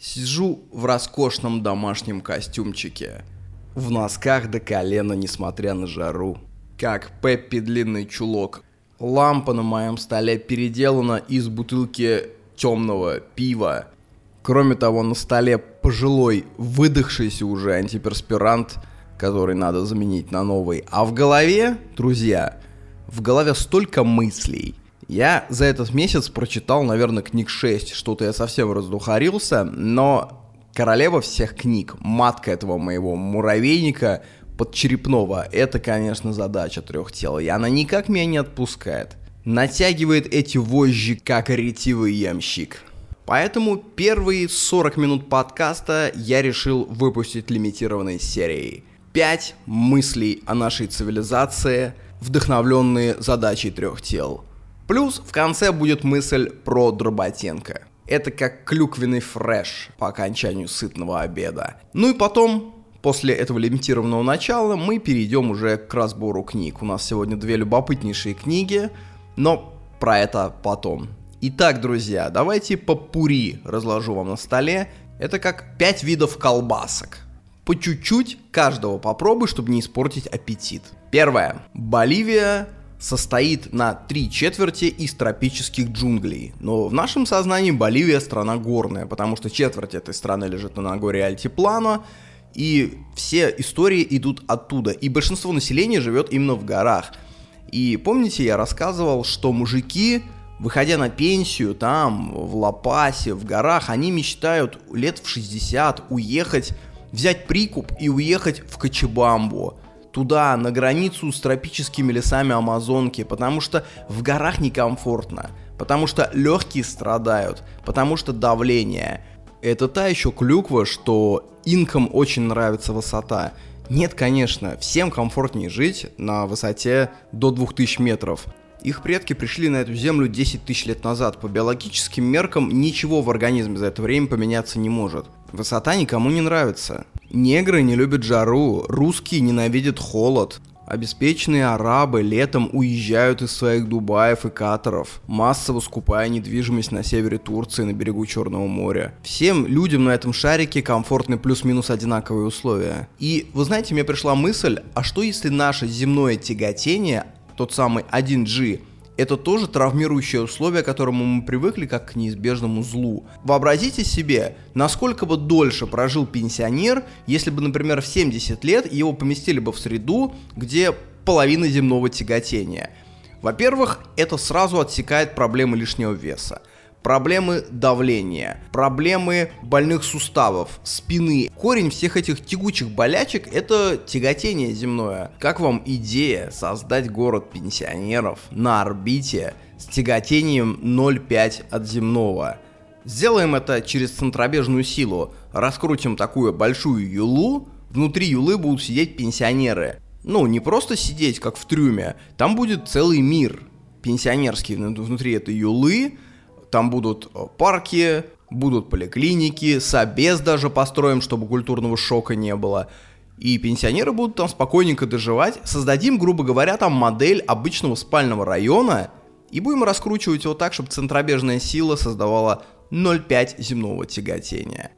Сижу в роскошном домашнем костюмчике. В носках до колена, несмотря на жару. Как Пеппи длинный чулок. Лампа на моем столе переделана из бутылки темного пива. Кроме того, на столе пожилой, выдохшийся уже антиперспирант, который надо заменить на новый. А в голове, друзья, в голове столько мыслей – я за этот месяц прочитал, наверное, книг 6. Что-то я совсем раздухарился, но королева всех книг, матка этого моего муравейника подчерепного, это, конечно, задача трех тел, и она никак меня не отпускает. Натягивает эти вожжи, как ретивый ямщик. Поэтому первые 40 минут подкаста я решил выпустить лимитированной серией. Пять мыслей о нашей цивилизации, вдохновленные задачей трех тел – Плюс в конце будет мысль про Дроботенко. Это как клюквенный фреш по окончанию сытного обеда. Ну и потом, после этого лимитированного начала, мы перейдем уже к разбору книг. У нас сегодня две любопытнейшие книги, но про это потом. Итак, друзья, давайте по пури разложу вам на столе. Это как пять видов колбасок. По чуть-чуть каждого попробуй, чтобы не испортить аппетит. Первое. Боливия состоит на три четверти из тропических джунглей. Но в нашем сознании Боливия страна горная, потому что четверть этой страны лежит на Нагоре Альтиплано, и все истории идут оттуда. И большинство населения живет именно в горах. И помните, я рассказывал, что мужики, выходя на пенсию там, в Лапасе, в горах, они мечтают лет в 60 уехать, взять прикуп и уехать в Кочебамбу туда, на границу с тропическими лесами Амазонки, потому что в горах некомфортно, потому что легкие страдают, потому что давление. Это та еще клюква, что инкам очень нравится высота. Нет, конечно, всем комфортнее жить на высоте до 2000 метров. Их предки пришли на эту землю 10 тысяч лет назад. По биологическим меркам ничего в организме за это время поменяться не может. Высота никому не нравится. Негры не любят жару, русские ненавидят холод. Обеспеченные арабы летом уезжают из своих Дубаев и Катаров, массово скупая недвижимость на севере Турции на берегу Черного моря. Всем людям на этом шарике комфортны плюс-минус одинаковые условия. И вы знаете, мне пришла мысль, а что если наше земное тяготение, тот самый 1G, это тоже травмирующее условие, к которому мы привыкли как к неизбежному злу. Вообразите себе, насколько бы дольше прожил пенсионер, если бы, например, в 70 лет его поместили бы в среду, где половина земного тяготения. Во-первых, это сразу отсекает проблемы лишнего веса проблемы давления, проблемы больных суставов, спины. Корень всех этих тягучих болячек – это тяготение земное. Как вам идея создать город пенсионеров на орбите с тяготением 0,5 от земного? Сделаем это через центробежную силу. Раскрутим такую большую юлу, внутри юлы будут сидеть пенсионеры. Ну, не просто сидеть, как в трюме, там будет целый мир пенсионерский внутри этой юлы, там будут э, парки, будут поликлиники, собес даже построим, чтобы культурного шока не было. И пенсионеры будут там спокойненько доживать. Создадим, грубо говоря, там модель обычного спального района и будем раскручивать его так, чтобы центробежная сила создавала 0,5 земного тяготения.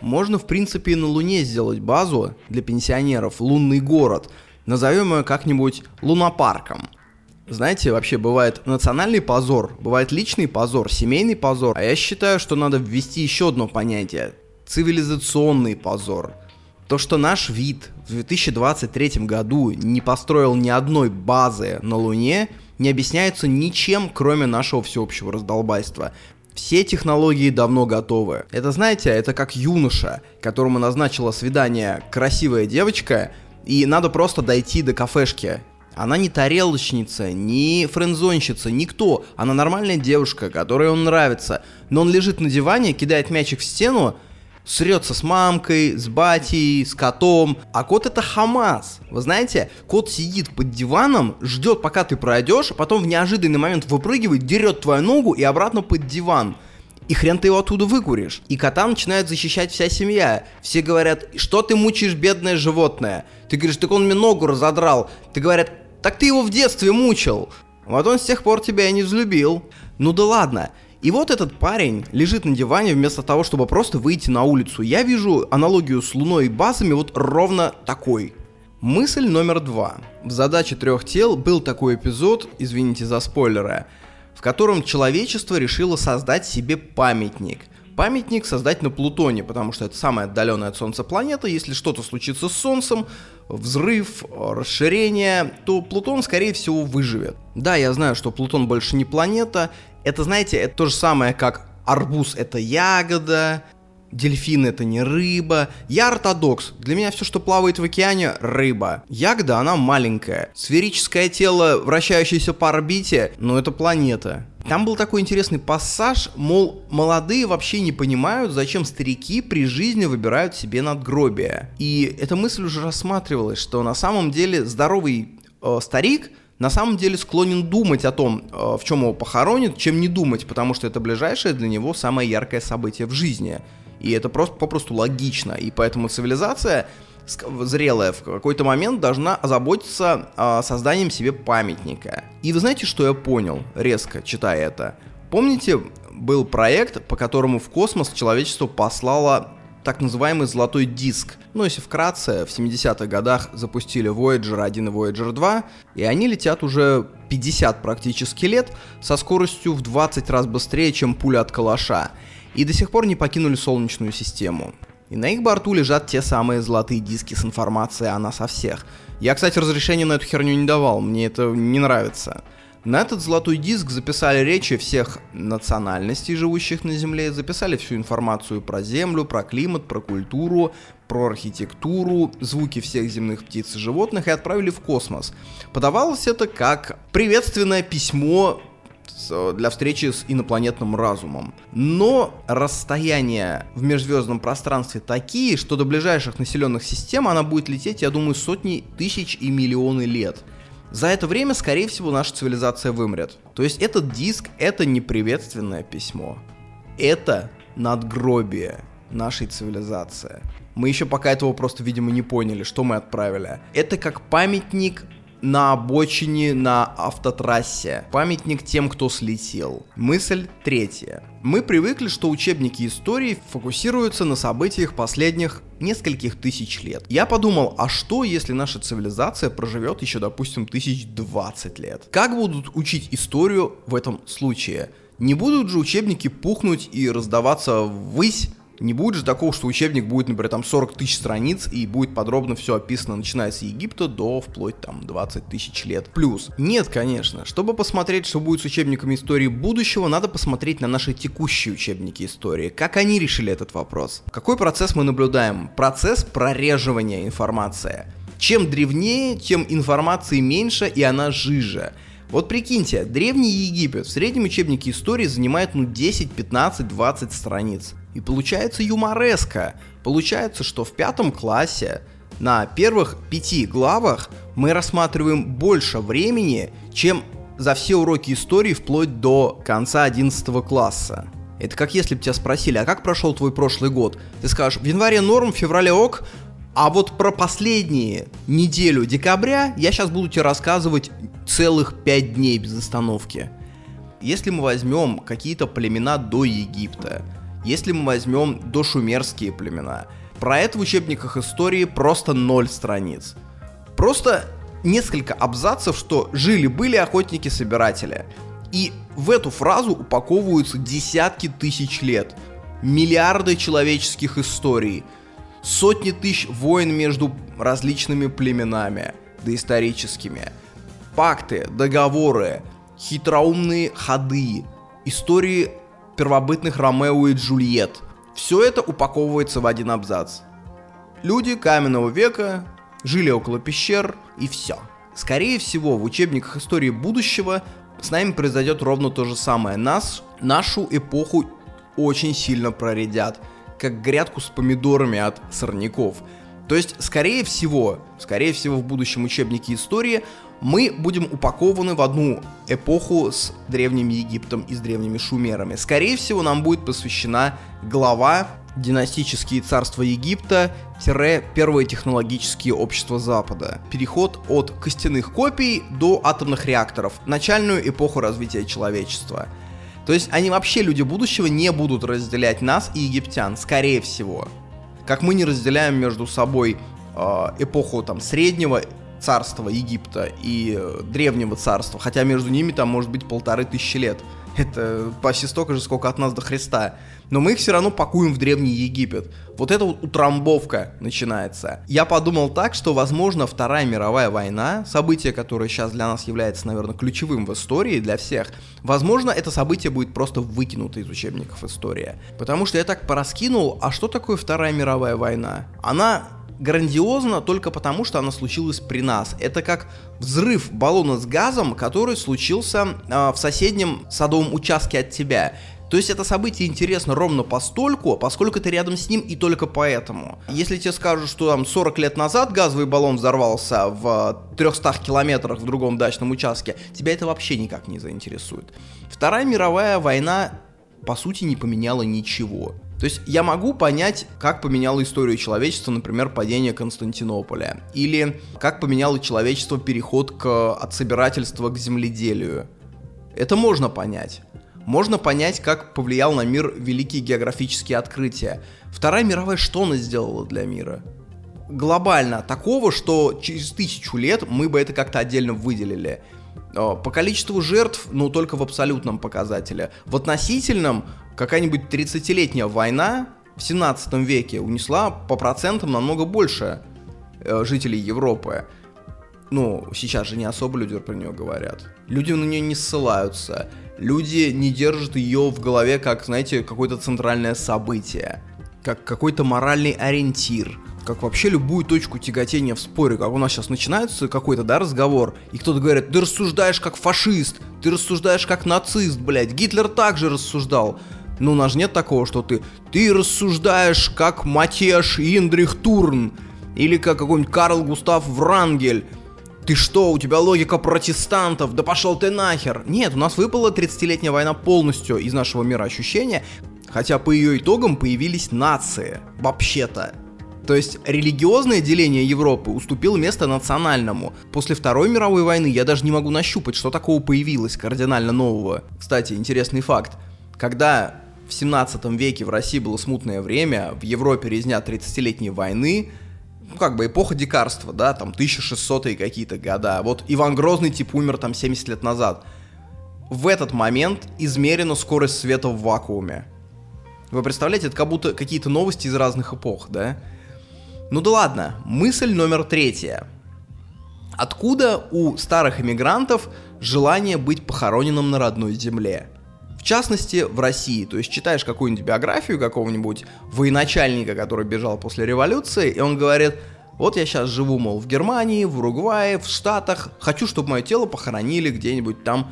Можно, в принципе, и на Луне сделать базу для пенсионеров, лунный город. Назовем ее как-нибудь лунопарком. Знаете, вообще бывает национальный позор, бывает личный позор, семейный позор. А я считаю, что надо ввести еще одно понятие. Цивилизационный позор. То, что наш вид в 2023 году не построил ни одной базы на Луне, не объясняется ничем, кроме нашего всеобщего раздолбайства. Все технологии давно готовы. Это, знаете, это как юноша, которому назначила свидание красивая девочка, и надо просто дойти до кафешки она не тарелочница, не френдзонщица, никто. Она нормальная девушка, которой он нравится. Но он лежит на диване, кидает мячик в стену, срется с мамкой, с батей, с котом. А кот это Хамас. Вы знаете, кот сидит под диваном, ждет, пока ты пройдешь, а потом в неожиданный момент выпрыгивает, дерет твою ногу и обратно под диван. И хрен ты его оттуда выкуришь. И кота начинает защищать вся семья. Все говорят, что ты мучаешь бедное животное? Ты говоришь, так он мне ногу разодрал. Ты говорят, так ты его в детстве мучил. Вот он с тех пор тебя и не взлюбил. Ну да ладно. И вот этот парень лежит на диване вместо того, чтобы просто выйти на улицу. Я вижу аналогию с Луной и базами вот ровно такой. Мысль номер два. В задаче трех тел был такой эпизод, извините за спойлеры, в котором человечество решило создать себе памятник – памятник создать на Плутоне, потому что это самая отдаленная от Солнца планета. Если что-то случится с Солнцем, взрыв, расширение, то Плутон, скорее всего, выживет. Да, я знаю, что Плутон больше не планета. Это, знаете, это то же самое, как арбуз — это ягода, Дельфин это не рыба. Я ортодокс. Для меня все, что плавает в океане, рыба. Ягода, она маленькая. Сферическое тело, вращающееся по орбите, но это планета. Там был такой интересный пассаж, мол, молодые вообще не понимают, зачем старики при жизни выбирают себе надгробие. И эта мысль уже рассматривалась, что на самом деле здоровый э, старик на самом деле склонен думать о том, э, в чем его похоронят, чем не думать, потому что это ближайшее для него самое яркое событие в жизни. И это просто попросту логично. И поэтому цивилизация зрелая в какой-то момент должна озаботиться э, созданием себе памятника. И вы знаете, что я понял, резко читая это? Помните, был проект, по которому в космос человечество послало так называемый золотой диск. Ну, если вкратце, в 70-х годах запустили Voyager 1 и Voyager 2, и они летят уже 50 практически лет со скоростью в 20 раз быстрее, чем пуля от калаша, и до сих пор не покинули Солнечную систему. И на их борту лежат те самые золотые диски с информацией о нас о всех. Я, кстати, разрешения на эту херню не давал, мне это не нравится. На этот золотой диск записали речи всех национальностей, живущих на Земле, записали всю информацию про Землю, про климат, про культуру, про архитектуру, звуки всех земных птиц и животных и отправили в космос. Подавалось это как приветственное письмо для встречи с инопланетным разумом. Но расстояния в межзвездном пространстве такие, что до ближайших населенных систем она будет лететь, я думаю, сотни тысяч и миллионы лет. За это время, скорее всего, наша цивилизация вымрет. То есть этот диск — это не приветственное письмо. Это надгробие нашей цивилизации. Мы еще пока этого просто, видимо, не поняли, что мы отправили. Это как памятник на обочине на автотрассе. Памятник тем, кто слетел. Мысль третья. Мы привыкли, что учебники истории фокусируются на событиях последних нескольких тысяч лет. Я подумал, а что, если наша цивилизация проживет еще, допустим, тысяч двадцать лет? Как будут учить историю в этом случае? Не будут же учебники пухнуть и раздаваться ввысь не будет же такого, что учебник будет, например, там 40 тысяч страниц и будет подробно все описано, начиная с Египта до вплоть там 20 тысяч лет плюс. Нет, конечно. Чтобы посмотреть, что будет с учебниками истории будущего, надо посмотреть на наши текущие учебники истории. Как они решили этот вопрос? Какой процесс мы наблюдаем? Процесс прореживания информации. Чем древнее, тем информации меньше и она жиже. Вот прикиньте, древний Египет в среднем учебнике истории занимает ну 10, 15, 20 страниц. И получается юмореска. Получается, что в пятом классе на первых пяти главах мы рассматриваем больше времени, чем за все уроки истории вплоть до конца 11 класса. Это как если бы тебя спросили, а как прошел твой прошлый год? Ты скажешь, в январе норм, в феврале ок, а вот про последние неделю декабря я сейчас буду тебе рассказывать целых 5 дней без остановки. Если мы возьмем какие-то племена до Египта, если мы возьмем дошумерские племена, про это в учебниках истории просто ноль страниц. Просто несколько абзацев, что жили-были охотники-собиратели. И в эту фразу упаковываются десятки тысяч лет, миллиарды человеческих историй, сотни тысяч войн между различными племенами, доисторическими, пакты, договоры, хитроумные ходы, истории первобытных Ромео и Джульет. Все это упаковывается в один абзац. Люди каменного века жили около пещер и все. Скорее всего, в учебниках истории будущего с нами произойдет ровно то же самое. Нас, нашу эпоху очень сильно проредят, как грядку с помидорами от сорняков. То есть, скорее всего, скорее всего в будущем учебнике истории мы будем упакованы в одну эпоху с Древним Египтом и с Древними Шумерами. Скорее всего, нам будет посвящена глава династические царства Египта-первые технологические общества Запада. Переход от костяных копий до атомных реакторов. Начальную эпоху развития человечества. То есть они вообще, люди будущего, не будут разделять нас и египтян, скорее всего. Как мы не разделяем между собой э, эпоху там среднего царства Египта и э, древнего царства, хотя между ними там может быть полторы тысячи лет. Это почти столько же, сколько от нас до Христа. Но мы их все равно пакуем в Древний Египет. Вот эта вот утрамбовка начинается. Я подумал так, что, возможно, Вторая мировая война, событие, которое сейчас для нас является, наверное, ключевым в истории для всех, возможно, это событие будет просто выкинуто из учебников истории. Потому что я так пораскинул, а что такое Вторая мировая война? Она грандиозно только потому, что она случилась при нас. Это как взрыв баллона с газом, который случился э, в соседнем садовом участке от тебя. То есть это событие интересно ровно постольку, поскольку ты рядом с ним и только поэтому. Если тебе скажут, что там 40 лет назад газовый баллон взорвался в 300 километрах в другом дачном участке, тебя это вообще никак не заинтересует. Вторая мировая война по сути не поменяла ничего. То есть я могу понять, как поменяло историю человечества, например, падение Константинополя. Или как поменяло человечество переход к, от собирательства к земледелию. Это можно понять. Можно понять, как повлиял на мир великие географические открытия. Вторая мировая что она сделала для мира? Глобально такого, что через тысячу лет мы бы это как-то отдельно выделили. Э, по количеству жертв, ну, только в абсолютном показателе. В относительном какая-нибудь 30-летняя война в 17 веке унесла по процентам намного больше э, жителей Европы. Ну, сейчас же не особо люди про нее говорят. Люди на нее не ссылаются. Люди не держат ее в голове как, знаете, какое-то центральное событие. Как какой-то моральный ориентир как вообще любую точку тяготения в споре, как у нас сейчас начинается какой-то, да, разговор, и кто-то говорит, ты рассуждаешь как фашист, ты рассуждаешь как нацист, блядь, Гитлер также рассуждал. Ну, у нас же нет такого, что ты, ты рассуждаешь как Матеш Индрих Турн, или как какой-нибудь Карл Густав Врангель. Ты что, у тебя логика протестантов, да пошел ты нахер. Нет, у нас выпала 30-летняя война полностью из нашего мира ощущения, хотя по ее итогам появились нации, вообще-то. То есть религиозное деление Европы уступило место национальному. После Второй мировой войны я даже не могу нащупать, что такого появилось кардинально нового. Кстати, интересный факт. Когда в 17 веке в России было смутное время, в Европе резня 30-летней войны, ну, как бы эпоха дикарства, да, там 1600-е какие-то года. Вот Иван Грозный тип умер там 70 лет назад. В этот момент измерена скорость света в вакууме. Вы представляете, это как будто какие-то новости из разных эпох, да? Ну да ладно, мысль номер третья. Откуда у старых иммигрантов желание быть похороненным на родной земле? Частности, в России. То есть читаешь какую-нибудь биографию какого-нибудь военачальника, который бежал после революции, и он говорит, вот я сейчас живу, мол, в Германии, в Уругвае, в Штатах, хочу, чтобы мое тело похоронили где-нибудь там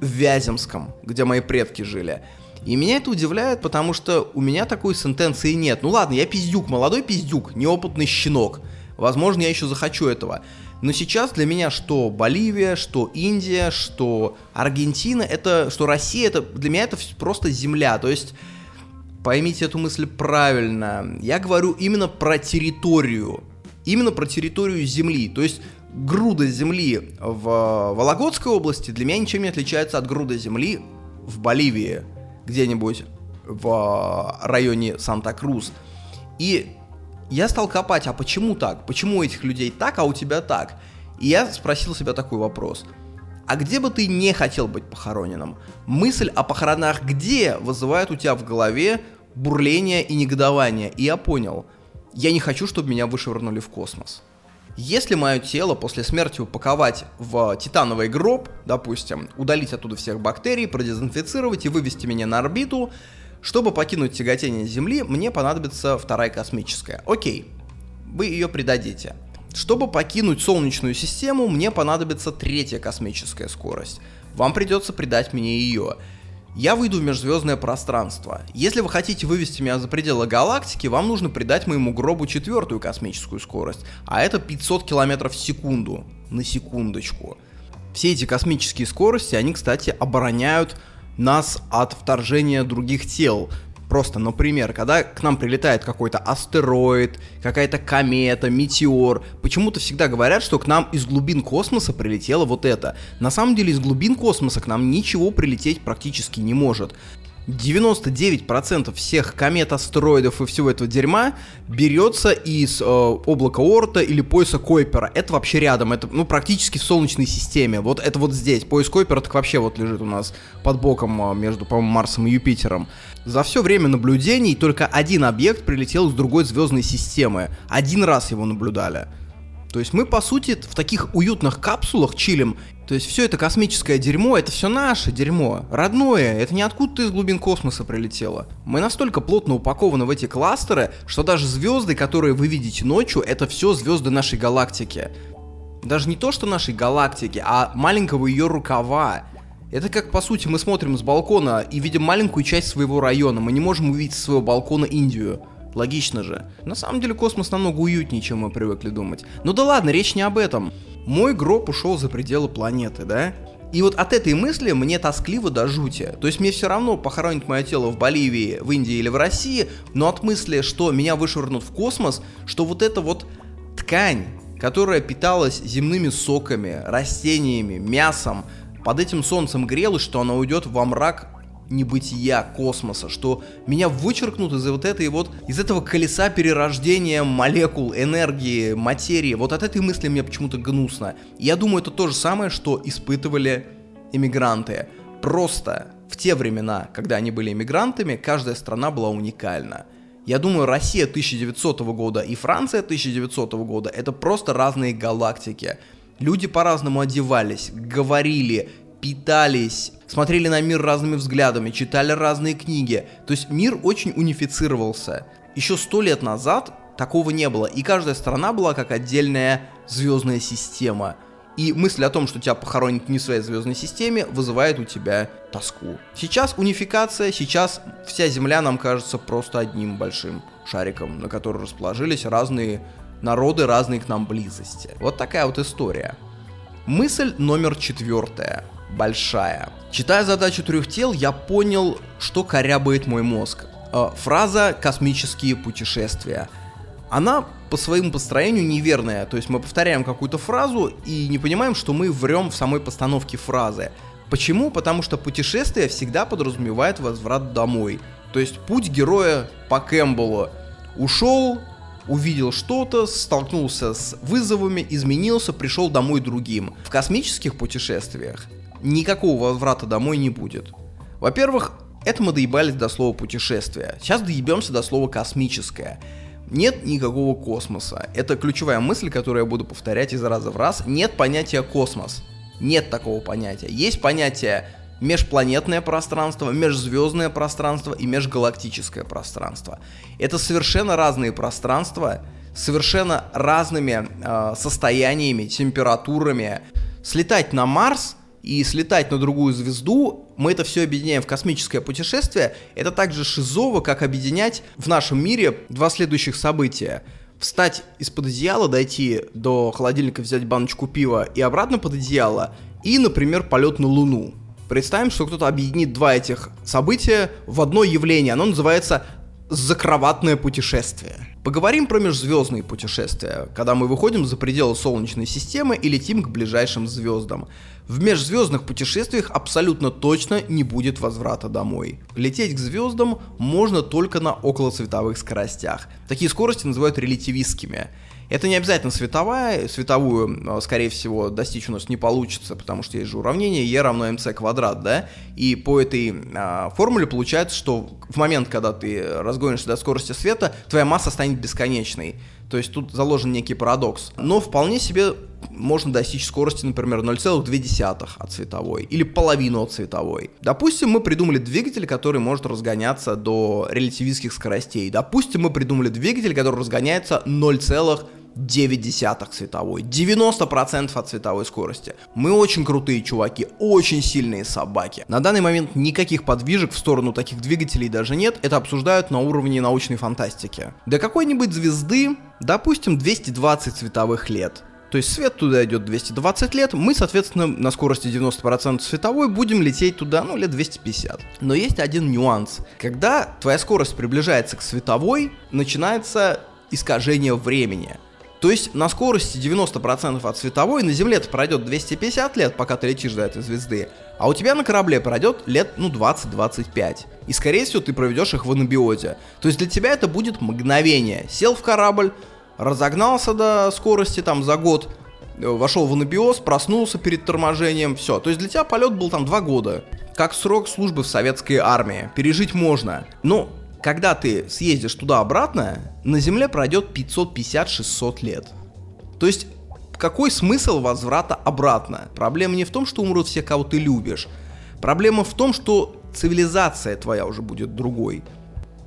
в Вяземском, где мои предки жили. И меня это удивляет, потому что у меня такой сентенции нет. Ну ладно, я пиздюк, молодой пиздюк, неопытный щенок. Возможно, я еще захочу этого. Но сейчас для меня что Боливия, что Индия, что Аргентина, это, что Россия, это для меня это просто земля. То есть поймите эту мысль правильно. Я говорю именно про территорию. Именно про территорию земли. То есть груда земли в Вологодской области для меня ничем не отличается от груда земли в Боливии где-нибудь в районе Санта-Крус. И я стал копать, а почему так? Почему у этих людей так, а у тебя так? И я спросил себя такой вопрос. А где бы ты не хотел быть похороненным? Мысль о похоронах где вызывает у тебя в голове бурление и негодование. И я понял, я не хочу, чтобы меня вышвырнули в космос. Если мое тело после смерти упаковать в титановый гроб, допустим, удалить оттуда всех бактерий, продезинфицировать и вывести меня на орбиту, чтобы покинуть тяготение Земли, мне понадобится вторая космическая. Окей, вы ее придадите. Чтобы покинуть Солнечную систему, мне понадобится третья космическая скорость. Вам придется придать мне ее я выйду в межзвездное пространство. Если вы хотите вывести меня за пределы галактики, вам нужно придать моему гробу четвертую космическую скорость, а это 500 км в секунду. На секундочку. Все эти космические скорости, они, кстати, обороняют нас от вторжения других тел. Просто, например, когда к нам прилетает какой-то астероид, какая-то комета, метеор, почему-то всегда говорят, что к нам из глубин космоса прилетело вот это. На самом деле из глубин космоса к нам ничего прилететь практически не может. 99% всех комет, астероидов и всего этого дерьма берется из э, облака Орта или пояса Койпера. Это вообще рядом, это ну практически в Солнечной системе. Вот это вот здесь. Пояс Койпера так вообще вот лежит у нас под боком э, между, по-моему, Марсом и Юпитером. За все время наблюдений только один объект прилетел из другой звездной системы. Один раз его наблюдали. То есть мы, по сути, в таких уютных капсулах чилим. То есть все это космическое дерьмо, это все наше дерьмо, родное, это не откуда-то из глубин космоса прилетело. Мы настолько плотно упакованы в эти кластеры, что даже звезды, которые вы видите ночью, это все звезды нашей галактики. Даже не то, что нашей галактики, а маленького ее рукава. Это как, по сути, мы смотрим с балкона и видим маленькую часть своего района, мы не можем увидеть с своего балкона Индию. Логично же. На самом деле космос намного уютнее, чем мы привыкли думать. Ну да ладно, речь не об этом. Мой гроб ушел за пределы планеты, да? И вот от этой мысли мне тоскливо до жути. То есть мне все равно похоронить мое тело в Боливии, в Индии или в России, но от мысли, что меня вышвырнут в космос, что вот эта вот ткань, которая питалась земными соками, растениями, мясом, под этим солнцем грелась, что она уйдет во мрак небытия космоса, что меня вычеркнут из вот этой вот, из этого колеса перерождения молекул, энергии, материи. Вот от этой мысли мне почему-то гнусно. я думаю, это то же самое, что испытывали иммигранты. Просто в те времена, когда они были иммигрантами, каждая страна была уникальна. Я думаю, Россия 1900 года и Франция 1900 года это просто разные галактики. Люди по-разному одевались, говорили, питались, смотрели на мир разными взглядами, читали разные книги. То есть мир очень унифицировался. Еще сто лет назад такого не было, и каждая страна была как отдельная звездная система. И мысль о том, что тебя похоронят не в своей звездной системе, вызывает у тебя тоску. Сейчас унификация, сейчас вся Земля нам кажется просто одним большим шариком, на который расположились разные народы, разные к нам близости. Вот такая вот история. Мысль номер четвертая большая. Читая задачу трех тел, я понял, что корябает мой мозг. Э, фраза «космические путешествия». Она по своему построению неверная, то есть мы повторяем какую-то фразу и не понимаем, что мы врем в самой постановке фразы. Почему? Потому что путешествие всегда подразумевает возврат домой. То есть путь героя по Кэмпбеллу. Ушел, увидел что-то, столкнулся с вызовами, изменился, пришел домой другим. В космических путешествиях никакого возврата домой не будет. Во-первых, это мы доебались до слова путешествие. Сейчас доебемся до слова космическое. Нет никакого космоса. Это ключевая мысль, которую я буду повторять из раза в раз. Нет понятия космос. Нет такого понятия. Есть понятие межпланетное пространство, межзвездное пространство и межгалактическое пространство. Это совершенно разные пространства, совершенно разными э, состояниями, температурами. Слетать на Марс и слетать на другую звезду, мы это все объединяем в космическое путешествие, это также шизово, как объединять в нашем мире два следующих события. Встать из-под одеяла, дойти до холодильника, взять баночку пива и обратно под одеяло, и, например, полет на Луну. Представим, что кто-то объединит два этих события в одно явление, оно называется закроватное путешествие. Поговорим про межзвездные путешествия, когда мы выходим за пределы Солнечной системы и летим к ближайшим звездам. В межзвездных путешествиях абсолютно точно не будет возврата домой. Лететь к звездам можно только на околоцветовых скоростях. Такие скорости называют релятивистскими. Это не обязательно световая, световую, а, скорее всего, достичь у нас не получится, потому что есть же уравнение E равно mc квадрат, да, и по этой а, формуле получается, что в момент, когда ты разгонишься до скорости света, твоя масса станет бесконечной. То есть тут заложен некий парадокс. Но вполне себе можно достичь скорости, например, 0,2 от световой или половину от световой. Допустим, мы придумали двигатель, который может разгоняться до релятивистских скоростей. Допустим, мы придумали двигатель, который разгоняется 0,2 0,9 световой, 90% от световой скорости. Мы очень крутые чуваки, очень сильные собаки. На данный момент никаких подвижек в сторону таких двигателей даже нет, это обсуждают на уровне научной фантастики. До какой-нибудь звезды, допустим, 220 световых лет. то есть свет туда идет 220 лет, мы, соответственно, на скорости 90% световой будем лететь туда, ну, лет 250. Но есть один нюанс. Когда твоя скорость приближается к световой, начинается искажение времени. То есть на скорости 90% от световой на Земле это пройдет 250 лет, пока ты летишь до этой звезды, а у тебя на корабле пройдет лет, ну, 20-25. И, скорее всего, ты проведешь их в анабиозе. То есть для тебя это будет мгновение. Сел в корабль, разогнался до скорости там за год, э, вошел в анабиоз, проснулся перед торможением, все. То есть для тебя полет был там 2 года. Как срок службы в советской армии. Пережить можно. Но когда ты съездишь туда-обратно, на Земле пройдет 550-600 лет. То есть, какой смысл возврата обратно? Проблема не в том, что умрут все, кого ты любишь. Проблема в том, что цивилизация твоя уже будет другой.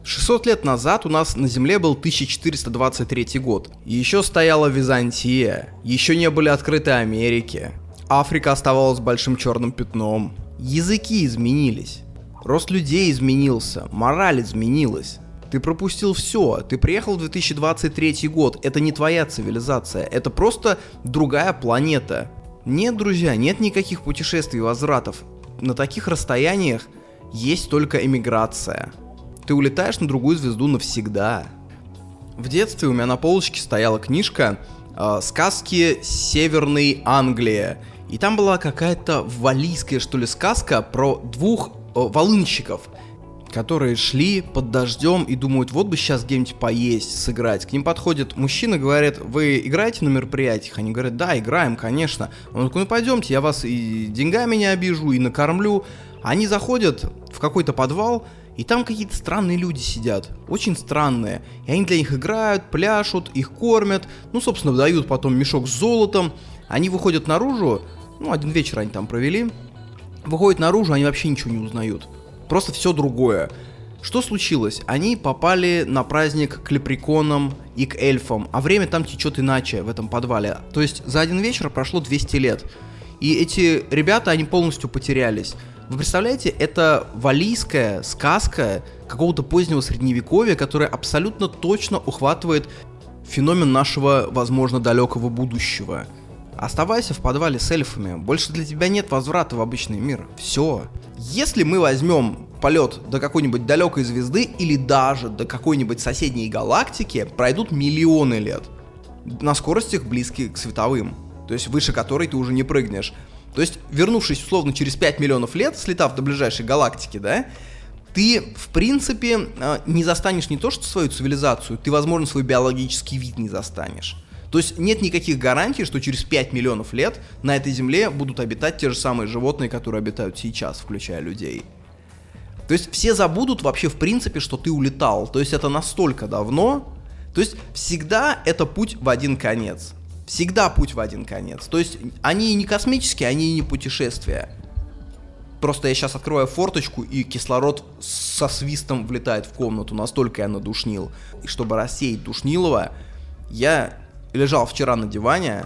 600 лет назад у нас на Земле был 1423 год. Еще стояла Византия, еще не были открыты Америки. Африка оставалась большим черным пятном. Языки изменились. Рост людей изменился, мораль изменилась. Ты пропустил все, ты приехал в 2023 год, это не твоя цивилизация, это просто другая планета. Нет, друзья, нет никаких путешествий возвратов. На таких расстояниях есть только эмиграция. Ты улетаешь на другую звезду навсегда. В детстве у меня на полочке стояла книжка э, «Сказки Северной Англии». И там была какая-то валийская, что ли, сказка про двух волынщиков, которые шли под дождем и думают, вот бы сейчас где-нибудь поесть, сыграть. К ним подходит мужчина, говорит, вы играете на мероприятиях? Они говорят, да, играем, конечно. Он такой, ну пойдемте, я вас и деньгами не обижу, и накормлю. Они заходят в какой-то подвал, и там какие-то странные люди сидят, очень странные. И они для них играют, пляшут, их кормят, ну, собственно, дают потом мешок с золотом. Они выходят наружу, ну, один вечер они там провели, выходят наружу, они вообще ничего не узнают. Просто все другое. Что случилось? Они попали на праздник к лепреконам и к эльфам, а время там течет иначе в этом подвале. То есть за один вечер прошло 200 лет. И эти ребята, они полностью потерялись. Вы представляете, это валийская сказка какого-то позднего средневековья, которая абсолютно точно ухватывает феномен нашего, возможно, далекого будущего. Оставайся в подвале с эльфами. Больше для тебя нет возврата в обычный мир. Все. Если мы возьмем полет до какой-нибудь далекой звезды или даже до какой-нибудь соседней галактики, пройдут миллионы лет. На скоростях близких к световым. То есть выше которой ты уже не прыгнешь. То есть, вернувшись условно через 5 миллионов лет, слетав до ближайшей галактики, да, ты, в принципе, э, не застанешь не то что свою цивилизацию, ты, возможно, свой биологический вид не застанешь. То есть нет никаких гарантий, что через 5 миллионов лет на этой земле будут обитать те же самые животные, которые обитают сейчас, включая людей. То есть все забудут вообще в принципе, что ты улетал. То есть это настолько давно. То есть всегда это путь в один конец. Всегда путь в один конец. То есть они не космические, они не путешествия. Просто я сейчас открываю форточку, и кислород со свистом влетает в комнату, настолько я надушнил. И чтобы рассеять душнилово, я лежал вчера на диване,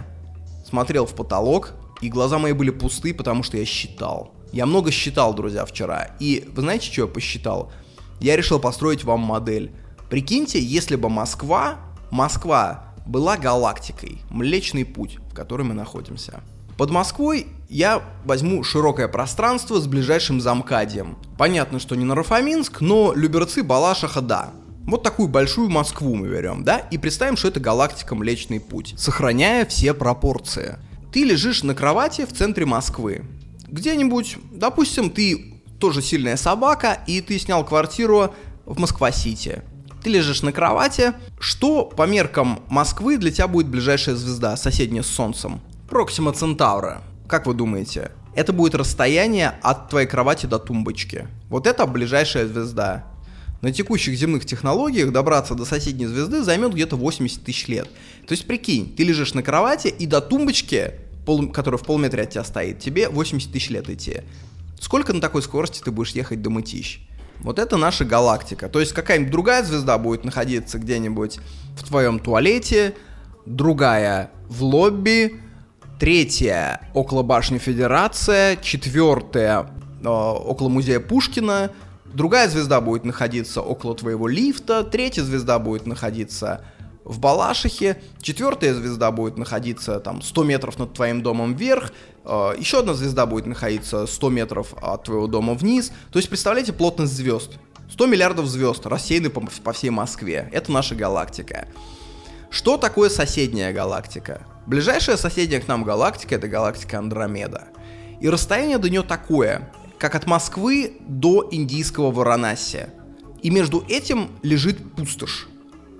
смотрел в потолок, и глаза мои были пусты, потому что я считал. Я много считал, друзья, вчера. И вы знаете, что я посчитал? Я решил построить вам модель. Прикиньте, если бы Москва, Москва была галактикой, Млечный Путь, в которой мы находимся. Под Москвой я возьму широкое пространство с ближайшим замкадием. Понятно, что не Нарафаминск, но Люберцы, Балашиха, да. Вот такую большую Москву мы берем, да, и представим, что это галактика Млечный Путь, сохраняя все пропорции. Ты лежишь на кровати в центре Москвы. Где-нибудь, допустим, ты тоже сильная собака, и ты снял квартиру в Москва-Сити. Ты лежишь на кровати. Что по меркам Москвы для тебя будет ближайшая звезда, соседняя с Солнцем? Проксима Центавра. Как вы думаете? Это будет расстояние от твоей кровати до тумбочки. Вот это ближайшая звезда на текущих земных технологиях добраться до соседней звезды займет где-то 80 тысяч лет. То есть прикинь, ты лежишь на кровати и до тумбочки, пол, которая в полметре от тебя стоит, тебе 80 тысяч лет идти. Сколько на такой скорости ты будешь ехать до Мытищ? Вот это наша галактика. То есть какая-нибудь другая звезда будет находиться где-нибудь в твоем туалете, другая в лобби, третья около башни Федерация, четвертая э, около музея Пушкина, Другая звезда будет находиться около твоего лифта, третья звезда будет находиться в Балашихе, четвертая звезда будет находиться там 100 метров над твоим домом вверх, э, еще одна звезда будет находиться 100 метров от твоего дома вниз. То есть представляете плотность звезд. 100 миллиардов звезд рассеяны по, по всей Москве. Это наша галактика. Что такое соседняя галактика? Ближайшая соседняя к нам галактика это галактика Андромеда. И расстояние до нее такое, как от Москвы до индийского Варанаси. И между этим лежит пустошь.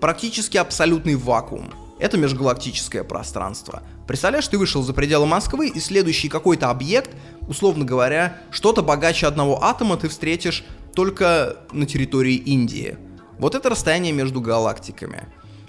Практически абсолютный вакуум. Это межгалактическое пространство. Представляешь, ты вышел за пределы Москвы, и следующий какой-то объект, условно говоря, что-то богаче одного атома ты встретишь только на территории Индии. Вот это расстояние между галактиками.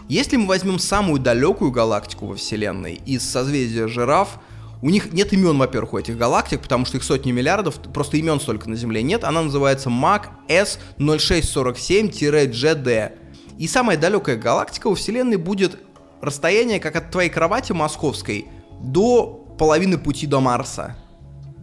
Если мы возьмем самую далекую галактику во Вселенной из созвездия жираф, у них нет имен, во-первых, у этих галактик, потому что их сотни миллиардов, просто имен столько на Земле нет. Она называется МАК S0647-GD. И самая далекая галактика у Вселенной будет расстояние как от твоей кровати московской до половины пути до Марса.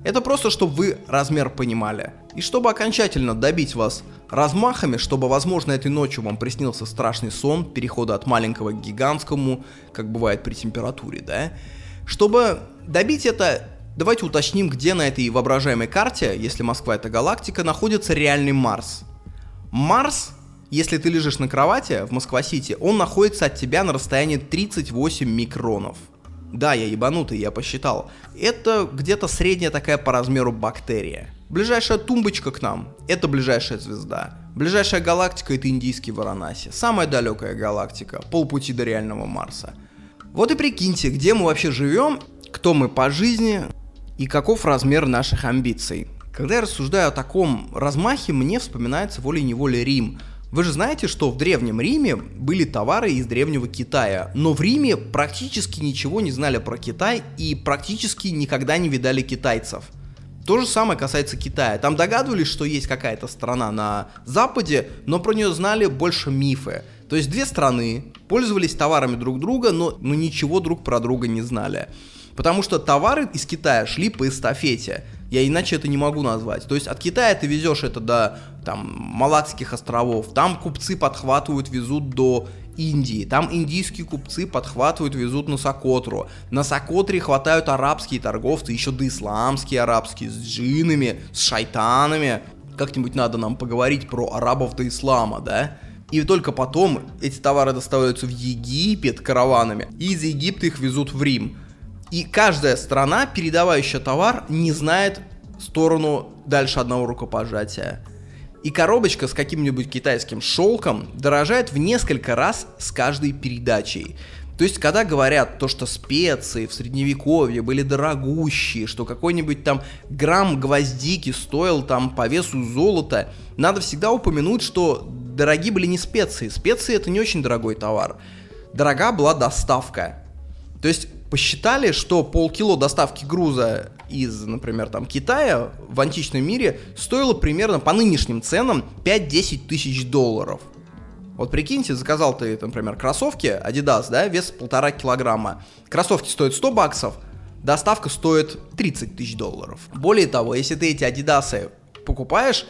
Это просто, чтобы вы размер понимали. И чтобы окончательно добить вас размахами, чтобы, возможно, этой ночью вам приснился страшный сон перехода от маленького к гигантскому, как бывает при температуре, да? Чтобы добить это, давайте уточним, где на этой воображаемой карте, если Москва это галактика, находится реальный Марс. Марс, если ты лежишь на кровати в Москва-Сити, он находится от тебя на расстоянии 38 микронов. Да, я ебанутый, я посчитал. Это где-то средняя такая по размеру бактерия. Ближайшая тумбочка к нам – это ближайшая звезда. Ближайшая галактика – это индийский Варанаси. Самая далекая галактика – полпути до реального Марса. Вот и прикиньте, где мы вообще живем, кто мы по жизни и каков размер наших амбиций. Когда я рассуждаю о таком размахе, мне вспоминается волей-неволей Рим – вы же знаете, что в Древнем Риме были товары из Древнего Китая, но в Риме практически ничего не знали про Китай и практически никогда не видали китайцев. То же самое касается Китая. Там догадывались, что есть какая-то страна на Западе, но про нее знали больше мифы. То есть две страны пользовались товарами друг друга, но, но ничего друг про друга не знали. Потому что товары из Китая шли по эстафете. Я иначе это не могу назвать. То есть от Китая ты везешь это до там, Малакских островов, там купцы подхватывают, везут до Индии, там индийские купцы подхватывают, везут на Сокотру. На Сокотре хватают арабские торговцы, еще до исламские арабские, с джинами, с шайтанами. Как-нибудь надо нам поговорить про арабов до ислама, да? И только потом эти товары доставляются в Египет караванами, и из Египта их везут в Рим. И каждая страна, передавающая товар, не знает сторону дальше одного рукопожатия. И коробочка с каким-нибудь китайским шелком дорожает в несколько раз с каждой передачей. То есть, когда говорят то, что специи в средневековье были дорогущие, что какой-нибудь там грамм гвоздики стоил там по весу золота, надо всегда упомянуть, что дорогие были не специи. Специи это не очень дорогой товар. Дорога была доставка. То есть посчитали, что полкило доставки груза из, например, там Китая в античном мире стоило примерно по нынешним ценам 5-10 тысяч долларов. Вот прикиньте, заказал ты, например, кроссовки Adidas, да, вес полтора килограмма. Кроссовки стоят 100 баксов, доставка стоит 30 тысяч долларов. Более того, если ты эти Adidas покупаешь,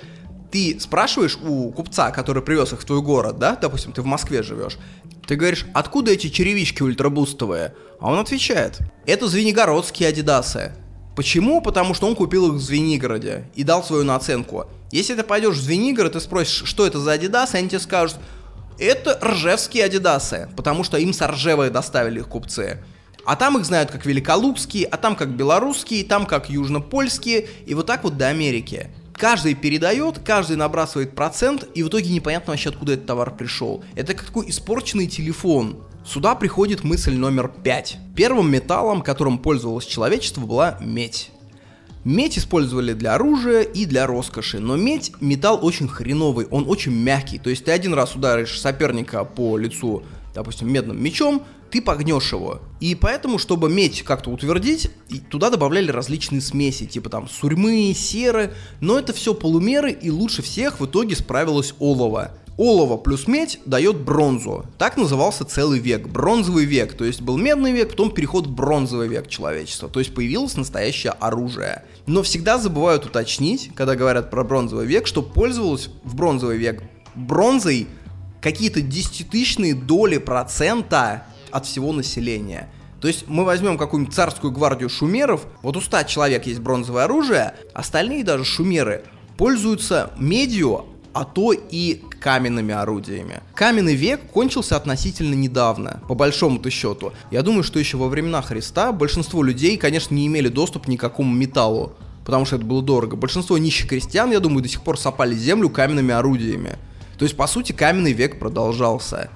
ты спрашиваешь у купца, который привез их в твой город, да, допустим, ты в Москве живешь, ты говоришь, откуда эти черевички ультрабустовые? А он отвечает, это звенигородские адидасы. Почему? Потому что он купил их в Звенигороде и дал свою наценку. Если ты пойдешь в Звенигород и спросишь, что это за адидасы, они тебе скажут, это ржевские адидасы, потому что им с Ржевой доставили их купцы. А там их знают как великолупские, а там как белорусские, там как южнопольские, и вот так вот до Америки. Каждый передает, каждый набрасывает процент, и в итоге непонятно вообще откуда этот товар пришел. Это как такой испорченный телефон. Сюда приходит мысль номер пять. Первым металлом, которым пользовалось человечество, была медь. Медь использовали для оружия и для роскоши, но медь металл очень хреновый, он очень мягкий, то есть ты один раз ударишь соперника по лицу, допустим, медным мечом, ты погнешь его. И поэтому, чтобы медь как-то утвердить, туда добавляли различные смеси, типа там сурьмы, серы, но это все полумеры, и лучше всех в итоге справилась олово. Олово плюс медь дает бронзу. Так назывался целый век, бронзовый век. То есть был медный век, потом переход в бронзовый век человечества. То есть появилось настоящее оружие. Но всегда забывают уточнить, когда говорят про бронзовый век, что пользовалось в бронзовый век бронзой какие-то десятитысячные доли процента от всего населения. То есть мы возьмем какую-нибудь царскую гвардию шумеров, вот у 100 человек есть бронзовое оружие, остальные даже шумеры пользуются медью, а то и каменными орудиями. Каменный век кончился относительно недавно, по большому-то счету. Я думаю, что еще во времена Христа большинство людей, конечно, не имели доступ ни к какому металлу, потому что это было дорого. Большинство нищих крестьян, я думаю, до сих пор сопали землю каменными орудиями. То есть, по сути, каменный век продолжался.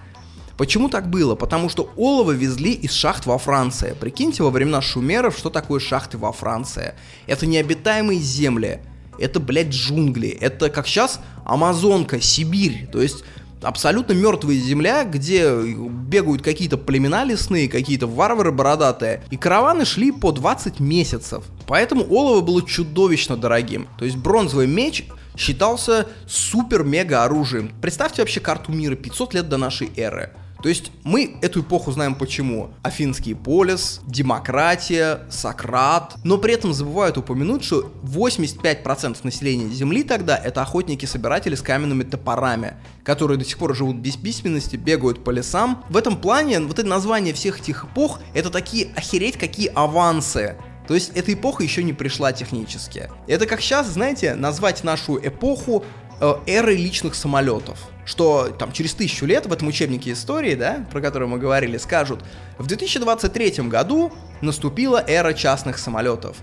Почему так было? Потому что олово везли из шахт во Франции. Прикиньте, во времена шумеров, что такое шахты во Франции. Это необитаемые земли. Это, блядь, джунгли. Это, как сейчас, Амазонка, Сибирь. То есть абсолютно мертвая земля, где бегают какие-то племена лесные, какие-то варвары бородатые. И караваны шли по 20 месяцев. Поэтому олово было чудовищно дорогим. То есть бронзовый меч считался супер-мега оружием. Представьте вообще карту мира 500 лет до нашей эры. То есть мы эту эпоху знаем почему. Афинский полис, демократия, Сократ. Но при этом забывают упомянуть, что 85% населения Земли тогда это охотники-собиратели с каменными топорами, которые до сих пор живут без письменности, бегают по лесам. В этом плане вот это название всех этих эпох это такие охереть какие авансы. То есть эта эпоха еще не пришла технически. Это как сейчас, знаете, назвать нашу эпоху э, эрой личных самолетов что там через тысячу лет в этом учебнике истории, да, про который мы говорили, скажут, в 2023 году наступила эра частных самолетов.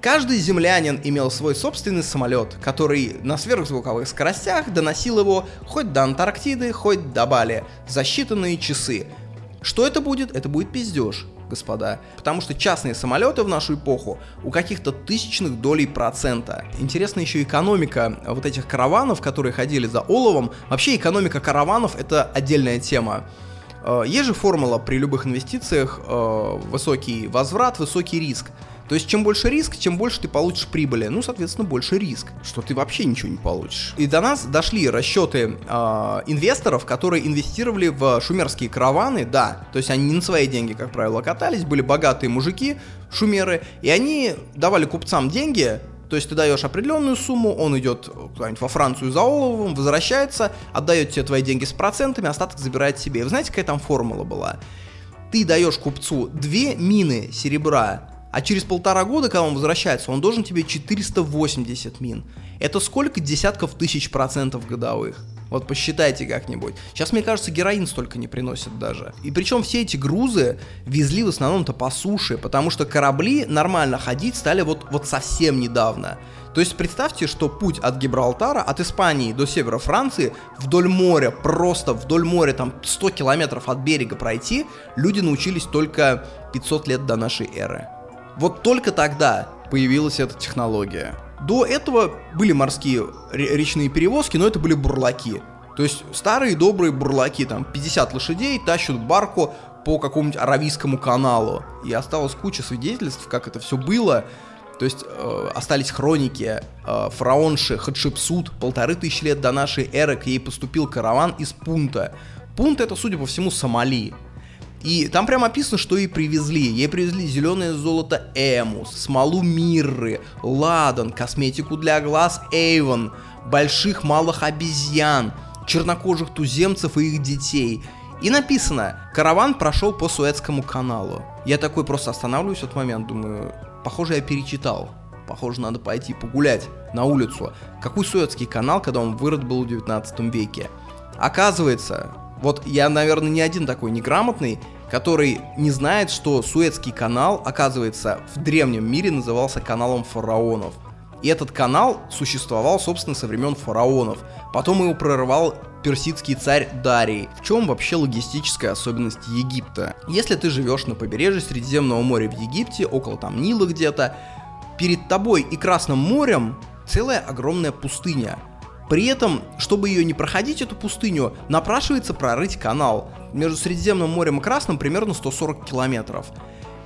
Каждый землянин имел свой собственный самолет, который на сверхзвуковых скоростях доносил его хоть до Антарктиды, хоть до Бали за считанные часы. Что это будет? Это будет пиздеж господа. Потому что частные самолеты в нашу эпоху у каких-то тысячных долей процента. Интересна еще экономика вот этих караванов, которые ходили за оловом. Вообще экономика караванов это отдельная тема. Э, есть же формула при любых инвестициях э, высокий возврат, высокий риск. То есть, чем больше риск, тем больше ты получишь прибыли. Ну, соответственно, больше риск, что ты вообще ничего не получишь. И до нас дошли расчеты э, инвесторов, которые инвестировали в шумерские караваны, да. То есть, они не на свои деньги, как правило, катались, были богатые мужики, шумеры, и они давали купцам деньги, то есть ты даешь определенную сумму, он идет куда-нибудь во Францию за оловом, возвращается, отдает тебе твои деньги с процентами, остаток забирает себе. И вы знаете, какая там формула была? Ты даешь купцу две мины серебра а через полтора года, когда он возвращается, он должен тебе 480 мин. Это сколько десятков тысяч процентов годовых? Вот посчитайте как-нибудь. Сейчас, мне кажется, героин столько не приносит даже. И причем все эти грузы везли в основном-то по суше, потому что корабли нормально ходить стали вот, вот совсем недавно. То есть представьте, что путь от Гибралтара, от Испании до севера Франции, вдоль моря, просто вдоль моря, там 100 километров от берега пройти, люди научились только 500 лет до нашей эры. Вот только тогда появилась эта технология. До этого были морские речные перевозки, но это были бурлаки. То есть старые добрые бурлаки, там 50 лошадей тащат барку по какому-нибудь Аравийскому каналу. И осталось куча свидетельств, как это все было. То есть э, остались хроники э, фараонши Хатшепсут, полторы тысячи лет до нашей эры к ей поступил караван из Пунта. Пунт это, судя по всему, Сомали. И там прям описано, что ей привезли. Ей привезли зеленое золото Эмус, смолу Мирры, Ладан, косметику для глаз Эйвон, больших малых обезьян, чернокожих туземцев и их детей. И написано, караван прошел по Суэцкому каналу. Я такой просто останавливаюсь в этот момент, думаю, похоже я перечитал. Похоже, надо пойти погулять на улицу. Какой Суэцкий канал, когда он вырод был в 19 веке? Оказывается, вот я, наверное, не один такой неграмотный, который не знает, что Суэцкий канал, оказывается, в древнем мире назывался каналом фараонов. И этот канал существовал, собственно, со времен фараонов. Потом его прорывал персидский царь Дарий. В чем вообще логистическая особенность Египта? Если ты живешь на побережье Средиземного моря в Египте, около там Нила где-то, перед тобой и Красным морем целая огромная пустыня. При этом, чтобы ее не проходить, эту пустыню, напрашивается прорыть канал. Между Средиземным морем и Красным примерно 140 километров.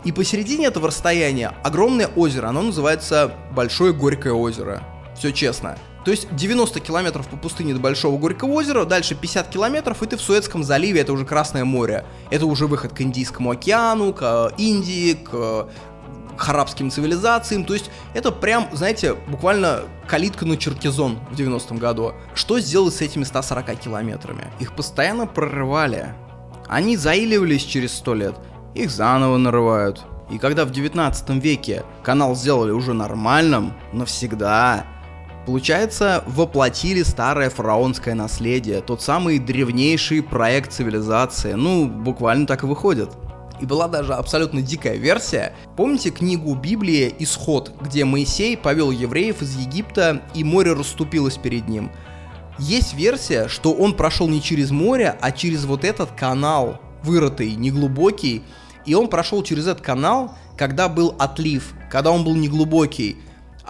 И посередине этого расстояния огромное озеро, оно называется Большое Горькое озеро. Все честно. То есть 90 километров по пустыне до Большого Горького озера, дальше 50 километров, и ты в Суэцком заливе, это уже Красное море. Это уже выход к Индийскому океану, к э, Индии, к к арабским цивилизациям. То есть это прям, знаете, буквально калитка на Черкизон в 90-м году. Что сделать с этими 140 километрами? Их постоянно прорывали. Они заиливались через 100 лет, их заново нарывают. И когда в 19 веке канал сделали уже нормальным, навсегда, Получается, воплотили старое фараонское наследие, тот самый древнейший проект цивилизации. Ну, буквально так и выходит. И была даже абсолютно дикая версия. Помните книгу Библии «Исход», где Моисей повел евреев из Египта, и море расступилось перед ним? Есть версия, что он прошел не через море, а через вот этот канал, вырытый, неглубокий, и он прошел через этот канал, когда был отлив, когда он был неглубокий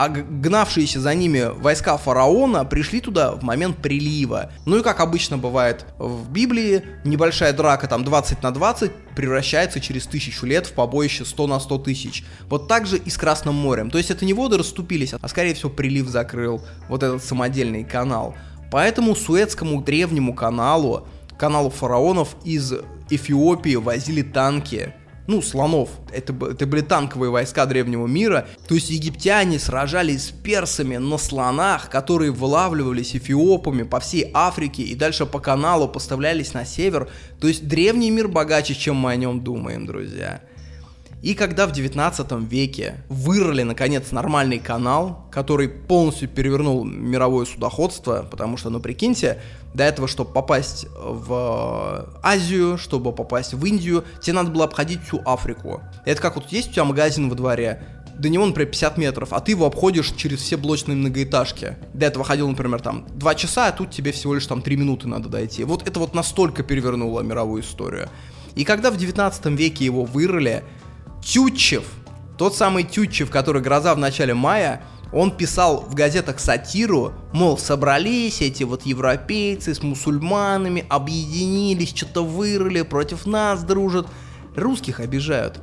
а гнавшиеся за ними войска фараона пришли туда в момент прилива. Ну и как обычно бывает в Библии, небольшая драка там 20 на 20 превращается через тысячу лет в побоище 100 на 100 тысяч. Вот так же и с Красным морем. То есть это не воды расступились, а скорее всего прилив закрыл вот этот самодельный канал. Поэтому Суэцкому древнему каналу, каналу фараонов из Эфиопии возили танки, ну, слонов. Это, это были танковые войска древнего мира. То есть египтяне сражались с персами на слонах, которые вылавливались эфиопами по всей Африке и дальше по каналу поставлялись на север. То есть древний мир богаче, чем мы о нем думаем, друзья. И когда в 19 веке вырыли, наконец, нормальный канал, который полностью перевернул мировое судоходство, потому что, ну, прикиньте, до этого, чтобы попасть в Азию, чтобы попасть в Индию, тебе надо было обходить всю Африку. Это как вот есть у тебя магазин во дворе, до него, например, 50 метров, а ты его обходишь через все блочные многоэтажки. До этого ходил, например, там 2 часа, а тут тебе всего лишь там 3 минуты надо дойти. Вот это вот настолько перевернуло мировую историю. И когда в 19 веке его вырыли, Тютчев, тот самый Тютчев, который «Гроза в начале мая», он писал в газетах сатиру, мол, собрались эти вот европейцы с мусульманами, объединились, что-то вырыли, против нас дружат. Русских обижают.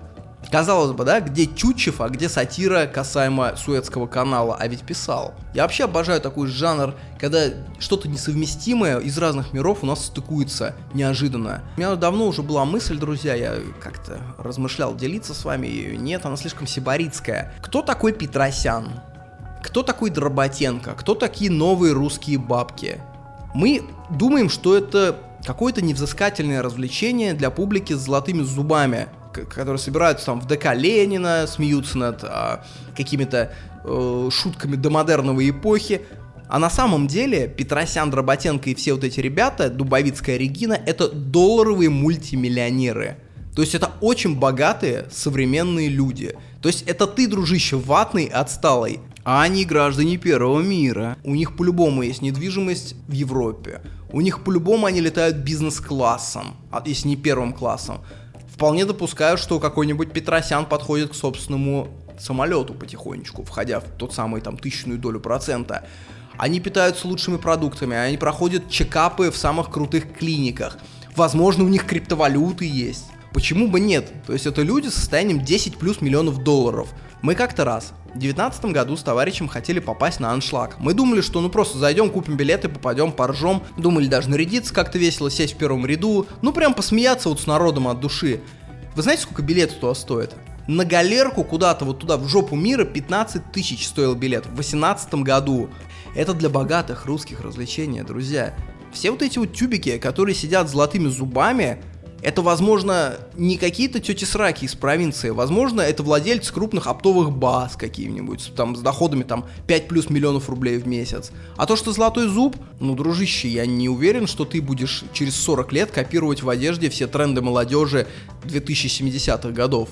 Казалось бы, да, где Чучев, а где сатира касаемо Суэцкого канала, а ведь писал. Я вообще обожаю такой жанр, когда что-то несовместимое из разных миров у нас стыкуется неожиданно. У меня давно уже была мысль, друзья, я как-то размышлял делиться с вами, ее нет, она слишком сибаритская. Кто такой Петросян? Кто такой Дроботенко? Кто такие новые русские бабки? Мы думаем, что это какое-то невзыскательное развлечение для публики с золотыми зубами, которые собираются там в ДК Ленина, смеются над а, какими-то э, шутками домодерновой эпохи. А на самом деле Петросян, Дроботенко и все вот эти ребята, Дубовицкая Регина, это долларовые мультимиллионеры. То есть это очень богатые современные люди. То есть это ты, дружище, ватный, отсталый. А они граждане первого мира. У них по-любому есть недвижимость в Европе. У них по-любому они летают бизнес-классом, а если не первым классом вполне допускаю, что какой-нибудь Петросян подходит к собственному самолету потихонечку, входя в тот самый там тысячную долю процента. Они питаются лучшими продуктами, они проходят чекапы в самых крутых клиниках. Возможно, у них криптовалюты есть. Почему бы нет? То есть это люди с состоянием 10 плюс миллионов долларов. Мы как-то раз в 2019 году с товарищем хотели попасть на аншлаг. Мы думали, что ну просто зайдем, купим билеты, попадем, поржем. Думали даже нарядиться как-то весело, сесть в первом ряду. Ну прям посмеяться вот с народом от души. Вы знаете, сколько билет туда стоит? На галерку куда-то вот туда, в жопу мира, 15 тысяч стоил билет в 2018 году. Это для богатых русских развлечений, друзья. Все вот эти вот тюбики, которые сидят золотыми зубами, это, возможно, не какие-то тети сраки из провинции, возможно, это владельцы крупных оптовых баз какие-нибудь, там, с доходами, там, 5 плюс миллионов рублей в месяц. А то, что золотой зуб, ну, дружище, я не уверен, что ты будешь через 40 лет копировать в одежде все тренды молодежи 2070-х годов.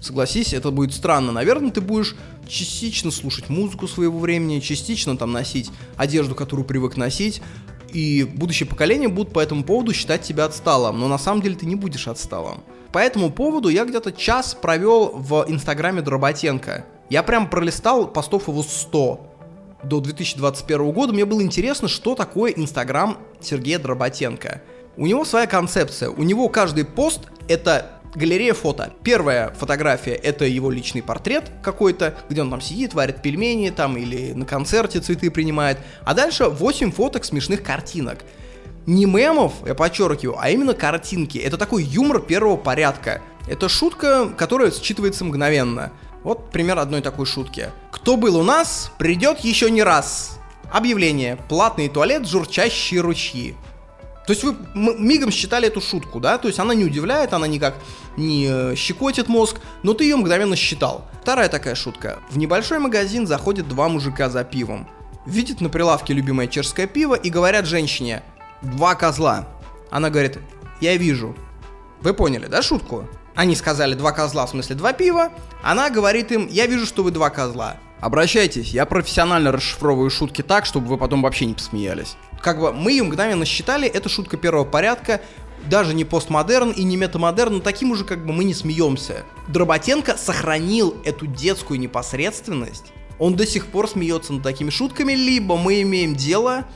Согласись, это будет странно. Наверное, ты будешь частично слушать музыку своего времени, частично там носить одежду, которую привык носить, и будущее поколение будут по этому поводу считать тебя отсталым, но на самом деле ты не будешь отсталым. По этому поводу я где-то час провел в инстаграме Дроботенко. Я прям пролистал постов его 100 до 2021 года. Мне было интересно, что такое инстаграм Сергея Дроботенко. У него своя концепция. У него каждый пост это галерея фото. Первая фотография это его личный портрет какой-то, где он там сидит, варит пельмени там или на концерте цветы принимает. А дальше 8 фоток смешных картинок. Не мемов, я подчеркиваю, а именно картинки. Это такой юмор первого порядка. Это шутка, которая считывается мгновенно. Вот пример одной такой шутки. Кто был у нас, придет еще не раз. Объявление. Платный туалет, журчащие ручьи. То есть вы мигом считали эту шутку, да? То есть она не удивляет, она никак не э, щекотит мозг, но ты ее мгновенно считал. Вторая такая шутка. В небольшой магазин заходят два мужика за пивом. Видят на прилавке любимое чешское пиво и говорят женщине «Два козла». Она говорит «Я вижу». Вы поняли, да, шутку? Они сказали два козла, в смысле два пива. Она говорит им «Я вижу, что вы два козла». Обращайтесь, я профессионально расшифровываю шутки так, чтобы вы потом вообще не посмеялись. Как бы мы ее мгновенно считали, это шутка первого порядка, даже не постмодерн и не метамодерн, но таким уже как бы мы не смеемся. Дроботенко сохранил эту детскую непосредственность. Он до сих пор смеется над такими шутками, либо мы имеем дело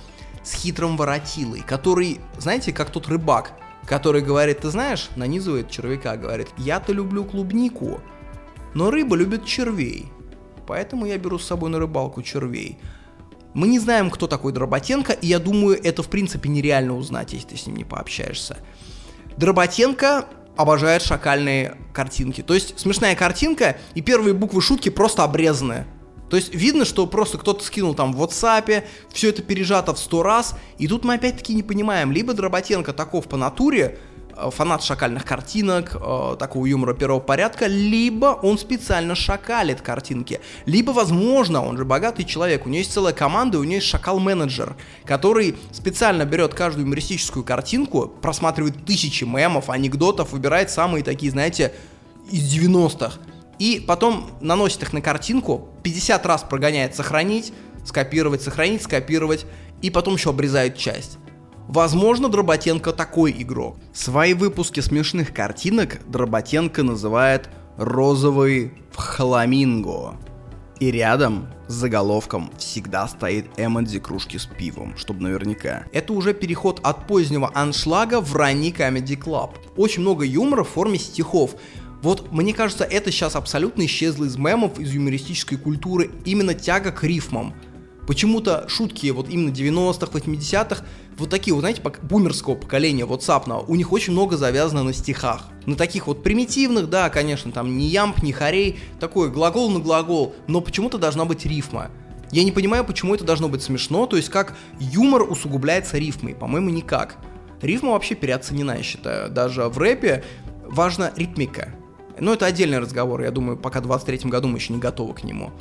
с хитрым воротилой, который, знаете, как тот рыбак, который говорит, ты знаешь, нанизывает червяка, говорит, я-то люблю клубнику, но рыба любит червей поэтому я беру с собой на рыбалку червей. Мы не знаем, кто такой Дроботенко, и я думаю, это в принципе нереально узнать, если ты с ним не пообщаешься. Дроботенко обожает шакальные картинки. То есть смешная картинка, и первые буквы шутки просто обрезаны. То есть видно, что просто кто-то скинул там в WhatsApp, все это пережато в сто раз, и тут мы опять-таки не понимаем, либо Дроботенко таков по натуре, фанат шакальных картинок, э, такого юмора первого порядка, либо он специально шакалит картинки, либо, возможно, он же богатый человек, у него есть целая команда, у него есть шакал-менеджер, который специально берет каждую юмористическую картинку, просматривает тысячи мемов, анекдотов, выбирает самые такие, знаете, из 90-х, и потом наносит их на картинку, 50 раз прогоняет сохранить, скопировать, сохранить, скопировать, и потом еще обрезает часть. Возможно, Дроботенко такой игрок. Свои выпуски смешных картинок Дроботенко называет «розовый фламинго». И рядом с заголовком всегда стоит эмодзи кружки с пивом, чтобы наверняка. Это уже переход от позднего аншлага в ранний Comedy Club. Очень много юмора в форме стихов. Вот мне кажется, это сейчас абсолютно исчезло из мемов, из юмористической культуры, именно тяга к рифмам. Почему-то шутки вот именно 90-х, 80-х, вот такие вот, знаете, бумерского поколения, WhatsApp, у них очень много завязано на стихах. На таких вот примитивных, да, конечно, там ни ямп, ни хорей, такой глагол на глагол, но почему-то должна быть рифма. Я не понимаю, почему это должно быть смешно, то есть как юмор усугубляется рифмой, по-моему, никак. Рифма вообще переоценена, я считаю. Даже в рэпе важна ритмика. Но это отдельный разговор, я думаю, пока в 23 году мы еще не готовы к нему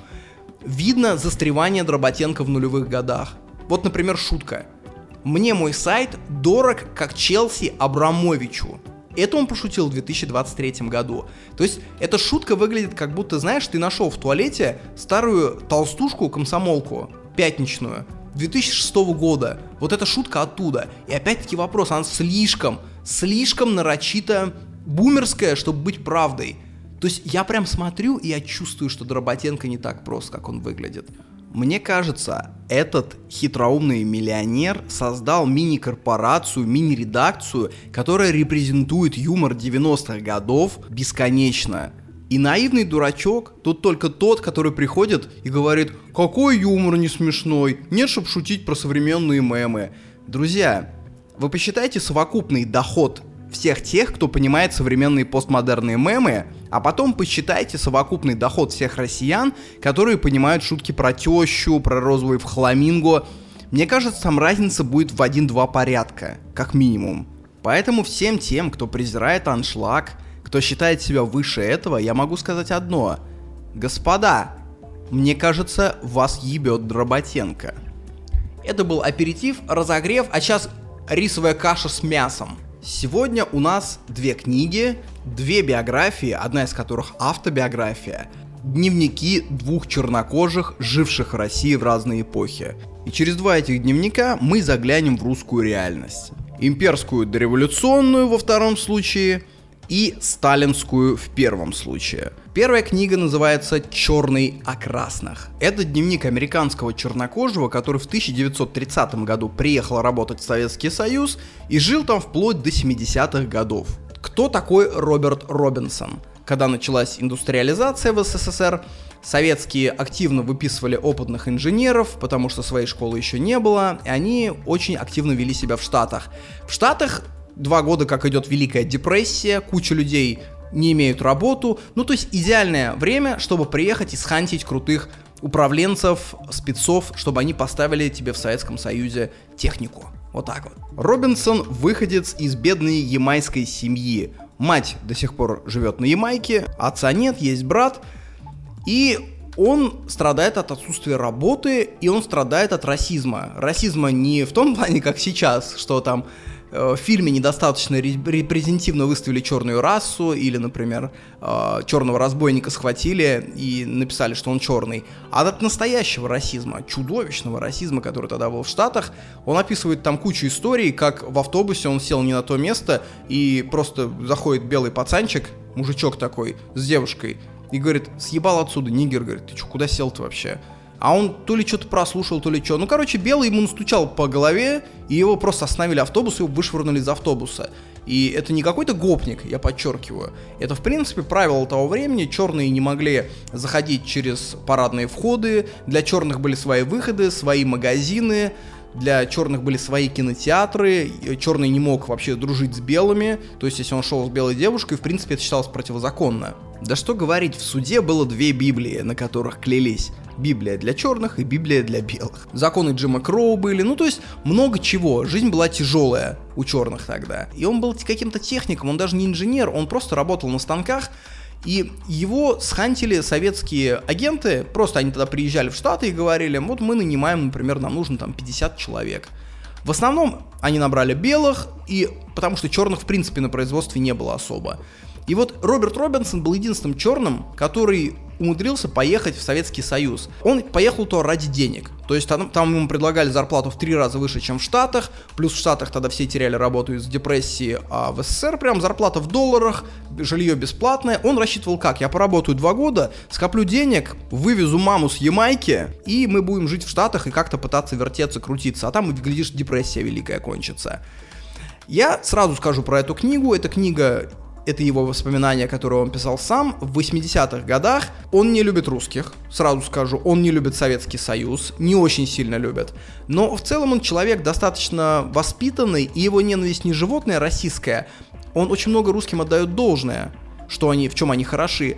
видно застревание Дроботенко в нулевых годах. Вот, например, шутка. «Мне мой сайт дорог, как Челси Абрамовичу». Это он пошутил в 2023 году. То есть эта шутка выглядит как будто, знаешь, ты нашел в туалете старую толстушку-комсомолку, пятничную, 2006 года. Вот эта шутка оттуда. И опять-таки вопрос, она слишком, слишком нарочито бумерская, чтобы быть правдой. То есть я прям смотрю, и я чувствую, что Дроботенко не так прост, как он выглядит. Мне кажется, этот хитроумный миллионер создал мини-корпорацию, мини-редакцию, которая репрезентует юмор 90-х годов бесконечно. И наивный дурачок тут только тот, который приходит и говорит, какой юмор не смешной, нет, чтоб шутить про современные мемы. Друзья, вы посчитайте совокупный доход всех тех, кто понимает современные постмодерные мемы, а потом посчитайте совокупный доход всех россиян, которые понимают шутки про тещу, про розовый фламинго. Мне кажется, там разница будет в 1-2 порядка, как минимум. Поэтому всем тем, кто презирает аншлаг, кто считает себя выше этого, я могу сказать одно. Господа, мне кажется, вас ебет Дроботенко. Это был аперитив, разогрев, а сейчас рисовая каша с мясом. Сегодня у нас две книги, две биографии, одна из которых автобиография, дневники двух чернокожих, живших в России в разные эпохи. И через два этих дневника мы заглянем в русскую реальность. Имперскую дореволюционную во втором случае и сталинскую в первом случае. Первая книга называется «Черный о красных». Это дневник американского чернокожего, который в 1930 году приехал работать в Советский Союз и жил там вплоть до 70-х годов. Кто такой Роберт Робинсон? Когда началась индустриализация в СССР, советские активно выписывали опытных инженеров, потому что своей школы еще не было, и они очень активно вели себя в Штатах. В Штатах два года, как идет Великая депрессия, куча людей не имеют работу. Ну, то есть идеальное время, чтобы приехать и схантить крутых управленцев, спецов, чтобы они поставили тебе в Советском Союзе технику. Вот так вот. Робинсон выходец из бедной ямайской семьи. Мать до сих пор живет на Ямайке, отца нет, есть брат. И он страдает от отсутствия работы, и он страдает от расизма. Расизма не в том плане, как сейчас, что там в фильме недостаточно репрезентативно выставили черную расу, или, например, э, черного разбойника схватили и написали, что он черный. А от настоящего расизма, чудовищного расизма, который тогда был в Штатах, он описывает там кучу историй, как в автобусе он сел не на то место, и просто заходит белый пацанчик, мужичок такой, с девушкой, и говорит, съебал отсюда, нигер, говорит, ты что, куда сел-то вообще? А он то ли что-то прослушал, то ли что. Ну, короче, Белый ему настучал по голове, и его просто остановили автобус, и его вышвырнули из автобуса. И это не какой-то гопник, я подчеркиваю. Это, в принципе, правило того времени. Черные не могли заходить через парадные входы, для черных были свои выходы, свои магазины, для черных были свои кинотеатры, черный не мог вообще дружить с белыми, то есть если он шел с белой девушкой, в принципе, это считалось противозаконно. Да что говорить, в суде было две Библии, на которых клялись. Библия для черных и Библия для белых. Законы Джима Кроу были, ну то есть много чего. Жизнь была тяжелая у черных тогда. И он был каким-то техником, он даже не инженер, он просто работал на станках, и его схантили советские агенты, просто они тогда приезжали в Штаты и говорили, вот мы нанимаем, например, нам нужно там 50 человек. В основном они набрали белых, и потому что черных в принципе на производстве не было особо. И вот Роберт Робинсон был единственным черным, который умудрился поехать в Советский Союз. Он поехал туда ради денег. То есть там, там ему предлагали зарплату в три раза выше, чем в Штатах. Плюс в Штатах тогда все теряли работу из депрессии, а в СССР прям зарплата в долларах, жилье бесплатное. Он рассчитывал как? Я поработаю два года, скоплю денег, вывезу маму с Ямайки, и мы будем жить в Штатах и как-то пытаться вертеться, крутиться. А там, глядишь, депрессия великая кончится. Я сразу скажу про эту книгу. Эта книга это его воспоминания, которые он писал сам, в 80-х годах. Он не любит русских, сразу скажу, он не любит Советский Союз, не очень сильно любит. Но в целом он человек достаточно воспитанный, и его ненависть не животная, а российская. Он очень много русским отдает должное, что они, в чем они хороши.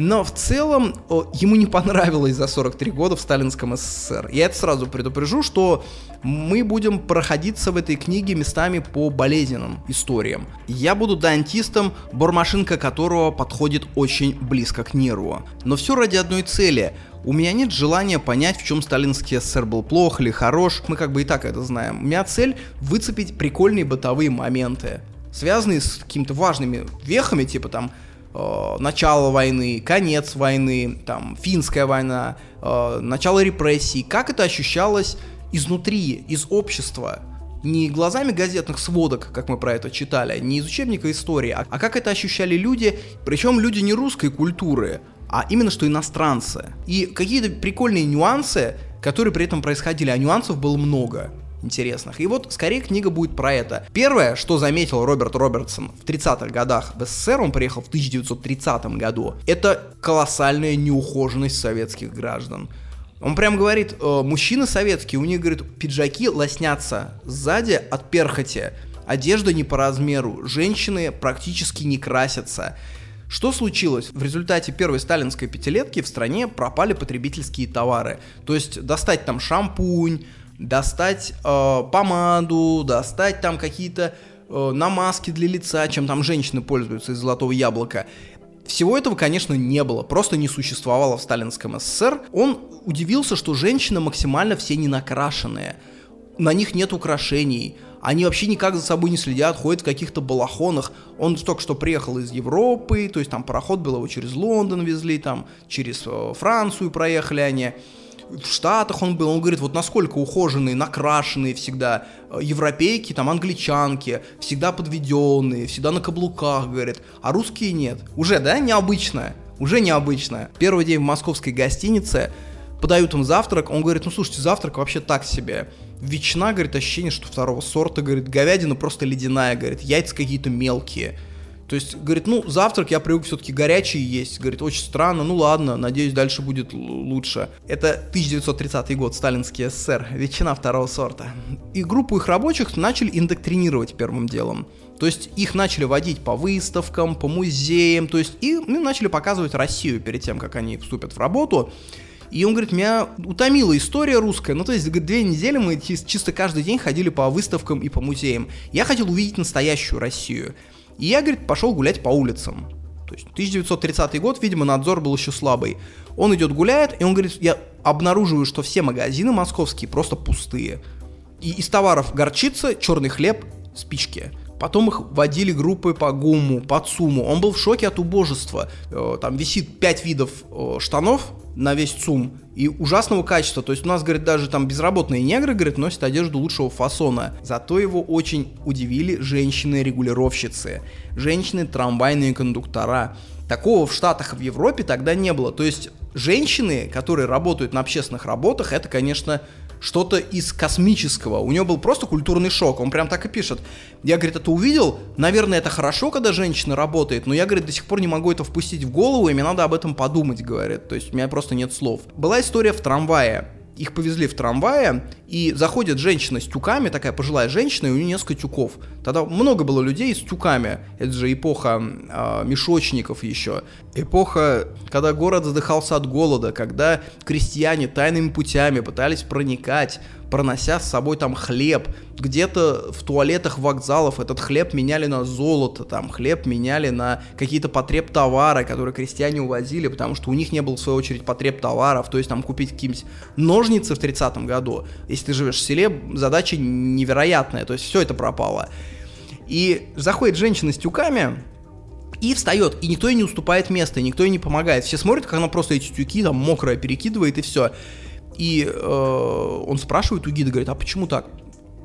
Но в целом ему не понравилось за 43 года в сталинском СССР. Я это сразу предупрежу, что мы будем проходиться в этой книге местами по болезненным историям. Я буду дантистом, бормашинка которого подходит очень близко к нерву. Но все ради одной цели. У меня нет желания понять, в чем сталинский СССР был плох или хорош, мы как бы и так это знаем. У меня цель выцепить прикольные бытовые моменты, связанные с какими-то важными вехами, типа там э, начало войны, конец войны, там, финская война, э, начало репрессий, как это ощущалось изнутри, из общества, не глазами газетных сводок, как мы про это читали, не из учебника истории, а, а как это ощущали люди, причем люди не русской культуры, а именно что иностранцы. И какие-то прикольные нюансы, которые при этом происходили, а нюансов было много интересных. И вот скорее книга будет про это. Первое, что заметил Роберт Робертсон в 30-х годах в СССР, он приехал в 1930 году, это колоссальная неухоженность советских граждан. Он прям говорит, э, мужчины советские, у них, говорит, пиджаки лоснятся сзади от перхоти, одежда не по размеру, женщины практически не красятся. Что случилось? В результате первой сталинской пятилетки в стране пропали потребительские товары. То есть достать там шампунь, достать э, помаду, достать там какие-то э, намазки для лица, чем там женщины пользуются из золотого яблока. Всего этого, конечно, не было, просто не существовало в сталинском СССР. Он удивился, что женщины максимально все не накрашенные, на них нет украшений, они вообще никак за собой не следят, ходят в каких-то балахонах. Он только что приехал из Европы, то есть там пароход был, его через Лондон везли, там через э, Францию проехали они в Штатах он был, он говорит, вот насколько ухоженные, накрашенные всегда э, европейки, там англичанки, всегда подведенные, всегда на каблуках, говорит, а русские нет. Уже, да, необычно, уже необычно. Первый день в московской гостинице, подают им завтрак, он говорит, ну слушайте, завтрак вообще так себе. Ветчина, говорит, ощущение, что второго сорта, говорит, говядина просто ледяная, говорит, яйца какие-то мелкие. То есть, говорит, ну, завтрак я привык все-таки горячий есть. Говорит, очень странно, ну ладно, надеюсь, дальше будет лучше. Это 1930 год, сталинский СССР, ветчина второго сорта. И группу их рабочих начали индоктринировать первым делом. То есть их начали водить по выставкам, по музеям, то есть и ну, начали показывать Россию перед тем, как они вступят в работу. И он говорит, меня утомила история русская. Ну, то есть, две недели мы чисто каждый день ходили по выставкам и по музеям. Я хотел увидеть настоящую Россию. И я, говорит, пошел гулять по улицам. То есть 1930 год, видимо, надзор был еще слабый. Он идет гуляет, и он говорит, я обнаруживаю, что все магазины московские просто пустые. И из товаров горчица, черный хлеб, спички. Потом их водили группы по ГУМу, по ЦУМу. Он был в шоке от убожества. Э, там висит 5 видов э, штанов на весь ЦУМ и ужасного качества. То есть у нас, говорит, даже там безработные негры, говорит, носят одежду лучшего фасона. Зато его очень удивили женщины-регулировщицы, женщины-трамвайные кондуктора. Такого в Штатах в Европе тогда не было. То есть женщины, которые работают на общественных работах, это, конечно, что-то из космического. У него был просто культурный шок. Он прям так и пишет. Я, говорит, это увидел. Наверное, это хорошо, когда женщина работает, но я, говорит, до сих пор не могу это впустить в голову, и мне надо об этом подумать, говорит. То есть у меня просто нет слов. Была история в трамвае их повезли в трамвае, и заходит женщина с тюками, такая пожилая женщина, и у нее несколько тюков. Тогда много было людей с тюками. Это же эпоха э, мешочников еще. Эпоха, когда город задыхался от голода, когда крестьяне тайными путями пытались проникать пронося с собой там хлеб. Где-то в туалетах вокзалов этот хлеб меняли на золото, там хлеб меняли на какие-то потреб товары, которые крестьяне увозили, потому что у них не было, в свою очередь, потреб товаров. То есть там купить какие-нибудь ножницы в 30-м году, если ты живешь в селе, задача невероятная, то есть все это пропало. И заходит женщина с тюками, и встает, и никто ей не уступает место, никто ей не помогает. Все смотрят, как она просто эти тюки там мокрое перекидывает, и все. И э, он спрашивает у гида, говорит, а почему так?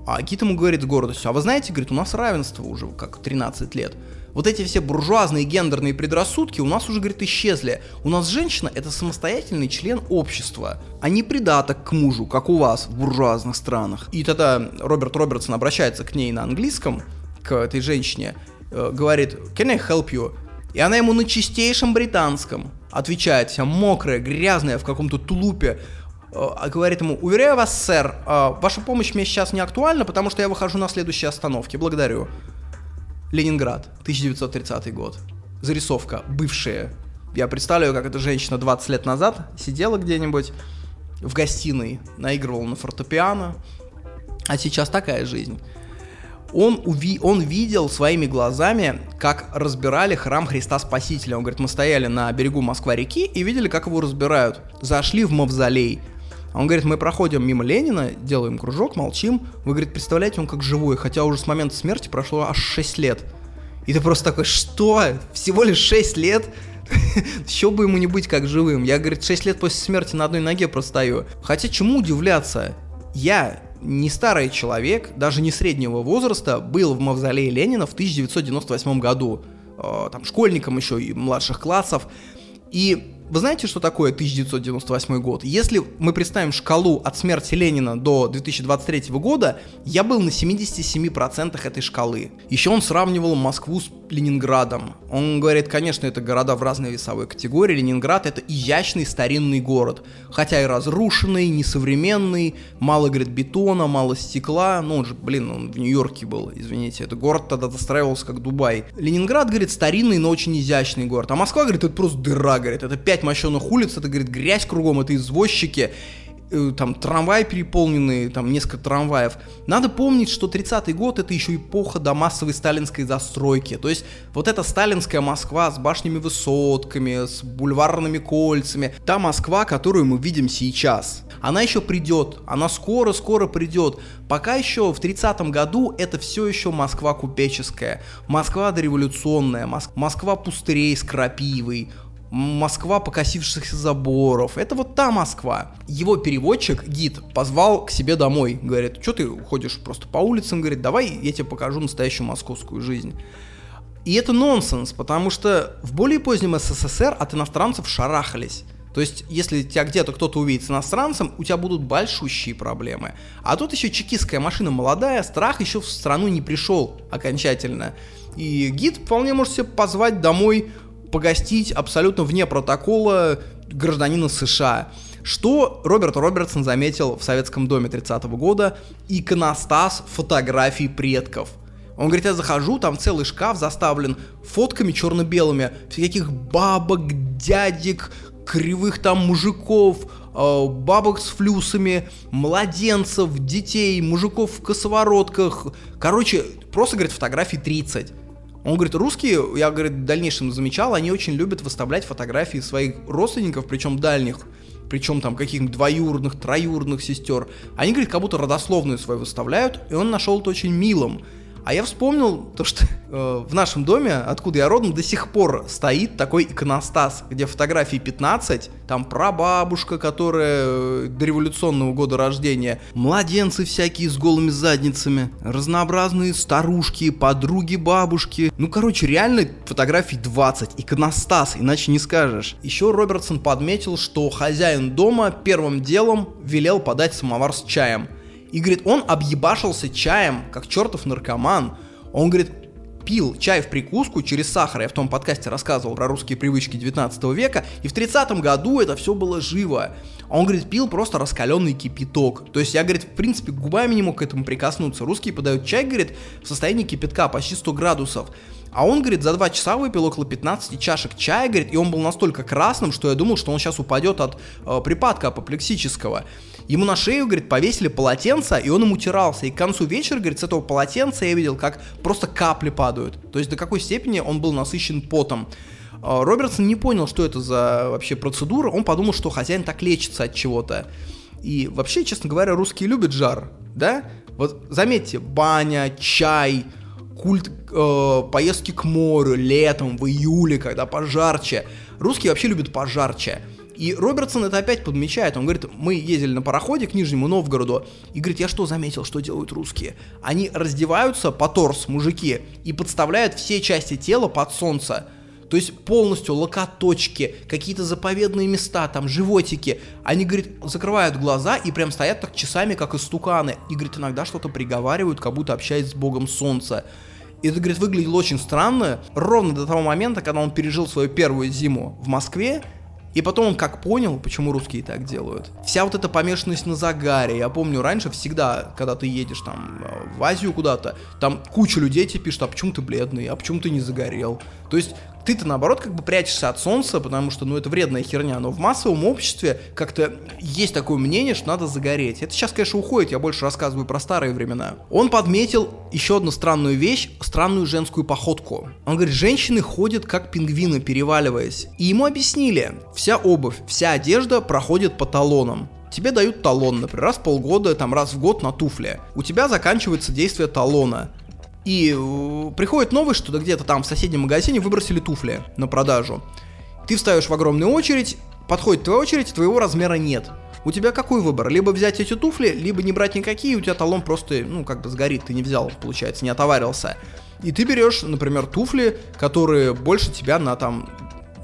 А гид ему говорит с гордостью, а вы знаете, говорит, у нас равенство уже как 13 лет. Вот эти все буржуазные гендерные предрассудки у нас уже, говорит, исчезли. У нас женщина это самостоятельный член общества, а не придаток к мужу, как у вас в буржуазных странах. И тогда Роберт Робертсон обращается к ней на английском, к этой женщине, э, говорит, can I help you? И она ему на чистейшем британском отвечает, вся мокрая, грязная, в каком-то тулупе, говорит ему, уверяю вас, сэр, э, ваша помощь мне сейчас не актуальна, потому что я выхожу на следующей остановке. Благодарю. Ленинград, 1930 год. Зарисовка, бывшая. Я представляю, как эта женщина 20 лет назад сидела где-нибудь в гостиной, наигрывала на фортепиано, а сейчас такая жизнь. Он, уви он видел своими глазами, как разбирали храм Христа Спасителя. Он говорит, мы стояли на берегу Москва-реки и видели, как его разбирают. Зашли в мавзолей, а он говорит, мы проходим мимо Ленина, делаем кружок, молчим. Вы, говорит, представляете, он как живой, хотя уже с момента смерти прошло аж 6 лет. И ты просто такой, что? Всего лишь 6 лет? Еще бы ему не быть как живым. Я, говорит, 6 лет после смерти на одной ноге простою. Хотя чему удивляться? Я не старый человек, даже не среднего возраста, был в мавзолее Ленина в 1998 году. Э, там школьником еще и младших классов. И вы знаете, что такое 1998 год? Если мы представим шкалу от смерти Ленина до 2023 года, я был на 77% этой шкалы. Еще он сравнивал Москву с Ленинградом. Он говорит, конечно, это города в разной весовой категории. Ленинград это изящный старинный город. Хотя и разрушенный, несовременный, мало, говорит, бетона, мало стекла. Ну, он же, блин, он в Нью-Йорке был, извините. Это город тогда достраивался как Дубай. Ленинград, говорит, старинный, но очень изящный город. А Москва, говорит, это просто дыра, говорит. Это 5 мощенных улиц, это, говорит, грязь кругом, это извозчики э, там трамвай переполненный, там несколько трамваев. Надо помнить, что 30-й год это еще эпоха до массовой сталинской застройки. То есть вот эта сталинская Москва с башнями высотками, с бульварными кольцами, та Москва, которую мы видим сейчас. Она еще придет, она скоро-скоро придет. Пока еще в 30-м году это все еще Москва купеческая, Москва дореволюционная, Москва пустырей с крапивой, Москва покосившихся заборов. Это вот та Москва. Его переводчик, гид, позвал к себе домой. Говорит, что ты ходишь просто по улицам? Говорит, давай я тебе покажу настоящую московскую жизнь. И это нонсенс, потому что в более позднем СССР от иностранцев шарахались. То есть, если тебя где-то кто-то увидит с иностранцем, у тебя будут большущие проблемы. А тут еще чекистская машина молодая, страх еще в страну не пришел окончательно. И гид вполне может себе позвать домой погостить абсолютно вне протокола гражданина США. Что Роберт Робертсон заметил в советском доме 30-го года? Иконостас фотографий предков. Он говорит, я захожу, там целый шкаф заставлен фотками черно-белыми, всяких бабок, дядек, кривых там мужиков, э, бабок с флюсами, младенцев, детей, мужиков в косоворотках. Короче, просто, говорит, фотографий 30. Он говорит, русские, я, говорит, в дальнейшем замечал, они очень любят выставлять фотографии своих родственников, причем дальних, причем там каких-нибудь двоюродных, троюродных сестер. Они, говорит, как будто родословную свою выставляют, и он нашел это очень милым. А я вспомнил то, что э, в нашем доме, откуда я родом, до сих пор стоит такой иконостас, где фотографии 15, там прабабушка, которая э, до революционного года рождения, младенцы всякие с голыми задницами, разнообразные старушки, подруги бабушки. Ну, короче, реально фотографий 20, иконостас, иначе не скажешь. Еще Робертсон подметил, что хозяин дома первым делом велел подать самовар с чаем. И, говорит, он объебашился чаем, как чертов наркоман. Он, говорит, пил чай в прикуску через сахар. Я в том подкасте рассказывал про русские привычки 19 века. И в 30-м году это все было живо. Он, говорит, пил просто раскаленный кипяток. То есть я, говорит, в принципе, губами не мог к этому прикоснуться. Русские подают чай, говорит, в состоянии кипятка почти 100 градусов. А он, говорит, за 2 часа выпил около 15 чашек чая, говорит, и он был настолько красным, что я думал, что он сейчас упадет от э, припадка апоплексического. Ему на шею, говорит, повесили полотенце, и он им утирался. И к концу вечера, говорит, с этого полотенца я видел, как просто капли падают. То есть до какой степени он был насыщен потом. А, Робертсон не понял, что это за вообще процедура. Он подумал, что хозяин так лечится от чего-то. И вообще, честно говоря, русские любят жар, да? Вот заметьте, баня, чай, культ э, поездки к морю летом, в июле, когда пожарче. Русские вообще любят пожарче. И Робертсон это опять подмечает. Он говорит, мы ездили на пароходе к Нижнему Новгороду. И говорит, я что заметил, что делают русские? Они раздеваются по торс, мужики, и подставляют все части тела под солнце. То есть полностью локоточки, какие-то заповедные места, там животики. Они, говорит, закрывают глаза и прям стоят так часами, как истуканы. И, говорит, иногда что-то приговаривают, как будто общаясь с богом солнца. И это, говорит, выглядело очень странно, ровно до того момента, когда он пережил свою первую зиму в Москве, и потом он как понял, почему русские так делают. Вся вот эта помешанность на загаре. Я помню, раньше всегда, когда ты едешь там э, в Азию куда-то, там куча людей тебе пишут, а почему ты бледный, а почему ты не загорел. То есть ты-то наоборот как бы прячешься от солнца, потому что, ну, это вредная херня, но в массовом обществе как-то есть такое мнение, что надо загореть. Это сейчас, конечно, уходит, я больше рассказываю про старые времена. Он подметил еще одну странную вещь, странную женскую походку. Он говорит, женщины ходят как пингвины, переваливаясь. И ему объяснили, вся обувь, вся одежда проходит по талонам тебе дают талон, например, раз в полгода, там раз в год на туфли. У тебя заканчивается действие талона. И э, приходит новость, что где-то там в соседнем магазине выбросили туфли на продажу. Ты встаешь в огромную очередь, подходит твоя очередь, твоего размера нет. У тебя какой выбор? Либо взять эти туфли, либо не брать никакие, у тебя талон просто, ну, как бы сгорит, ты не взял, получается, не отоварился. И ты берешь, например, туфли, которые больше тебя на там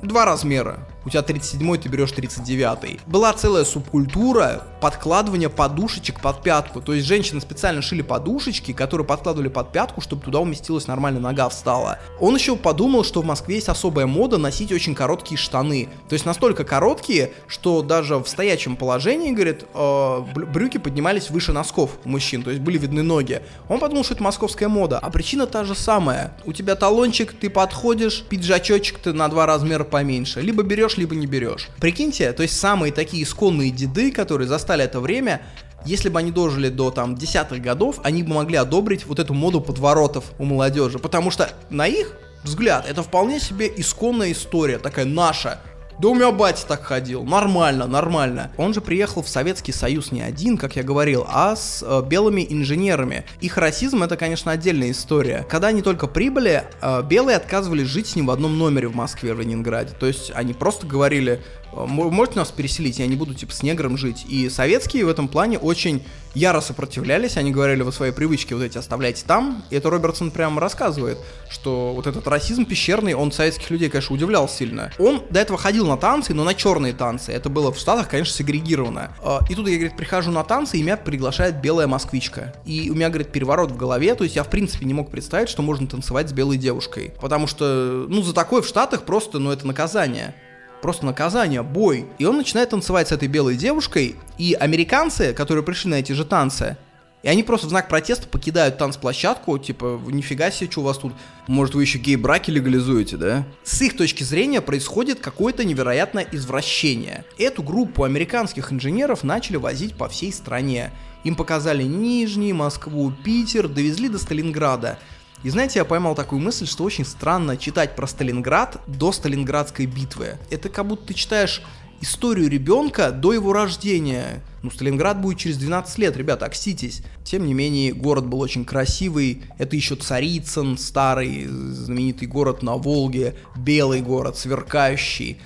два размера у тебя 37 ты берешь 39 Была целая субкультура подкладывания подушечек под пятку. То есть женщины специально шили подушечки, которые подкладывали под пятку, чтобы туда уместилась нормально нога встала. Он еще подумал, что в Москве есть особая мода носить очень короткие штаны. То есть настолько короткие, что даже в стоячем положении, говорит, э, брюки поднимались выше носков у мужчин, то есть были видны ноги. Он подумал, что это московская мода. А причина та же самая. У тебя талончик, ты подходишь, пиджачочек ты на два размера поменьше. Либо берешь либо не берешь. Прикиньте, то есть самые такие исконные деды, которые застали это время, если бы они дожили до там десятых годов, они бы могли одобрить вот эту моду подворотов у молодежи, потому что на их взгляд это вполне себе исконная история, такая наша, да у меня батя так ходил. Нормально, нормально. Он же приехал в Советский Союз не один, как я говорил, а с э, белыми инженерами. Их расизм это, конечно, отдельная история. Когда они только прибыли, э, белые отказывались жить с ним в одном номере в Москве, в Ленинграде. То есть они просто говорили, «Э, можете нас переселить, я не буду типа с негром жить. И советские в этом плане очень яро сопротивлялись, они говорили, вы свои привычки вот эти оставляйте там, и это Робертсон прямо рассказывает, что вот этот расизм пещерный, он советских людей, конечно, удивлял сильно. Он до этого ходил на танцы, но на черные танцы. Это было в Штатах, конечно, сегрегировано. А, и тут я, говорит, прихожу на танцы, и меня приглашает белая москвичка. И у меня, говорит, переворот в голове, то есть я, в принципе, не мог представить, что можно танцевать с белой девушкой. Потому что, ну, за такое в Штатах просто, ну, это наказание просто наказание, бой. И он начинает танцевать с этой белой девушкой, и американцы, которые пришли на эти же танцы, и они просто в знак протеста покидают танцплощадку, типа, нифига себе, что у вас тут, может вы еще гей-браки легализуете, да? С их точки зрения происходит какое-то невероятное извращение. Эту группу американских инженеров начали возить по всей стране. Им показали Нижний, Москву, Питер, довезли до Сталинграда. И знаете, я поймал такую мысль, что очень странно читать про Сталинград до Сталинградской битвы. Это как будто ты читаешь историю ребенка до его рождения. Ну, Сталинград будет через 12 лет, ребята, окститесь. Тем не менее, город был очень красивый. Это еще Царицын, старый знаменитый город на Волге, белый город, сверкающий,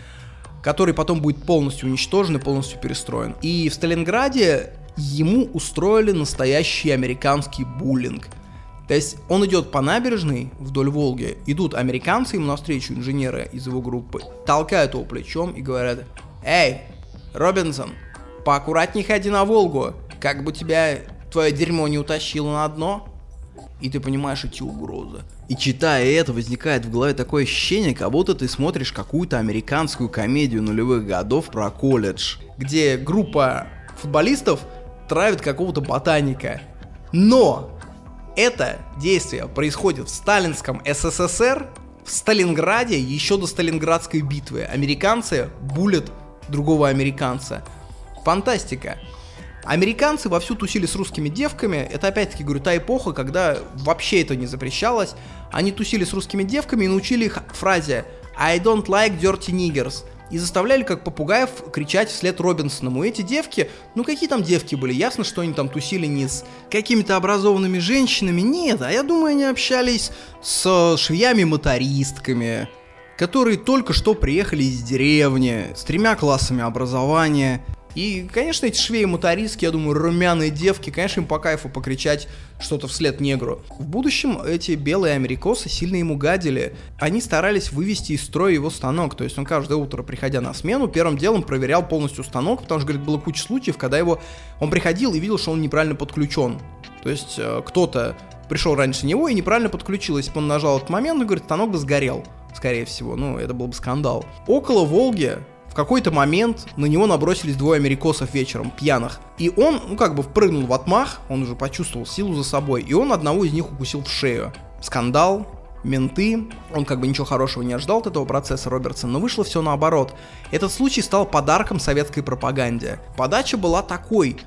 который потом будет полностью уничтожен и полностью перестроен. И в Сталинграде ему устроили настоящий американский буллинг. То есть он идет по набережной вдоль Волги, идут американцы ему навстречу, инженеры из его группы, толкают его плечом и говорят, «Эй, Робинсон, поаккуратней ходи на Волгу, как бы тебя твое дерьмо не утащило на дно». И ты понимаешь эти угрозы. И читая это, возникает в голове такое ощущение, как будто ты смотришь какую-то американскую комедию нулевых годов про колледж, где группа футболистов травит какого-то ботаника. Но это действие происходит в сталинском СССР, в Сталинграде еще до Сталинградской битвы. Американцы булят другого американца. Фантастика. Американцы вовсю тусили с русскими девками. Это опять-таки, говорю, та эпоха, когда вообще это не запрещалось. Они тусили с русскими девками и научили их фразе I don't like dirty niggers и заставляли как попугаев кричать вслед Робинсоному. Эти девки, ну какие там девки были? Ясно, что они там тусили не с какими-то образованными женщинами, нет, а я думаю, они общались с швеями-мотористками, которые только что приехали из деревни, с тремя классами образования, и, конечно, эти швеи-мотористки, я думаю, румяные девки, конечно, им по кайфу покричать что-то вслед негру. В будущем эти белые америкосы сильно ему гадили. Они старались вывести из строя его станок. То есть он каждое утро, приходя на смену, первым делом проверял полностью станок, потому что, говорит, было куча случаев, когда его... Он приходил и видел, что он неправильно подключен. То есть э, кто-то пришел раньше него и неправильно подключил. Если бы он нажал этот момент, он говорит, станок бы сгорел скорее всего. Ну, это был бы скандал. Около Волги в какой-то момент на него набросились двое америкосов вечером, пьяных. И он, ну как бы впрыгнул в отмах, он уже почувствовал силу за собой, и он одного из них укусил в шею. Скандал, менты, он как бы ничего хорошего не ожидал от этого процесса Робертсон, но вышло все наоборот. Этот случай стал подарком советской пропаганде. Подача была такой.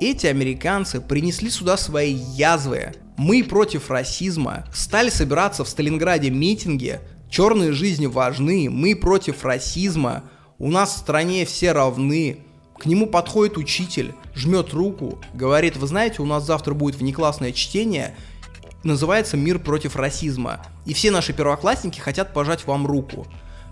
Эти американцы принесли сюда свои язвы. Мы против расизма. Стали собираться в Сталинграде митинги. Черные жизни важны. Мы против расизма у нас в стране все равны. К нему подходит учитель, жмет руку, говорит, вы знаете, у нас завтра будет внеклассное чтение, называется «Мир против расизма». И все наши первоклассники хотят пожать вам руку.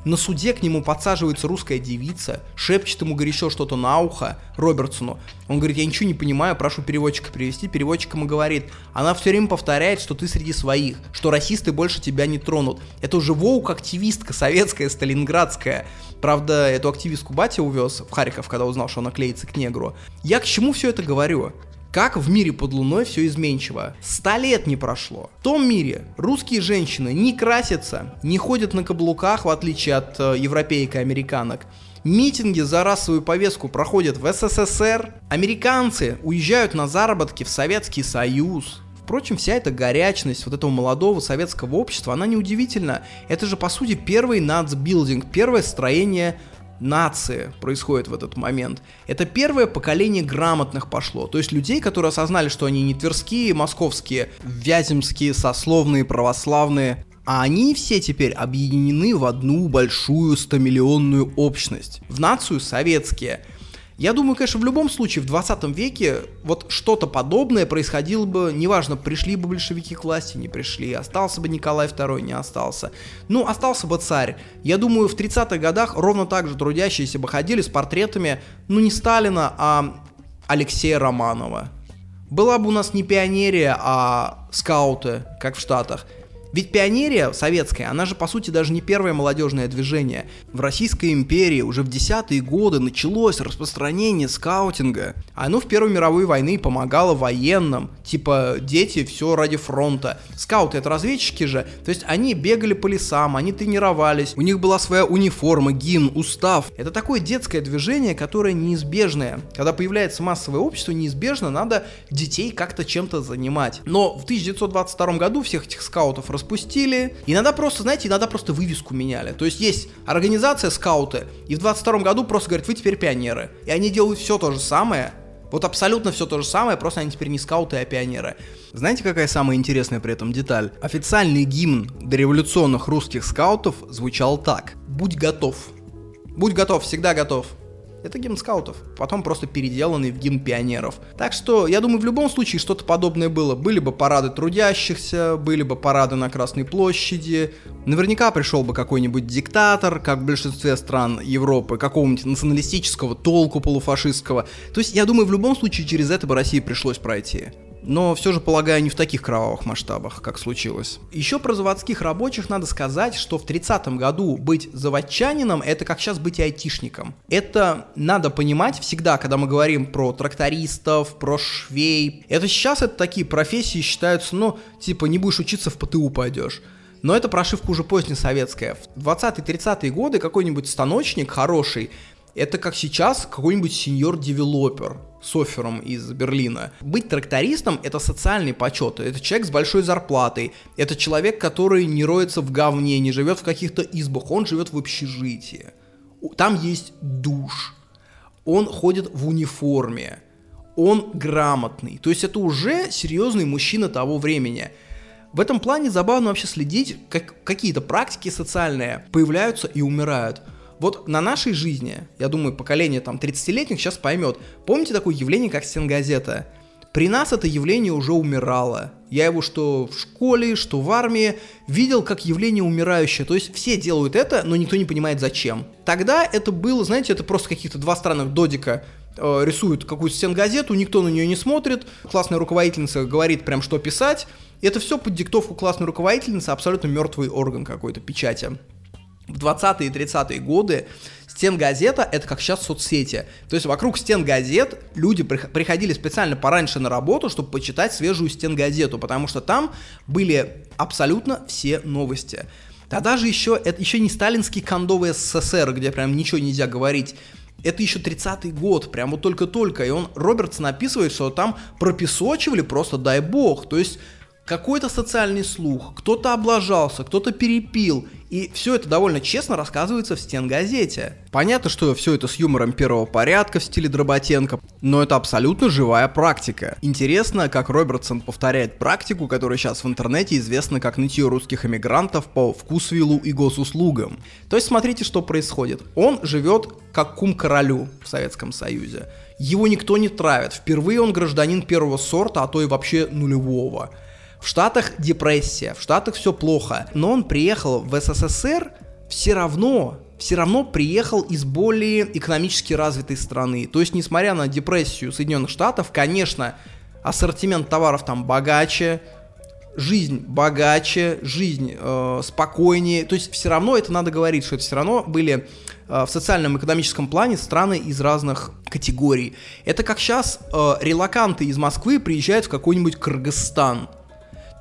На суде к нему подсаживается русская девица, шепчет ему горячо что-то на ухо Робертсону. Он говорит, я ничего не понимаю, прошу переводчика привести. Переводчик ему говорит, она все время повторяет, что ты среди своих, что расисты больше тебя не тронут. Это уже воук-активистка советская, сталинградская. Правда, эту активистку батя увез в Харьков, когда узнал, что она клеится к негру. Я к чему все это говорю? Как в мире под луной все изменчиво. Ста лет не прошло. В том мире русские женщины не красятся, не ходят на каблуках, в отличие от э, европеек и американок. Митинги за расовую повестку проходят в СССР. Американцы уезжают на заработки в Советский Союз. Впрочем, вся эта горячность вот этого молодого советского общества, она неудивительна. Это же, по сути, первый нацбилдинг, первое строение нации происходит в этот момент. Это первое поколение грамотных пошло. То есть людей, которые осознали, что они не тверские, московские, вяземские, сословные, православные, а они все теперь объединены в одну большую стомиллионную общность, в нацию советские. Я думаю, конечно, в любом случае в 20 веке вот что-то подобное происходило бы, неважно, пришли бы большевики к власти, не пришли, остался бы Николай II, не остался. Ну, остался бы царь. Я думаю, в 30-х годах ровно так же трудящиеся бы ходили с портретами, ну, не Сталина, а Алексея Романова. Была бы у нас не пионерия, а скауты, как в Штатах. Ведь пионерия советская, она же по сути даже не первое молодежное движение. В Российской империи уже в десятые годы началось распространение скаутинга. Оно в Первой мировой войны помогало военным, типа дети все ради фронта. Скауты это разведчики же, то есть они бегали по лесам, они тренировались, у них была своя униформа, гимн, устав. Это такое детское движение, которое неизбежное. Когда появляется массовое общество, неизбежно надо детей как-то чем-то занимать. Но в 1922 году всех этих скаутов распустили. Иногда просто, знаете, иногда просто вывеску меняли. То есть есть организация скауты, и в 22 году просто говорят, вы теперь пионеры. И они делают все то же самое, вот абсолютно все то же самое, просто они теперь не скауты, а пионеры. Знаете, какая самая интересная при этом деталь? Официальный гимн дореволюционных русских скаутов звучал так. «Будь готов». Будь готов, всегда готов. Это гимн скаутов, потом просто переделанный в гимн пионеров. Так что, я думаю, в любом случае что-то подобное было. Были бы парады трудящихся, были бы парады на Красной площади. Наверняка пришел бы какой-нибудь диктатор, как в большинстве стран Европы, какого-нибудь националистического толку полуфашистского. То есть, я думаю, в любом случае через это бы России пришлось пройти но все же, полагаю, не в таких кровавых масштабах, как случилось. Еще про заводских рабочих надо сказать, что в 30-м году быть заводчанином — это как сейчас быть айтишником. Это надо понимать всегда, когда мы говорим про трактористов, про швей. Это сейчас это такие профессии считаются, ну, типа, не будешь учиться, в ПТУ пойдешь. Но это прошивка уже позднесоветская. В 20-30-е годы какой-нибудь станочник хороший — это как сейчас какой-нибудь senior developer с оффером из Берлина. Быть трактористом — это социальный почет, это человек с большой зарплатой, это человек, который не роется в говне, не живет в каких-то избах, он живет в общежитии. Там есть душ, он ходит в униформе, он грамотный, то есть это уже серьезный мужчина того времени. В этом плане забавно вообще следить, как какие-то практики социальные появляются и умирают. Вот на нашей жизни, я думаю, поколение там 30-летних сейчас поймет. Помните такое явление, как стенгазета? При нас это явление уже умирало. Я его что в школе, что в армии видел как явление умирающее. То есть все делают это, но никто не понимает зачем. Тогда это было, знаете, это просто каких-то два странных додика э, рисуют какую-то стенгазету, никто на нее не смотрит, классная руководительница говорит прям что писать. Это все под диктовку классной руководительницы, абсолютно мертвый орган какой-то печати в 20-е и 30-е годы стен газета это как сейчас соцсети. То есть вокруг стен газет люди приходили специально пораньше на работу, чтобы почитать свежую стен газету, потому что там были абсолютно все новости. Тогда же еще, это еще не сталинский кондовый СССР, где прям ничего нельзя говорить. Это еще 30-й год, прям вот только-только. И он, Робертс написывает, что там пропесочивали просто дай бог. То есть какой-то социальный слух, кто-то облажался, кто-то перепил, и все это довольно честно рассказывается в стенгазете. Понятно, что все это с юмором первого порядка в стиле Дроботенко, но это абсолютно живая практика. Интересно, как Робертсон повторяет практику, которая сейчас в интернете известна как нытье русских эмигрантов по вкусвиллу и госуслугам. То есть смотрите, что происходит. Он живет как кум королю в Советском Союзе. Его никто не травит. Впервые он гражданин первого сорта, а то и вообще нулевого. В Штатах депрессия, в Штатах все плохо. Но он приехал в СССР все равно, все равно приехал из более экономически развитой страны. То есть, несмотря на депрессию Соединенных Штатов, конечно, ассортимент товаров там богаче, жизнь богаче, жизнь э, спокойнее. То есть все равно это надо говорить, что это все равно были э, в социальном экономическом плане страны из разных категорий. Это как сейчас э, релоканты из Москвы приезжают в какой-нибудь Кыргызстан –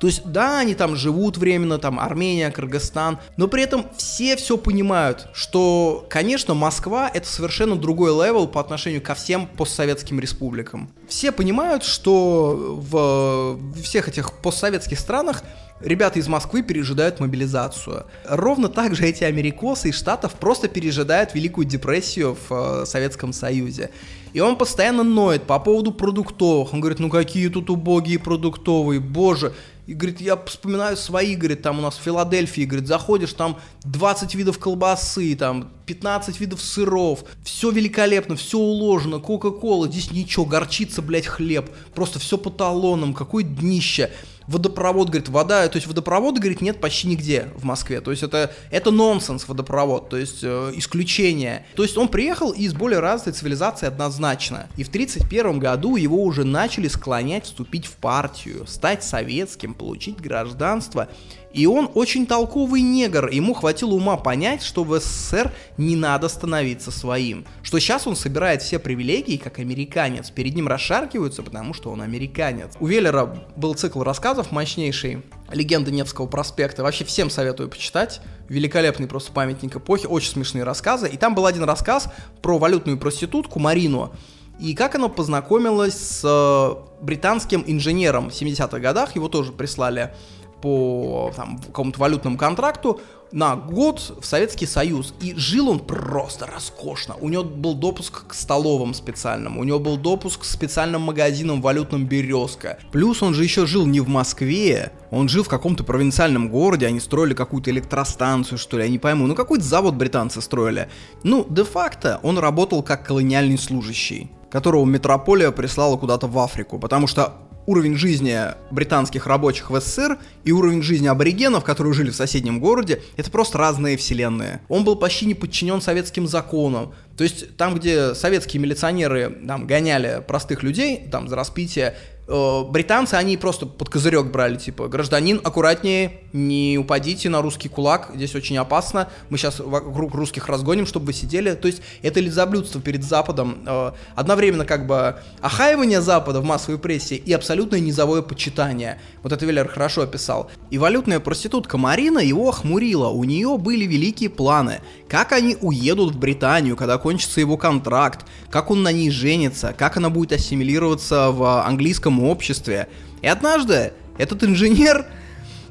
то есть, да, они там живут временно, там Армения, Кыргызстан, но при этом все все понимают, что, конечно, Москва это совершенно другой level по отношению ко всем постсоветским республикам. Все понимают, что в всех этих постсоветских странах ребята из Москвы пережидают мобилизацию. Ровно так же эти америкосы из Штатов просто пережидают Великую депрессию в э, Советском Союзе. И он постоянно ноет по поводу продуктовых. Он говорит, ну какие тут убогие продуктовые, боже. И говорит, я вспоминаю свои, говорит, там у нас в Филадельфии, говорит, заходишь, там 20 видов колбасы, там 15 видов сыров, все великолепно, все уложено, Кока-Кола, здесь ничего, горчица, блядь, хлеб, просто все по талонам, какое днище водопровод, говорит, вода, то есть водопровода, говорит, нет почти нигде в Москве, то есть это, это нонсенс водопровод, то есть э, исключение. То есть он приехал из более развитой цивилизации однозначно, и в 1931 году его уже начали склонять вступить в партию, стать советским, получить гражданство, И он очень толковый негр, ему хватило ума понять, что в СССР не надо становиться своим. Что сейчас он собирает все привилегии, как американец. Перед ним расшаркиваются, потому что он американец. У Веллера был цикл рассказов мощнейший, «Легенда Невского проспекта». Вообще всем советую почитать. Великолепный просто памятник эпохи, очень смешные рассказы. И там был один рассказ про валютную проститутку Марину, и как она познакомилась с э, британским инженером в 70-х годах, его тоже прислали по там, какому-то валютному контракту на год в Советский Союз. И жил он просто роскошно. У него был допуск к столовым специальным, у него был допуск к специальным магазинам валютным «Березка». Плюс он же еще жил не в Москве, он жил в каком-то провинциальном городе, они строили какую-то электростанцию, что ли, я не пойму. Ну, какой-то завод британцы строили. Ну, де-факто он работал как колониальный служащий которого метрополия прислала куда-то в Африку, потому что уровень жизни британских рабочих в СССР и уровень жизни аборигенов, которые жили в соседнем городе, это просто разные вселенные. Он был почти не подчинен советским законам. То есть там, где советские милиционеры там, гоняли простых людей там, за распитие, британцы, они просто под козырек брали, типа, гражданин, аккуратнее, не упадите на русский кулак, здесь очень опасно, мы сейчас вокруг русских разгоним, чтобы вы сидели, то есть это лизоблюдство перед Западом, э, одновременно как бы охаивание Запада в массовой прессе и абсолютное низовое почитание, вот это Веллер хорошо описал. И валютная проститутка Марина его охмурила, у нее были великие планы, как они уедут в Британию, когда кончится его контракт, как он на ней женится, как она будет ассимилироваться в английском обществе. И однажды этот инженер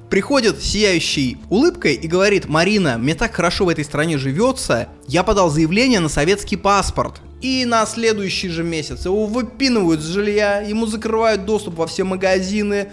приходит сияющей улыбкой и говорит, Марина, мне так хорошо в этой стране живется, я подал заявление на советский паспорт. И на следующий же месяц его выпинывают с жилья, ему закрывают доступ во все магазины,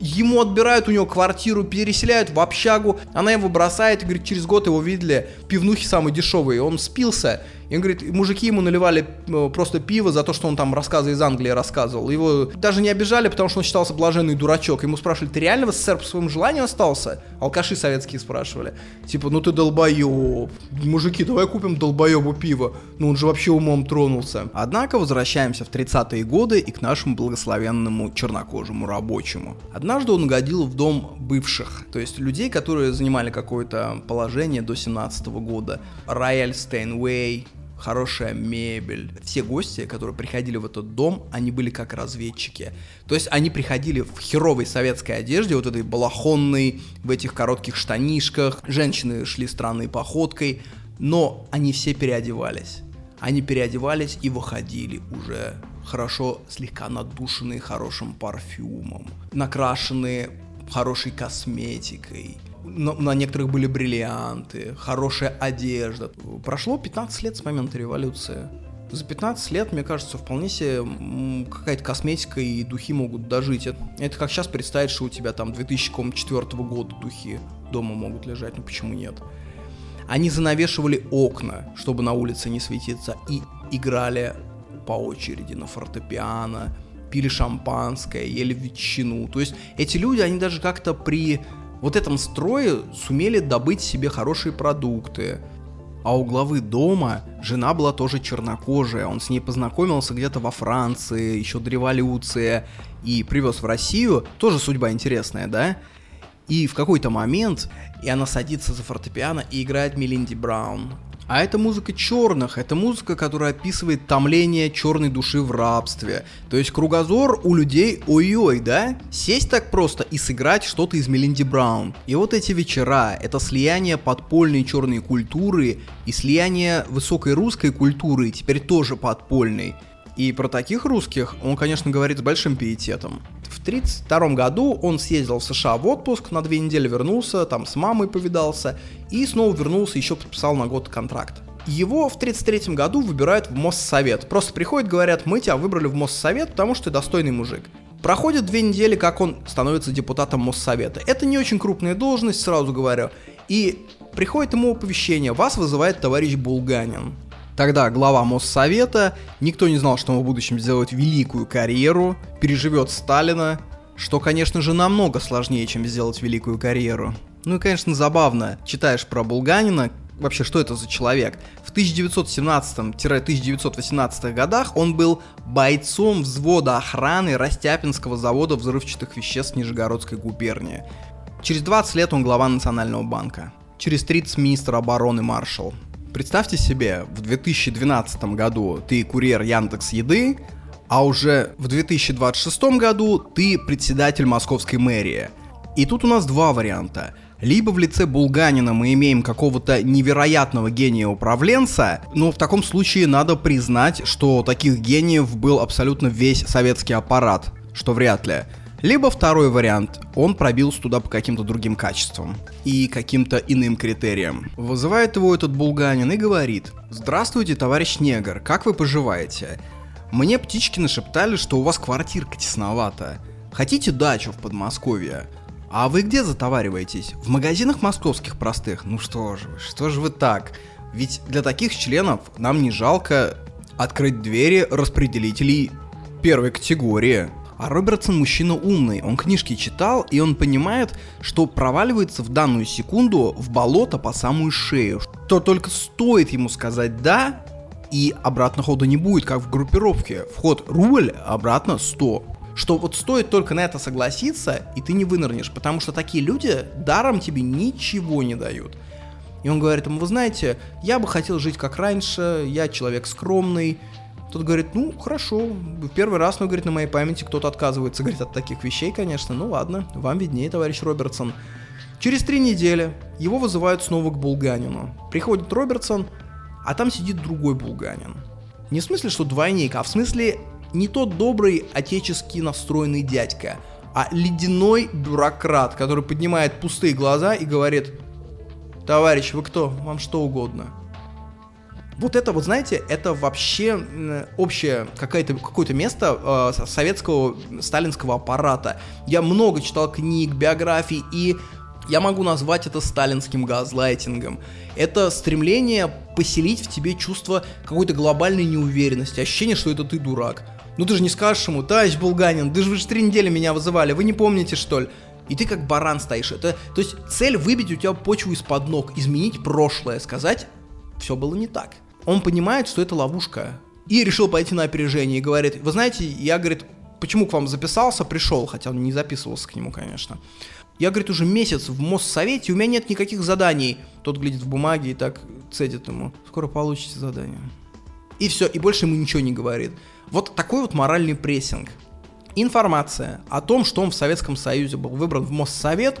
ему отбирают у него квартиру, переселяют в общагу, она его бросает и говорит, через год его видели пивнухи самые дешевые, он спился, и он говорит, мужики ему наливали э, просто пиво за то, что он там рассказы из Англии рассказывал. Его даже не обижали, потому что он считался блаженный дурачок. Ему спрашивали, ты реально в СССР по своему желанию остался? Алкаши советские спрашивали. Типа, ну ты долбоеб. Мужики, давай купим долбоебу пиво. Ну он же вообще умом тронулся. Однако возвращаемся в 30-е годы и к нашему благословенному чернокожему рабочему. Однажды он угодил в дом бывших, то есть людей, которые занимали какое-то положение до 17 -го года. Рояль Стейнвей, хорошая мебель. Все гости, которые приходили в этот дом, они были как разведчики. То есть они приходили в херовой советской одежде, вот этой балахонной, в этих коротких штанишках. Женщины шли странной походкой, но они все переодевались. Они переодевались и выходили уже хорошо, слегка надушенные хорошим парфюмом, накрашенные хорошей косметикой, на, на некоторых были бриллианты, хорошая одежда. Прошло 15 лет с момента революции. За 15 лет, мне кажется, вполне себе какая-то косметика и духи могут дожить. Это, это как сейчас представить, что у тебя там 2004 года духи дома могут лежать, ну почему нет? Они занавешивали окна, чтобы на улице не светиться, и играли по очереди на фортепиано, пили шампанское, ели ветчину. То есть эти люди, они даже как-то при вот этом строе сумели добыть себе хорошие продукты. А у главы дома жена была тоже чернокожая, он с ней познакомился где-то во Франции, еще до революции, и привез в Россию, тоже судьба интересная, да? И в какой-то момент, и она садится за фортепиано и играет Мелинди Браун. А это музыка черных, это музыка, которая описывает томление черной души в рабстве. То есть кругозор у людей ой-ой, да? Сесть так просто и сыграть что-то из Мелинди Браун. И вот эти вечера, это слияние подпольной черной культуры и слияние высокой русской культуры, теперь тоже подпольной. И про таких русских он, конечно, говорит с большим пиететом. В 1932 году он съездил в США в отпуск, на две недели вернулся, там с мамой повидался, и снова вернулся, еще подписал на год контракт. Его в 1933 году выбирают в Моссовет. Просто приходят, говорят, мы тебя выбрали в Моссовет, потому что ты достойный мужик. Проходит две недели, как он становится депутатом Моссовета. Это не очень крупная должность, сразу говорю. И приходит ему оповещение, вас вызывает товарищ Булганин. Тогда глава Моссовета, никто не знал, что он в будущем сделает великую карьеру, переживет Сталина, что, конечно же, намного сложнее, чем сделать великую карьеру. Ну и, конечно, забавно, читаешь про Булганина, вообще, что это за человек. В 1917-1918 годах он был бойцом взвода охраны Растяпинского завода взрывчатых веществ Нижегородской губернии. Через 20 лет он глава Национального банка. Через 30 министр обороны маршал. Представьте себе, в 2012 году ты курьер Яндекс Еды, а уже в 2026 году ты председатель московской мэрии. И тут у нас два варианта. Либо в лице Булганина мы имеем какого-то невероятного гения управленца, но в таком случае надо признать, что таких гениев был абсолютно весь советский аппарат, что вряд ли. Либо второй вариант, он пробился туда по каким-то другим качествам и каким-то иным критериям. Вызывает его этот булганин и говорит, «Здравствуйте, товарищ негр, как вы поживаете? Мне птички нашептали, что у вас квартирка тесновата. Хотите дачу в Подмосковье? А вы где затовариваетесь? В магазинах московских простых? Ну что же вы, что же вы так? Ведь для таких членов нам не жалко открыть двери распределителей первой категории. А Робертсон мужчина умный, он книжки читал, и он понимает, что проваливается в данную секунду в болото по самую шею. То только стоит ему сказать «да», и обратно хода не будет, как в группировке. Вход рубль, обратно 100. Что вот стоит только на это согласиться, и ты не вынырнешь, потому что такие люди даром тебе ничего не дают. И он говорит ему, вы знаете, я бы хотел жить как раньше, я человек скромный, тот говорит, ну, хорошо, первый раз, ну, говорит, на моей памяти кто-то отказывается, говорит, от таких вещей, конечно, ну ладно, вам виднее, товарищ Робертсон. Через три недели его вызывают снова к Булганину. Приходит Робертсон, а там сидит другой Булганин. Не в смысле, что двойник, а в смысле не тот добрый отечески настроенный дядька, а ледяной бюрократ, который поднимает пустые глаза и говорит, товарищ, вы кто? Вам что угодно. Вот это, вот знаете, это вообще общее какое-то какое место э, советского сталинского аппарата. Я много читал книг, биографий, и я могу назвать это сталинским газлайтингом. Это стремление поселить в тебе чувство какой-то глобальной неуверенности, ощущение, что это ты дурак. Ну ты же не скажешь ему, товарищ Булганин, да же вы же три недели меня вызывали, вы не помните что ли? И ты как баран стоишь. Это, то есть цель выбить у тебя почву из-под ног, изменить прошлое, сказать, все было не так он понимает, что это ловушка. И решил пойти на опережение и говорит, вы знаете, я, говорит, почему к вам записался, пришел, хотя он не записывался к нему, конечно. Я, говорит, уже месяц в Моссовете, у меня нет никаких заданий. Тот глядит в бумаге и так цедит ему. Скоро получите задание. И все, и больше ему ничего не говорит. Вот такой вот моральный прессинг. Информация о том, что он в Советском Союзе был выбран в Моссовет,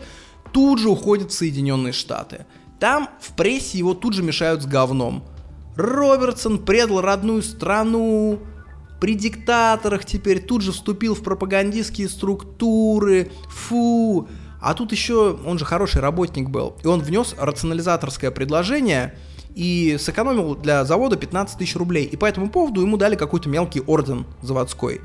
тут же уходит в Соединенные Штаты. Там в прессе его тут же мешают с говном. Робертсон предал родную страну, при диктаторах теперь тут же вступил в пропагандистские структуры, фу. А тут еще, он же хороший работник был, и он внес рационализаторское предложение и сэкономил для завода 15 тысяч рублей. И по этому поводу ему дали какой-то мелкий орден заводской.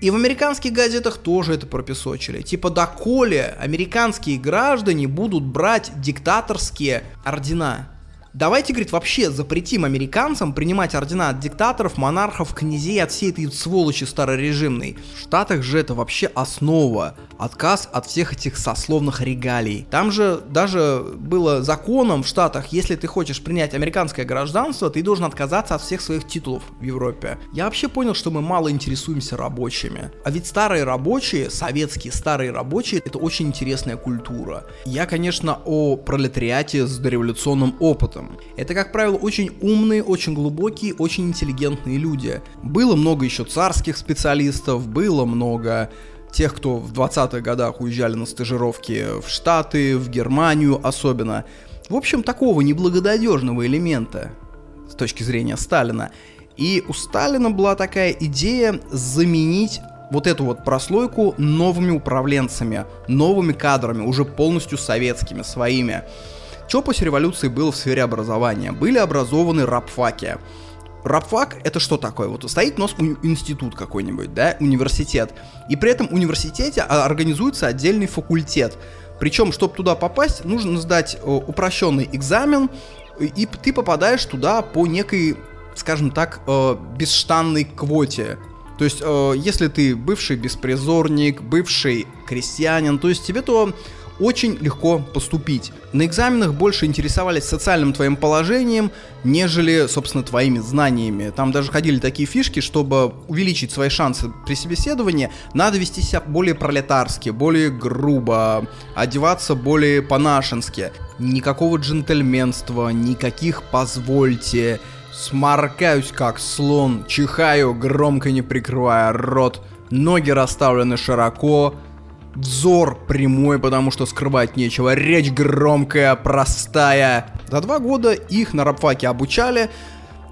И в американских газетах тоже это пропесочили. Типа, доколе американские граждане будут брать диктаторские ордена. Давайте, говорит, вообще запретим американцам принимать ордена от диктаторов, монархов, князей, от всей этой сволочи старорежимной. В Штатах же это вообще основа. Отказ от всех этих сословных регалий. Там же даже было законом в Штатах, если ты хочешь принять американское гражданство, ты должен отказаться от всех своих титулов в Европе. Я вообще понял, что мы мало интересуемся рабочими. А ведь старые рабочие, советские старые рабочие, это очень интересная культура. Я, конечно, о пролетариате с дореволюционным опытом этом. Это, как правило, очень умные, очень глубокие, очень интеллигентные люди. Было много еще царских специалистов, было много тех, кто в 20-х годах уезжали на стажировки в Штаты, в Германию особенно. В общем, такого неблагонадежного элемента с точки зрения Сталина. И у Сталина была такая идея заменить вот эту вот прослойку новыми управленцами, новыми кадрами, уже полностью советскими, своими. Что после революции было в сфере образования? Были образованы рабфаки. Рабфак это что такое? Вот стоит у нас институт какой-нибудь, да, университет. И при этом университете организуется отдельный факультет. Причем, чтобы туда попасть, нужно сдать э, упрощенный экзамен, и ты попадаешь туда по некой, скажем так, э, бесштанной квоте. То есть, э, если ты бывший беспризорник, бывший крестьянин, то есть тебе то очень легко поступить. На экзаменах больше интересовались социальным твоим положением, нежели, собственно, твоими знаниями. Там даже ходили такие фишки, чтобы увеличить свои шансы при собеседовании, надо вести себя более пролетарски, более грубо, одеваться более по-нашенски. Никакого джентльменства, никаких «позвольте», сморкаюсь как слон, чихаю, громко не прикрывая рот, ноги расставлены широко, Взор прямой, потому что скрывать нечего. Речь громкая, простая. За два года их на рабфаке обучали,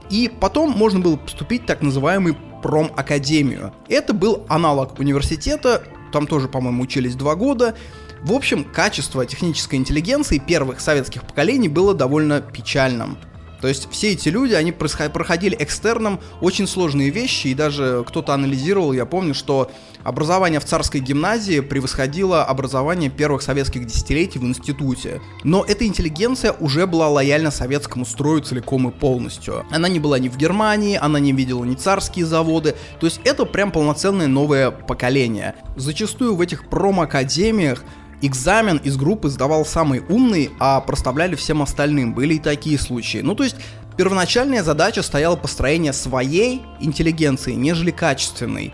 и потом можно было поступить в так называемый промакадемию. Это был аналог университета, там тоже, по-моему, учились два года. В общем, качество технической интеллигенции первых советских поколений было довольно печальным. То есть все эти люди, они проходили экстерном очень сложные вещи, и даже кто-то анализировал, я помню, что образование в царской гимназии превосходило образование первых советских десятилетий в институте. Но эта интеллигенция уже была лояльна советскому строю целиком и полностью. Она не была ни в Германии, она не видела ни царские заводы, то есть это прям полноценное новое поколение. Зачастую в этих промакадемиях экзамен из группы сдавал самый умный, а проставляли всем остальным. Были и такие случаи. Ну, то есть, первоначальная задача стояла построение своей интеллигенции, нежели качественной.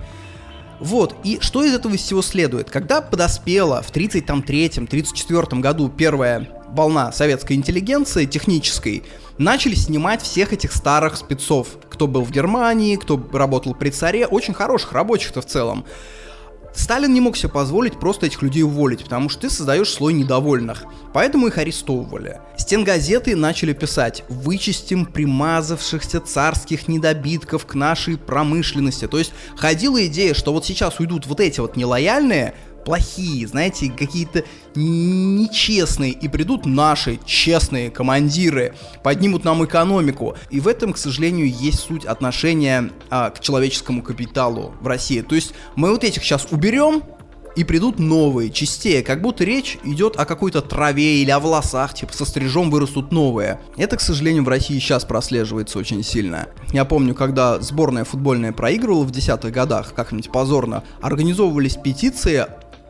Вот, и что из этого всего следует? Когда подоспела в 33-34 году первая волна советской интеллигенции, технической, начали снимать всех этих старых спецов, кто был в Германии, кто работал при царе, очень хороших рабочих-то в целом. Сталин не мог себе позволить просто этих людей уволить, потому что ты создаешь слой недовольных. Поэтому их арестовывали. Стенгазеты начали писать «Вычистим примазавшихся царских недобитков к нашей промышленности». То есть ходила идея, что вот сейчас уйдут вот эти вот нелояльные, плохие, знаете, какие-то нечестные, и придут наши честные командиры, поднимут нам экономику. И в этом, к сожалению, есть суть отношения а, к человеческому капиталу в России. То есть мы вот этих сейчас уберем, и придут новые, чистее, как будто речь идет о какой-то траве или о волосах, типа со стрижом вырастут новые. Это, к сожалению, в России сейчас прослеживается очень сильно. Я помню, когда сборная футбольная проигрывала в десятых годах, как-нибудь позорно, организовывались петиции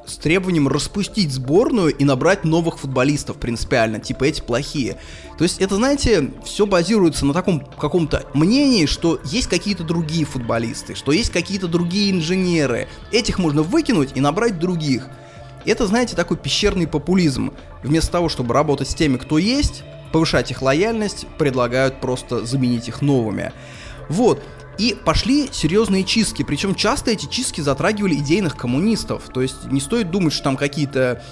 с требованием распустить сборную и набрать новых футболистов принципиально, типа эти плохие. То есть это, знаете, все базируется на таком каком-то мнении, что есть какие-то другие футболисты, что есть какие-то другие инженеры. Этих можно выкинуть и набрать других. Это, знаете, такой пещерный популизм. Вместо того, чтобы работать с теми, кто есть, повышать их лояльность, предлагают просто заменить их новыми. Вот. И пошли серьезные чистки, причем часто эти чистки затрагивали идейных коммунистов. То есть не стоит думать, что там какие-то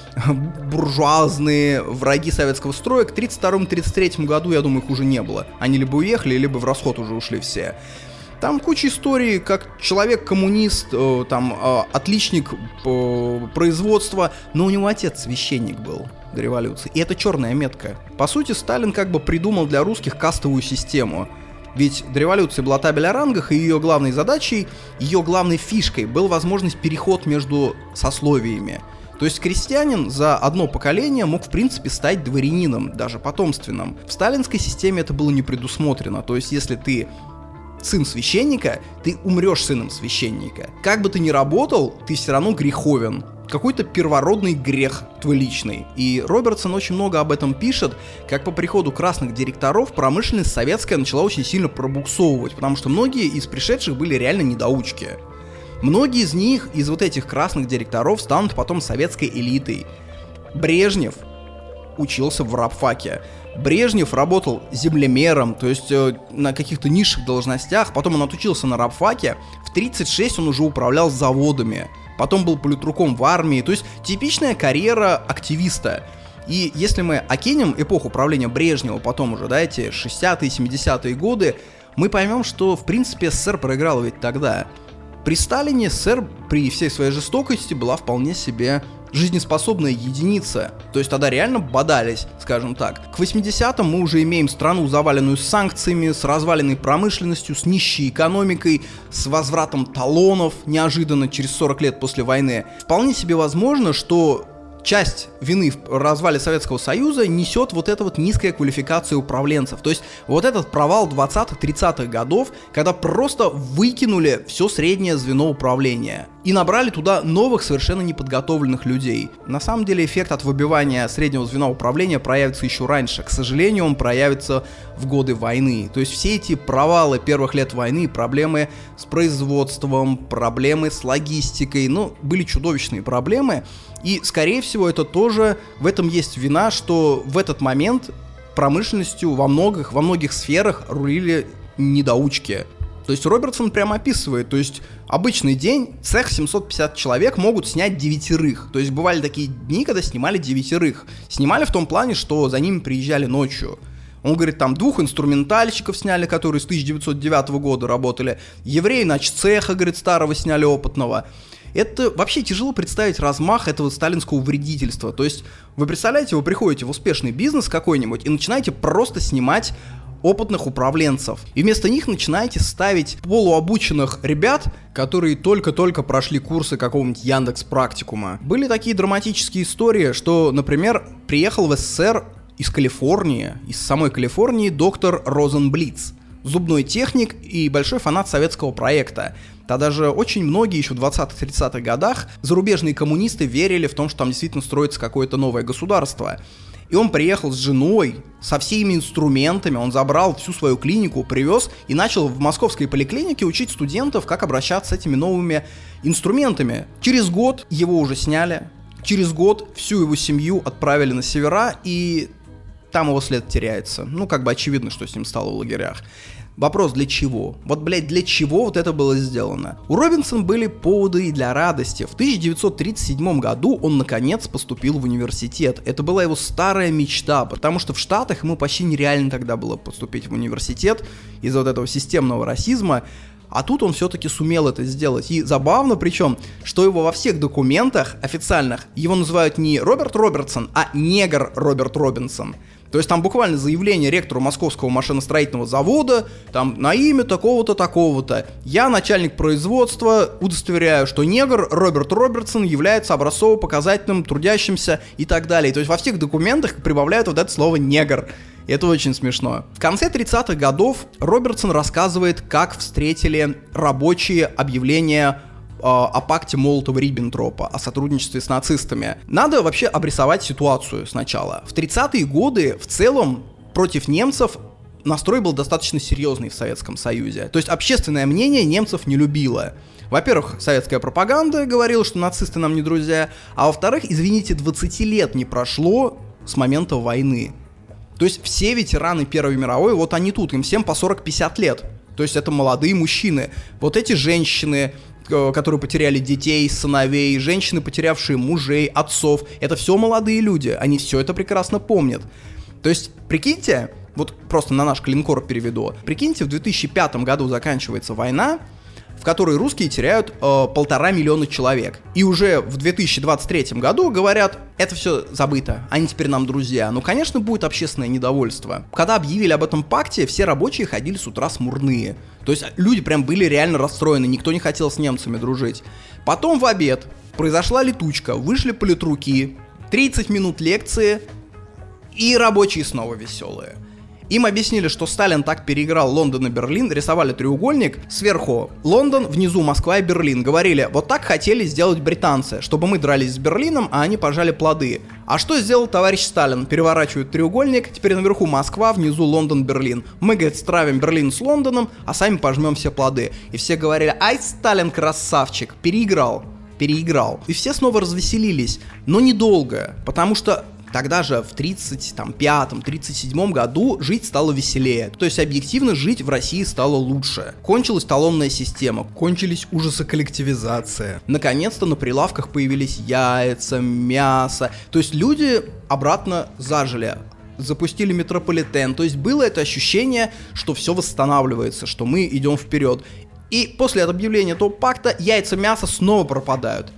буржуазные враги советского строя. К 32-33 году, я думаю, их уже не было. Они либо уехали, либо в расход уже ушли все. Там куча историй, как человек-коммунист, э, там э, отличник э, производства, но у него отец священник был до революции. И это черная метка. По сути, Сталин как бы придумал для русских кастовую систему – ведь до революции была табель о рангах, и ее главной задачей, ее главной фишкой был возможность переход между сословиями. То есть крестьянин за одно поколение мог в принципе стать дворянином, даже потомственным. В сталинской системе это было не предусмотрено. То есть если ты сын священника, ты умрешь сыном священника. Как бы ты ни работал, ты все равно греховен какой-то первородный грех твой личный. И Робертсон очень много об этом пишет, как по приходу красных директоров промышленность советская начала очень сильно пробуксовывать, потому что многие из пришедших были реально недоучки. Многие из них, из вот этих красных директоров, станут потом советской элитой. Брежнев учился в рабфаке. Брежнев работал землемером, то есть э, на каких-то низших должностях, потом он отучился на рабфаке, в 36 он уже управлял заводами потом был политруком в армии, то есть типичная карьера активиста. И если мы окинем эпоху правления Брежнева, потом уже, да, эти 60-е, 70-е годы, мы поймем, что, в принципе, СССР проиграл ведь тогда. При Сталине СССР при всей своей жестокости была вполне себе жизнеспособная единица. То есть тогда реально бодались, скажем так. К 80-м мы уже имеем страну, заваленную санкциями, с разваленной промышленностью, с нищей экономикой, с возвратом талонов неожиданно через 40 лет после войны. Вполне себе возможно, что часть вины в развале Советского Союза несет вот эта вот низкая квалификация управленцев. То есть вот этот провал 20-30-х годов, когда просто выкинули все среднее звено управления. и набрали туда новых совершенно неподготовленных людей. На самом деле эффект от выбивания среднего звена управления проявится еще раньше. К сожалению, он проявится в годы войны. То есть все эти провалы первых лет войны, проблемы с производством, проблемы с логистикой, ну, были чудовищные проблемы. И, скорее всего, это тоже, в этом есть вина, что в этот момент промышленностью во многих, во многих сферах рулили недоучки. То есть Робертсон прямо описывает, то есть обычный день, цех 750 человек могут снять девятерых. То есть бывали такие дни, когда снимали девятерых. Снимали в том плане, что за ними приезжали ночью. Он говорит, там двух инструментальщиков сняли, которые с 1909 года работали. Евреи, значит, цеха, говорит, старого сняли опытного. Это вообще тяжело представить размах этого сталинского вредительства. То есть вы представляете, вы приходите в успешный бизнес какой-нибудь и начинаете просто снимать опытных управленцев. И вместо них начинаете ставить полуобученных ребят, которые только-только прошли курсы какого-нибудь Яндекс практикума. Были такие драматические истории, что, например, приехал в СССР из Калифорнии, из самой Калифорнии доктор Розенблиц, зубной техник и большой фанат советского проекта. Тогда же очень многие еще в 20-30-х годах зарубежные коммунисты верили в том, что там действительно строится какое-то новое государство. И он приехал с женой, со всеми инструментами, он забрал всю свою клинику, привез и начал в московской поликлинике учить студентов, как обращаться с этими новыми инструментами. Через год его уже сняли, через год всю его семью отправили на севера, и там его след теряется. Ну, как бы очевидно, что с ним стало в лагерях. Вопрос, для чего? Вот, блядь, для чего вот это было сделано? У Робинсон были поводы и для радости. В 1937 году он, наконец, поступил в университет. Это была его старая мечта, потому что в Штатах ему почти нереально тогда было поступить в университет из-за вот этого системного расизма. А тут он все-таки сумел это сделать. И забавно причем, что его во всех документах официальных, его называют не Роберт Робертсон, а негр Роберт Робинсон. То есть там буквально заявление ректору Московского машиностроительного завода, там на имя такого-то, такого-то. Я начальник производства, удостоверяю, что негр Роберт Робертсон является образцово-показательным, трудящимся и так далее. То есть во всех документах прибавляют вот это слово негр. Это очень смешно. В конце 30-х годов Робертсон рассказывает, как встретили рабочие объявления о пакте Молотова-Риббентропа, о сотрудничестве с нацистами. Надо вообще обрисовать ситуацию сначала. В 30-е годы в целом против немцев настрой был достаточно серьезный в Советском Союзе. То есть общественное мнение немцев не любило. Во-первых, советская пропаганда говорила, что нацисты нам не друзья, а во-вторых, извините, 20 лет не прошло с момента войны. То есть все ветераны Первой мировой, вот они тут, им всем по 40-50 лет. То есть это молодые мужчины. Вот эти женщины, Э, которые потеряли детей, сыновей, женщины, потерявшие мужей, отцов. Это все молодые люди, они все это прекрасно помнят. То есть, прикиньте, вот просто на наш клинкор переведу, прикиньте, в 2005 году заканчивается война, в которой русские теряют э, полтора миллиона человек. И уже в 2023 году говорят, это все забыто, они теперь нам друзья. Ну, конечно, будет общественное недовольство. Когда объявили об этом пакте, все рабочие ходили с утра смурные. То есть люди прям были реально расстроены, никто не хотел с немцами дружить. Потом в обед произошла летучка, вышли политруки, 30 минут лекции, и рабочие снова веселые. Им объяснили, что Сталин так переиграл Лондон и Берлин, рисовали треугольник, сверху Лондон, внизу Москва и Берлин. Говорили, вот так хотели сделать британцы, чтобы мы дрались с Берлином, а они пожали плоды. А что сделал товарищ Сталин? Переворачивают треугольник, теперь наверху Москва, внизу Лондон, Берлин. Мы, говорит, стравим Берлин с Лондоном, а сами пожмем все плоды. И все говорили, ай, Сталин красавчик, переиграл переиграл. И все снова развеселились, но недолго, потому что Тогда же в 35-37 году жить стало веселее. То есть объективно жить в России стало лучше. Кончилась талонная система, кончились ужасы коллективизации. Наконец-то на прилавках появились яйца, мясо. То есть люди обратно зажили запустили метрополитен. То есть было это ощущение, что все восстанавливается, что мы идем вперед. И после объявления этого пакта яйца мясо снова пропадают.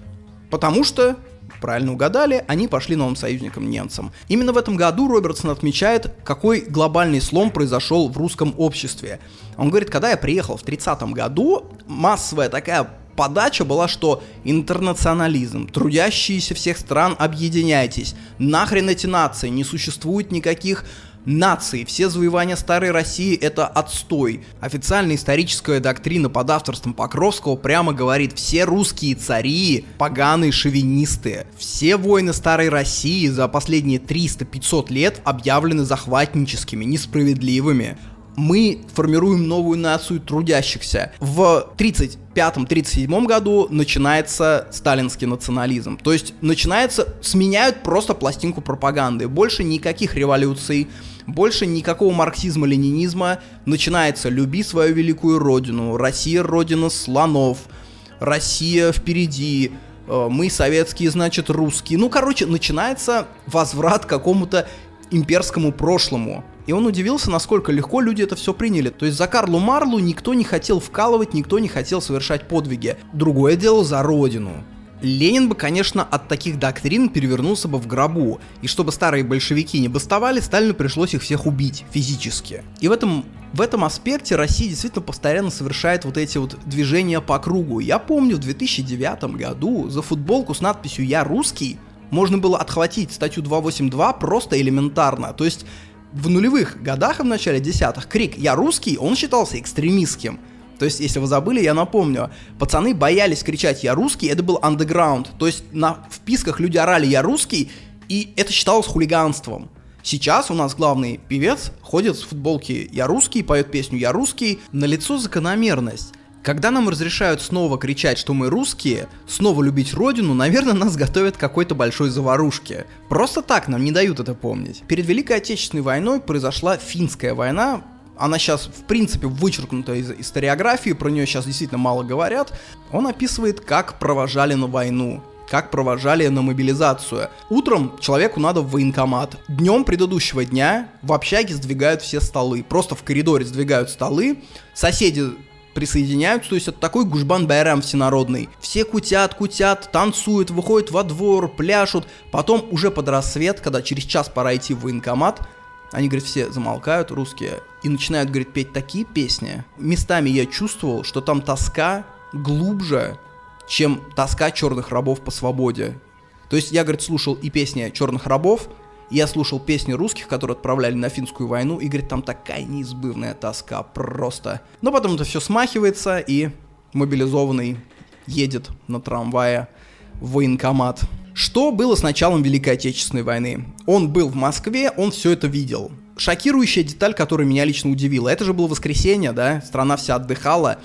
Потому что правильно угадали, они пошли новым союзникам немцам. Именно в этом году Робертсон отмечает, какой глобальный слом произошел в русском обществе. Он говорит, когда я приехал в 30-м году, массовая такая подача была, что интернационализм, трудящиеся всех стран, объединяйтесь, нахрен эти нации, не существует никаких нации, все завоевания Старой России это отстой. Официальная историческая доктрина под авторством Покровского прямо говорит, все русские цари поганые шовинисты. Все войны Старой России за последние 300-500 лет объявлены захватническими, несправедливыми мы формируем новую нацию трудящихся. В 1935-1937 году начинается сталинский национализм. То есть начинается, сменяют просто пластинку пропаганды. Больше никаких революций, больше никакого марксизма-ленинизма. Начинается «люби свою великую родину», «Россия – родина слонов», «Россия впереди», э, мы советские, значит, русские. Ну, короче, начинается возврат к какому-то имперскому прошлому. И он удивился, насколько легко люди это все приняли. То есть за Карлу Марлу никто не хотел вкалывать, никто не хотел совершать подвиги. Другое дело за родину. Ленин бы, конечно, от таких доктрин перевернулся бы в гробу, и чтобы старые большевики не бастовали, Сталину пришлось их всех убить физически. И в этом, в этом аспекте Россия действительно постоянно совершает вот эти вот движения по кругу. Я помню, в 2009 году за футболку с надписью «Я русский» можно было отхватить статью 282 просто элементарно. То есть в нулевых годах, в начале десятых, крик «Я русский» он считался экстремистским. То есть, если вы забыли, я напомню, пацаны боялись кричать «Я русский», это был андеграунд. То есть, на вписках люди орали «Я русский», и это считалось хулиганством. Сейчас у нас главный певец ходит с футболки «Я русский», поет песню «Я русский». На лицо закономерность. Когда нам разрешают снова кричать, что мы русские, снова любить родину, наверное, нас готовят к какой-то большой заварушке. Просто так нам не дают это помнить. Перед Великой Отечественной войной произошла финская война, она сейчас, в принципе, вычеркнута из историографии, про нее сейчас действительно мало говорят. Он описывает, как провожали на войну как провожали на мобилизацию. Утром человеку надо в военкомат. Днем предыдущего дня в общаге сдвигают все столы. Просто в коридоре сдвигают столы. Соседи присоединяются, то есть это такой гужбан байрам всенародный. Все кутят, кутят, танцуют, выходят во двор, пляшут. Потом уже под рассвет, когда через час пора идти в военкомат, они, говорят, все замолкают, русские, и начинают, говорит, петь такие песни. Местами я чувствовал, что там тоска глубже, чем тоска черных рабов по свободе. То есть я, говорит, слушал и песни черных рабов, я слушал песни русских, которые отправляли на финскую войну, и, говорит, там такая неизбывная тоска, просто. Но потом это все смахивается, и мобилизованный едет на трамвае в военкомат. Что было с началом Великой Отечественной войны? Он был в Москве, он все это видел. Шокирующая деталь, которая меня лично удивила. Это же было воскресенье, да, страна вся отдыхала.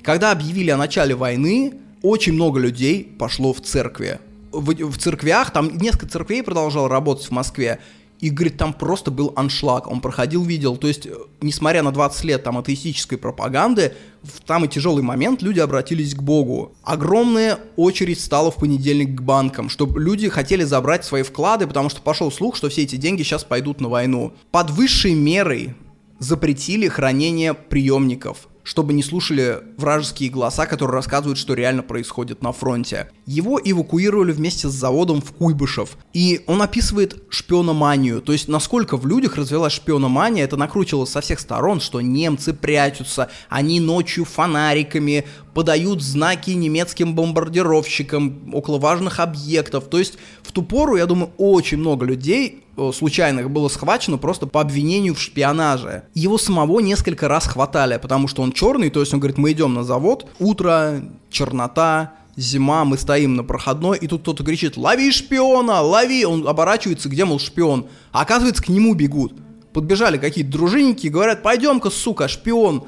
Когда объявили о начале войны, очень много людей пошло в церкви в, в церквях, там несколько церквей продолжал работать в Москве, и, говорит, там просто был аншлаг, он проходил, видел, то есть, э, несмотря на 20 лет там атеистической пропаганды, в самый тяжелый момент люди обратились к Богу. Огромная очередь стала в понедельник к банкам, чтобы люди хотели забрать свои вклады, потому что пошел слух, что все эти деньги сейчас пойдут на войну. Под высшей мерой запретили хранение приемников чтобы не слушали вражеские голоса, которые рассказывают, что реально происходит на фронте. Его эвакуировали вместе с заводом в Куйбышев. И он описывает шпиономанию, то есть насколько в людях развелась шпиономания, это накручивалось со всех сторон, что немцы прячутся, они ночью фонариками подают знаки немецким бомбардировщикам около важных объектов. То есть в ту пору, я думаю, очень много людей случайных было схвачено просто по обвинению в шпионаже. Его самого несколько раз хватали, потому что он черный, то есть он говорит, мы идем на завод, утро, чернота, зима, мы стоим на проходной, и тут кто-то кричит, лови шпиона, лови, он оборачивается, где, мол, шпион, а оказывается, к нему бегут. Подбежали какие-то дружинники говорят, пойдем-ка, сука, шпион.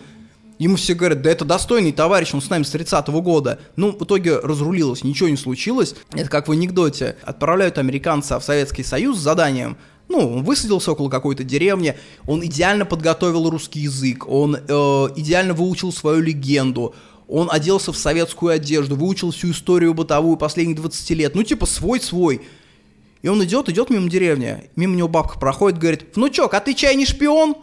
Ему все говорят, да это достойный товарищ, он с нами с 30-го года. Ну, в итоге разрулилось, ничего не случилось. Это как в анекдоте. Отправляют американца в Советский Союз с заданием ну, он высадился около какой-то деревни, он идеально подготовил русский язык, он э, идеально выучил свою легенду, он оделся в советскую одежду, выучил всю историю бытовую последних 20 лет, ну, типа свой-свой. И он идет, идет мимо деревни, мимо него бабка проходит, говорит, внучок, а ты чай не шпион?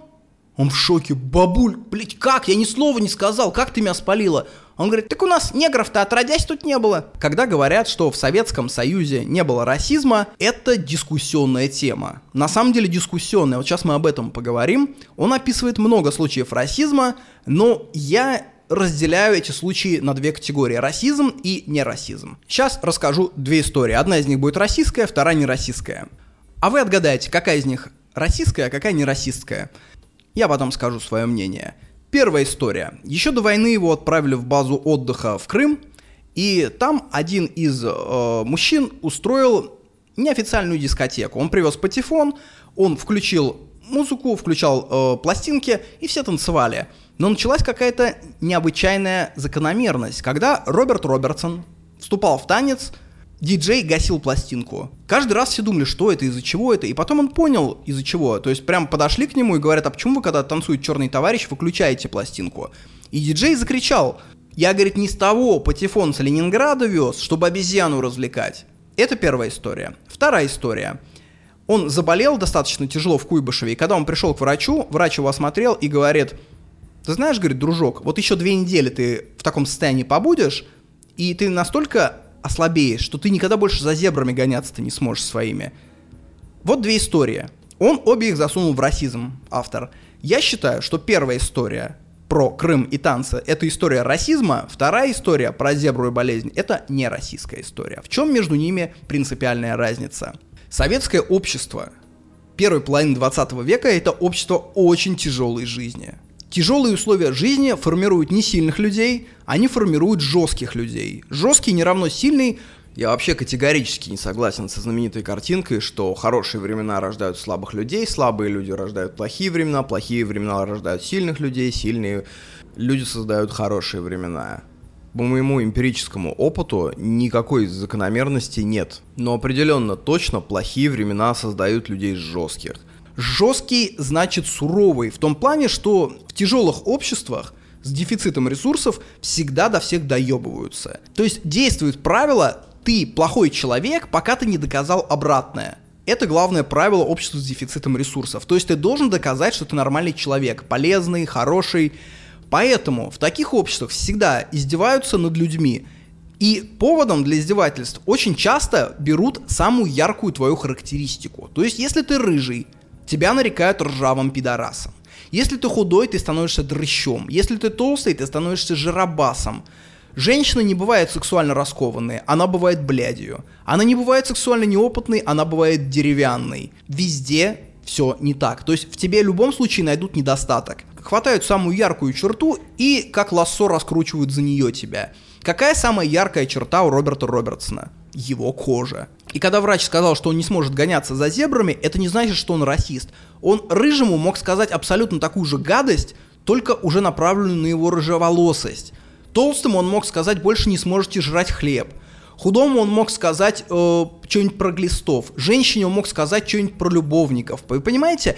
Он в шоке. Бабуль, блядь, как? Я ни слова не сказал. Как ты меня спалила? Он говорит, так у нас негров-то отродясь тут не было. Когда говорят, что в Советском Союзе не было расизма, это дискуссионная тема. На самом деле дискуссионная, вот сейчас мы об этом поговорим. Он описывает много случаев расизма, но я разделяю эти случаи на две категории. Расизм и нерасизм. Сейчас расскажу две истории. Одна из них будет российская, вторая не российская. А вы отгадаете, какая из них расистская, а какая не расистская. Я потом скажу свое мнение. Первая история. Еще до войны его отправили в базу отдыха в Крым, и там один из э, мужчин устроил неофициальную дискотеку. Он привез патефон, он включил музыку, включал э, пластинки, и все танцевали. Но началась какая-то необычайная закономерность, когда Роберт Робертсон вступал в танец, диджей гасил пластинку. Каждый раз все думали, что это, из-за чего это, и потом он понял, из-за чего. То есть прям подошли к нему и говорят, а почему вы, когда танцует черный товарищ, выключаете пластинку? И диджей закричал, я, говорит, не с того патефон с Ленинграда вез, чтобы обезьяну развлекать. Это первая история. Вторая история. Он заболел достаточно тяжело в Куйбышеве, и когда он пришел к врачу, врач его осмотрел и говорит, ты знаешь, говорит, дружок, вот еще две недели ты в таком состоянии побудешь, и ты настолько ослабеешь, что ты никогда больше за зебрами гоняться-то не сможешь своими. Вот две истории. Он обе их засунул в расизм, автор. Я считаю, что первая история про Крым и танцы – это история расизма, вторая история про зебру и болезнь – это не российская история. В чем между ними принципиальная разница? Советское общество первой половины 20 века – это общество очень тяжелой жизни – Тяжелые условия жизни формируют не сильных людей, они формируют жестких людей. Жесткий не равно сильный. Я вообще категорически не согласен со знаменитой картинкой, что хорошие времена рождают слабых людей, слабые люди рождают плохие времена, плохие времена рождают сильных людей, сильные люди создают хорошие времена. По моему эмпирическому опыту никакой закономерности нет. Но определенно точно плохие времена создают людей жестких. Жесткий значит суровый, в том плане, что в тяжелых обществах с дефицитом ресурсов всегда до всех доебываются. То есть действует правило «ты плохой человек, пока ты не доказал обратное». Это главное правило общества с дефицитом ресурсов. То есть ты должен доказать, что ты нормальный человек, полезный, хороший. Поэтому в таких обществах всегда издеваются над людьми. И поводом для издевательств очень часто берут самую яркую твою характеристику. То есть если ты рыжий, тебя нарекают ржавым пидорасом. Если ты худой, ты становишься дрыщом. Если ты толстый, ты становишься жиробасом. Женщина не бывает сексуально раскованной, она бывает блядью. Она не бывает сексуально неопытной, она бывает деревянной. Везде все не так. То есть в тебе в любом случае найдут недостаток. Хватают самую яркую черту и как лассо раскручивают за нее тебя. Какая самая яркая черта у Роберта Робертсона? Его кожа. И когда врач сказал, что он не сможет гоняться за зебрами, это не значит, что он расист. Он рыжему мог сказать абсолютно такую же гадость, только уже направленную на его рыжеволосость. Толстому он мог сказать, больше не сможете жрать хлеб. Худому он мог сказать э, что-нибудь про глистов. Женщине он мог сказать что-нибудь про любовников. Вы понимаете?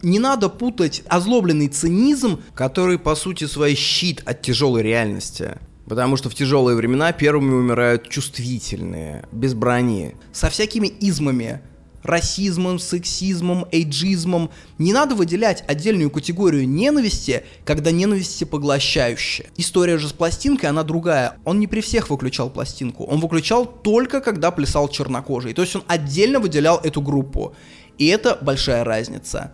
Не надо путать озлобленный цинизм, который по сути свой щит от тяжелой реальности. Потому что в тяжелые времена первыми умирают чувствительные, без брони, со всякими измами, расизмом, сексизмом, эйджизмом. Не надо выделять отдельную категорию ненависти, когда ненависть всепоглощающая. История же с пластинкой, она другая. Он не при всех выключал пластинку. Он выключал только когда плясал чернокожий. То есть он отдельно выделял эту группу. И это большая разница.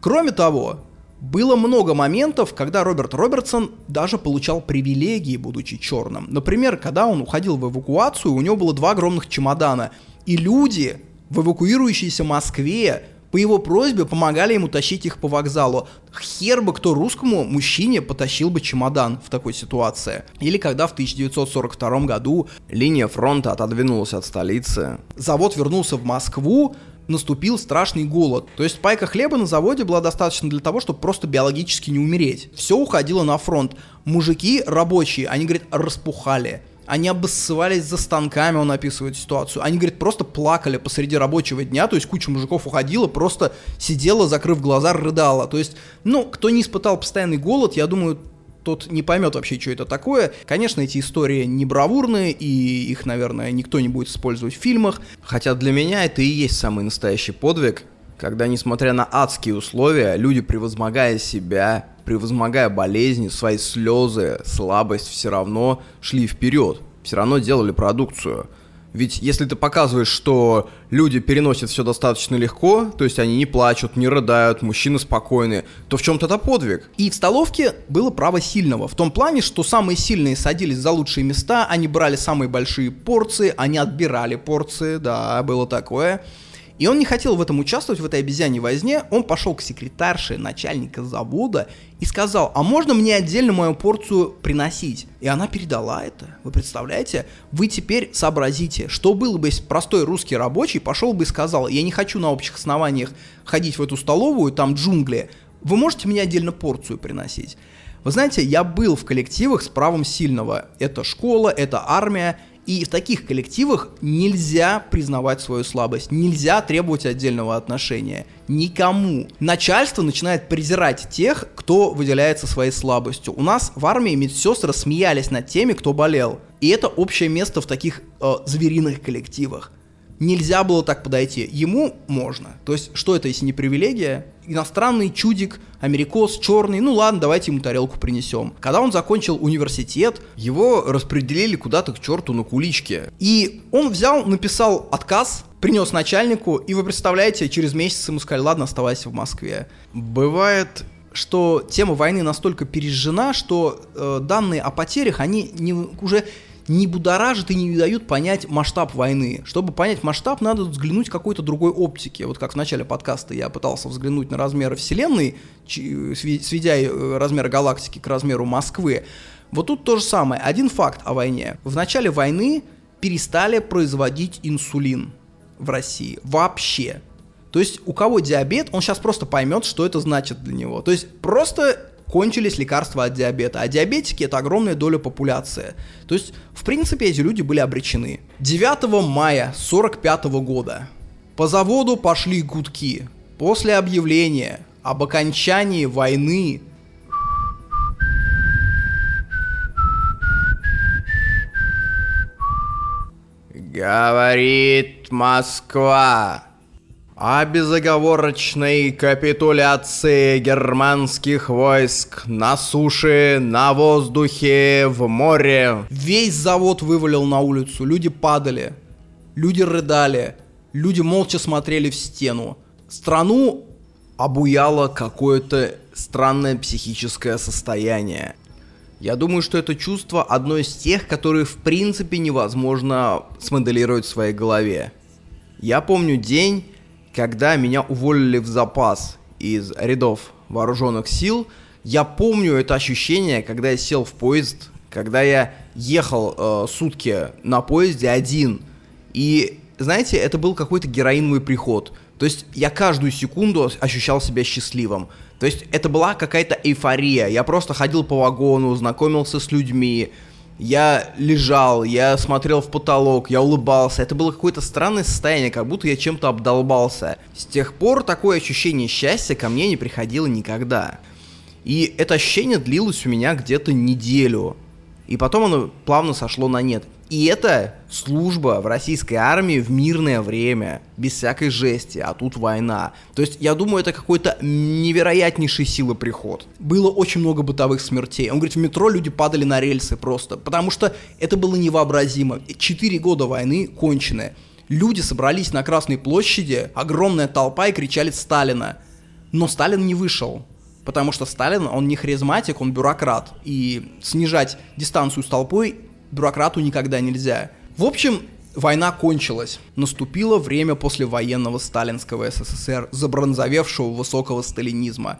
Кроме того, было много моментов, когда Роберт Робертсон даже получал привилегии, будучи черным. Например, когда он уходил в эвакуацию, у него было два огромных чемодана, и люди в эвакуирующейся Москве по его просьбе помогали ему тащить их по вокзалу. Хер бы кто русскому мужчине потащил бы чемодан в такой ситуации. Или когда в 1942 году линия фронта отодвинулась от столицы. Завод вернулся в Москву, наступил страшный голод. То есть пайка хлеба на заводе была достаточно для того, чтобы просто биологически не умереть. Все уходило на фронт. Мужики рабочие, они, говорят, распухали. Они обоссывались за станками, он описывает ситуацию. Они, говорит, просто плакали посреди рабочего дня, то есть куча мужиков уходила, просто сидела, закрыв глаза, рыдала. То есть, ну, кто не испытал постоянный голод, я думаю, тот не поймет вообще, что это такое. Конечно, эти истории не бравурные, и их, наверное, никто не будет использовать в фильмах. Хотя для меня это и есть самый настоящий подвиг, когда, несмотря на адские условия, люди, превозмогая себя, превозмогая болезни, свои слезы, слабость, все равно шли вперед, все равно делали продукцию. Ведь если ты показываешь, что люди переносят все достаточно легко, то есть они не плачут, не рыдают, мужчины спокойны, то в чем-то это подвиг. И в столовке было право сильного, в том плане, что самые сильные садились за лучшие места, они брали самые большие порции, они отбирали порции, да, было такое. И он не хотел в этом участвовать, в этой обезьяне возне. Он пошел к секретарше начальника завода и сказал, а можно мне отдельно мою порцию приносить? И она передала это. Вы представляете? Вы теперь сообразите, что было бы, если простой русский рабочий пошел бы и сказал, я не хочу на общих основаниях ходить в эту столовую, там джунгли, вы можете мне отдельно порцию приносить? Вы знаете, я был в коллективах с правом сильного. Это школа, это армия, и в таких коллективах нельзя признавать свою слабость, нельзя требовать отдельного отношения. Никому. Начальство начинает презирать тех, кто выделяется своей слабостью. У нас в армии медсестры смеялись над теми, кто болел. И это общее место в таких э, звериных коллективах. Нельзя было так подойти. Ему можно. То есть, что это, если не привилегия? Иностранный чудик, америкос, черный, ну ладно, давайте ему тарелку принесем. Когда он закончил университет, его распределили куда-то к черту на куличке. И он взял, написал отказ, принес начальнику, и вы представляете, через месяц ему сказали, ладно, оставайся в Москве. Бывает что тема войны настолько пережжена, что э, данные о потерях, они не, уже не будоражат и не дают понять масштаб войны. Чтобы понять масштаб, надо взглянуть какой-то другой оптики. Вот как в начале подкаста я пытался взглянуть на размеры Вселенной, сведя э, размер галактики к размеру Москвы. Вот тут то же самое. Один факт о войне. В начале войны перестали производить инсулин в России. Вообще. То есть у кого диабет, он сейчас просто поймет, что это значит для него. То есть просто кончились лекарства от диабета. А диабетики это огромная доля популяции. То есть, в принципе, эти люди были обречены. 9 мая 45 года по заводу пошли гудки. После объявления об окончании войны Говорит Москва о безоговорочной капитуляции германских войск на суше, на воздухе, в море. Весь завод вывалил на улицу, люди падали, люди рыдали, люди молча смотрели в стену. Страну обуяло какое-то странное психическое состояние. Я думаю, что это чувство одно из тех, которые в принципе невозможно смоделировать в своей голове. Я помню день, когда меня уволили в запас из рядов вооруженных сил, я помню это ощущение, когда я сел в поезд, когда я ехал э, сутки на поезде один. И, знаете, это был какой-то героиновый приход. То есть я каждую секунду ощущал себя счастливым. То есть это была какая-то эйфория. Я просто ходил по вагону, знакомился с людьми, я лежал, я смотрел в потолок, я улыбался. Это было какое-то странное состояние, как будто я чем-то обдолбался. С тех пор такое ощущение счастья ко мне не приходило никогда. И это ощущение длилось у меня где-то неделю. И потом оно плавно сошло на нет. И это служба в российской армии в мирное время, без всякой жести, а тут война. То есть, я думаю, это какой-то невероятнейший силы приход. Было очень много бытовых смертей. Он говорит, в метро люди падали на рельсы просто, потому что это было невообразимо. Четыре года войны кончены. Люди собрались на Красной площади, огромная толпа и кричали «Сталина». Но Сталин не вышел. Потому что Сталин, он не харизматик, он бюрократ. И снижать дистанцию с толпой бюрократу никогда нельзя. В общем, война кончилась. Наступило время послевоенного сталинского СССР, забронзовевшего высокого сталинизма.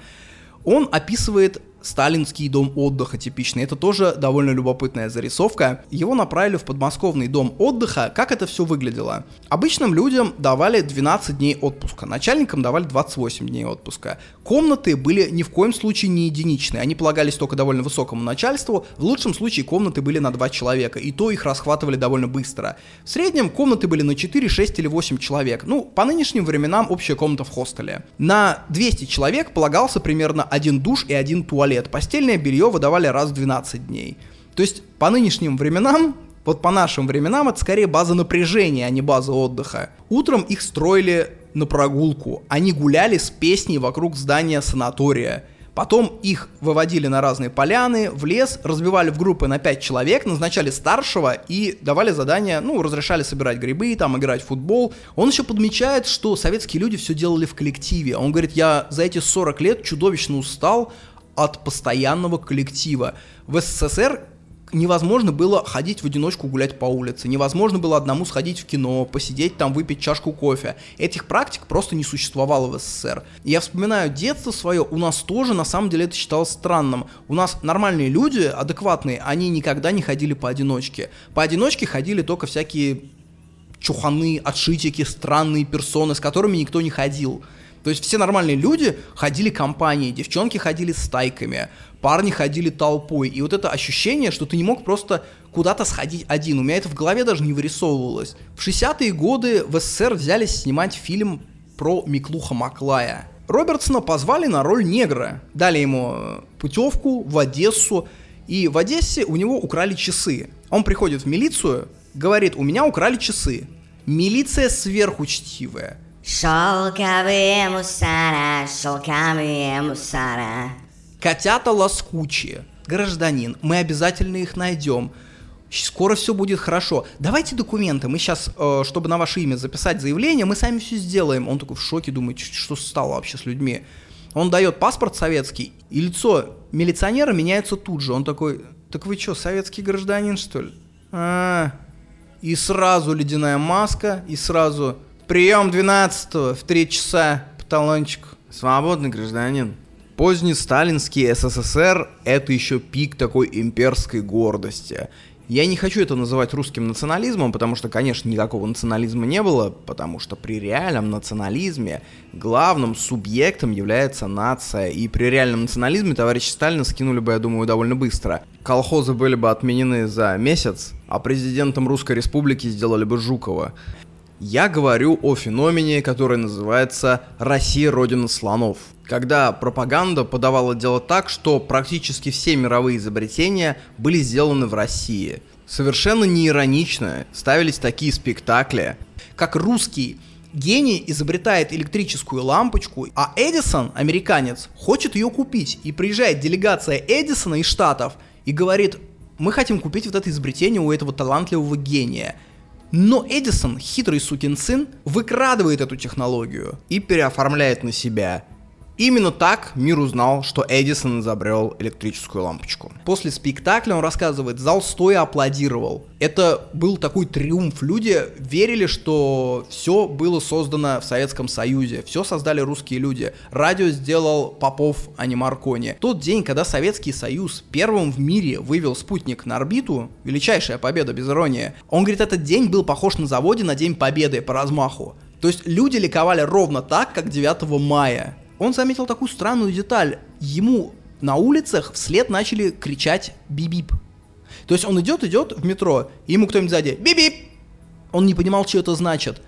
Он описывает сталинский дом отдыха типичный. Это тоже довольно любопытная зарисовка. Его направили в подмосковный дом отдыха. Как это все выглядело? Обычным людям давали 12 дней отпуска, начальникам давали 28 дней отпуска. Комнаты были ни в коем случае не единичные, они полагались только довольно высокому начальству. В лучшем случае комнаты были на 2 человека, и то их расхватывали довольно быстро. В среднем комнаты были на 4, 6 или 8 человек. Ну, по нынешним временам общая комната в хостеле. На 200 человек полагался примерно один душ и один туалет туалет. Постельное белье выдавали раз в 12 дней. То есть по нынешним временам, вот по нашим временам, это скорее база напряжения, а не база отдыха. Утром их строили на прогулку. Они гуляли с песней вокруг здания санатория. Потом их выводили на разные поляны, в лес, разбивали в группы на 5 человек, назначали старшего и давали задания, ну, разрешали собирать грибы, там, играть в футбол. Он еще подмечает, что советские люди все делали в коллективе. Он говорит, я за эти 40 лет чудовищно устал от постоянного коллектива. В СССР невозможно было ходить в одиночку гулять по улице, невозможно было одному сходить в кино, посидеть там, выпить чашку кофе. Этих практик просто не существовало в СССР. Я вспоминаю детство свое, у нас тоже на самом деле это считалось странным. У нас нормальные люди, адекватные, они никогда не ходили поодиночке. Поодиночке ходили только всякие чуханы, отшитики, странные персоны, с которыми никто не ходил. То есть все нормальные люди ходили компанией, девчонки ходили стайками, парни ходили толпой. И вот это ощущение, что ты не мог просто куда-то сходить один. У меня это в голове даже не вырисовывалось. В 60-е годы в СССР взялись снимать фильм про Миклуха Маклая. Робертсона позвали на роль негра. Дали ему э, путевку в Одессу. И в Одессе у него украли часы. Он приходит в милицию, говорит, у меня украли часы. Милиция сверхучтивая. Шелковые мусора, шелковые мусора. Котята лоскучие. Гражданин, мы обязательно их найдем. Скоро все будет хорошо. Давайте документы. Мы сейчас, э, чтобы на ваше имя записать заявление, мы сами все сделаем. Он такой в шоке, думает, что стало вообще с людьми. Он дает паспорт советский, и лицо милиционера меняется тут же. Он такой, так вы что, советский гражданин, что ли? А, и сразу ледяная маска, и сразу Прием 12 в 3 часа по талончику. Свободный гражданин. Поздний сталинский СССР – это еще пик такой имперской гордости. Я не хочу это называть русским национализмом, потому что, конечно, никакого национализма не было, потому что при реальном национализме главным субъектом является нация, и при реальном национализме товарищ Сталина скинули бы, я думаю, довольно быстро. Колхозы были бы отменены за месяц, а президентом Русской Республики сделали бы Жукова. Я говорю о феномене, который называется «Россия – родина слонов». Когда пропаганда подавала дело так, что практически все мировые изобретения были сделаны в России. Совершенно неиронично ставились такие спектакли, как русский гений изобретает электрическую лампочку, а Эдисон, американец, хочет ее купить. И приезжает делегация Эдисона из Штатов и говорит, мы хотим купить вот это изобретение у этого талантливого гения – но Эдисон, хитрый сукин сын, выкрадывает эту технологию и переоформляет на себя. Именно так мир узнал, что Эдисон изобрел электрическую лампочку. После спектакля он рассказывает, зал стоя аплодировал. Это был такой триумф. Люди верили, что все было создано в Советском Союзе, все создали русские люди. Радио сделал Попов, а не Маркони. Тот день, когда Советский Союз первым в мире вывел спутник на орбиту, величайшая победа без иронии, он говорит, этот день был похож на заводе на День Победы по размаху. То есть люди ликовали ровно так, как 9 мая он заметил такую странную деталь. Ему на улицах вслед начали кричать «бип-бип». То есть он идет, идет в метро, и ему кто-нибудь сзади «бип-бип». Он не понимал, что это значит.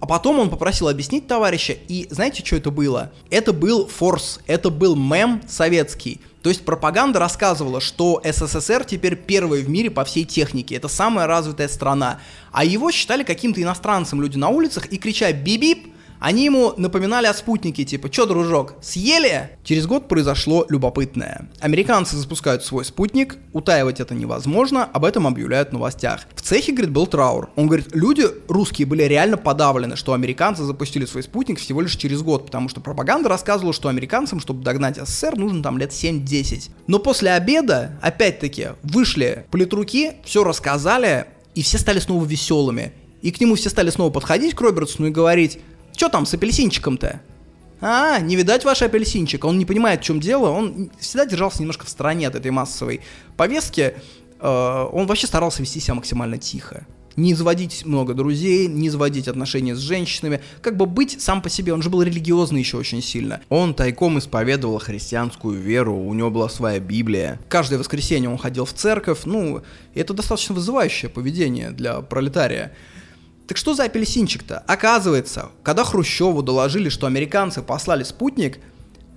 А потом он попросил объяснить товарища, и знаете, что это было? Это был форс, это был мем советский. То есть пропаганда рассказывала, что СССР теперь первый в мире по всей технике, это самая развитая страна. А его считали каким-то иностранцем люди на улицах и крича «бип-бип», они ему напоминали о спутнике, типа, чё, дружок, съели? Через год произошло любопытное. Американцы запускают свой спутник, утаивать это невозможно, об этом объявляют в новостях. В цехе, говорит, был траур. Он говорит, люди русские были реально подавлены, что американцы запустили свой спутник всего лишь через год, потому что пропаганда рассказывала, что американцам, чтобы догнать СССР, нужно там лет 7-10. Но после обеда, опять-таки, вышли политруки, все рассказали, и все стали снова веселыми. И к нему все стали снова подходить, к Робертсону, и говорить, Че там с апельсинчиком-то? А, не видать ваш апельсинчик. Он не понимает, в чем дело. Он всегда держался немножко в стороне от этой массовой повестки. Э, он вообще старался вести себя максимально тихо. Не заводить много друзей, не заводить отношения с женщинами, как бы быть сам по себе. Он же был религиозный еще очень сильно. Он тайком исповедовал христианскую веру, у него была своя Библия. Каждое воскресенье он ходил в церковь. Ну, это достаточно вызывающее поведение для пролетария. Так что за апельсинчик-то? Оказывается, когда Хрущеву доложили, что американцы послали спутник,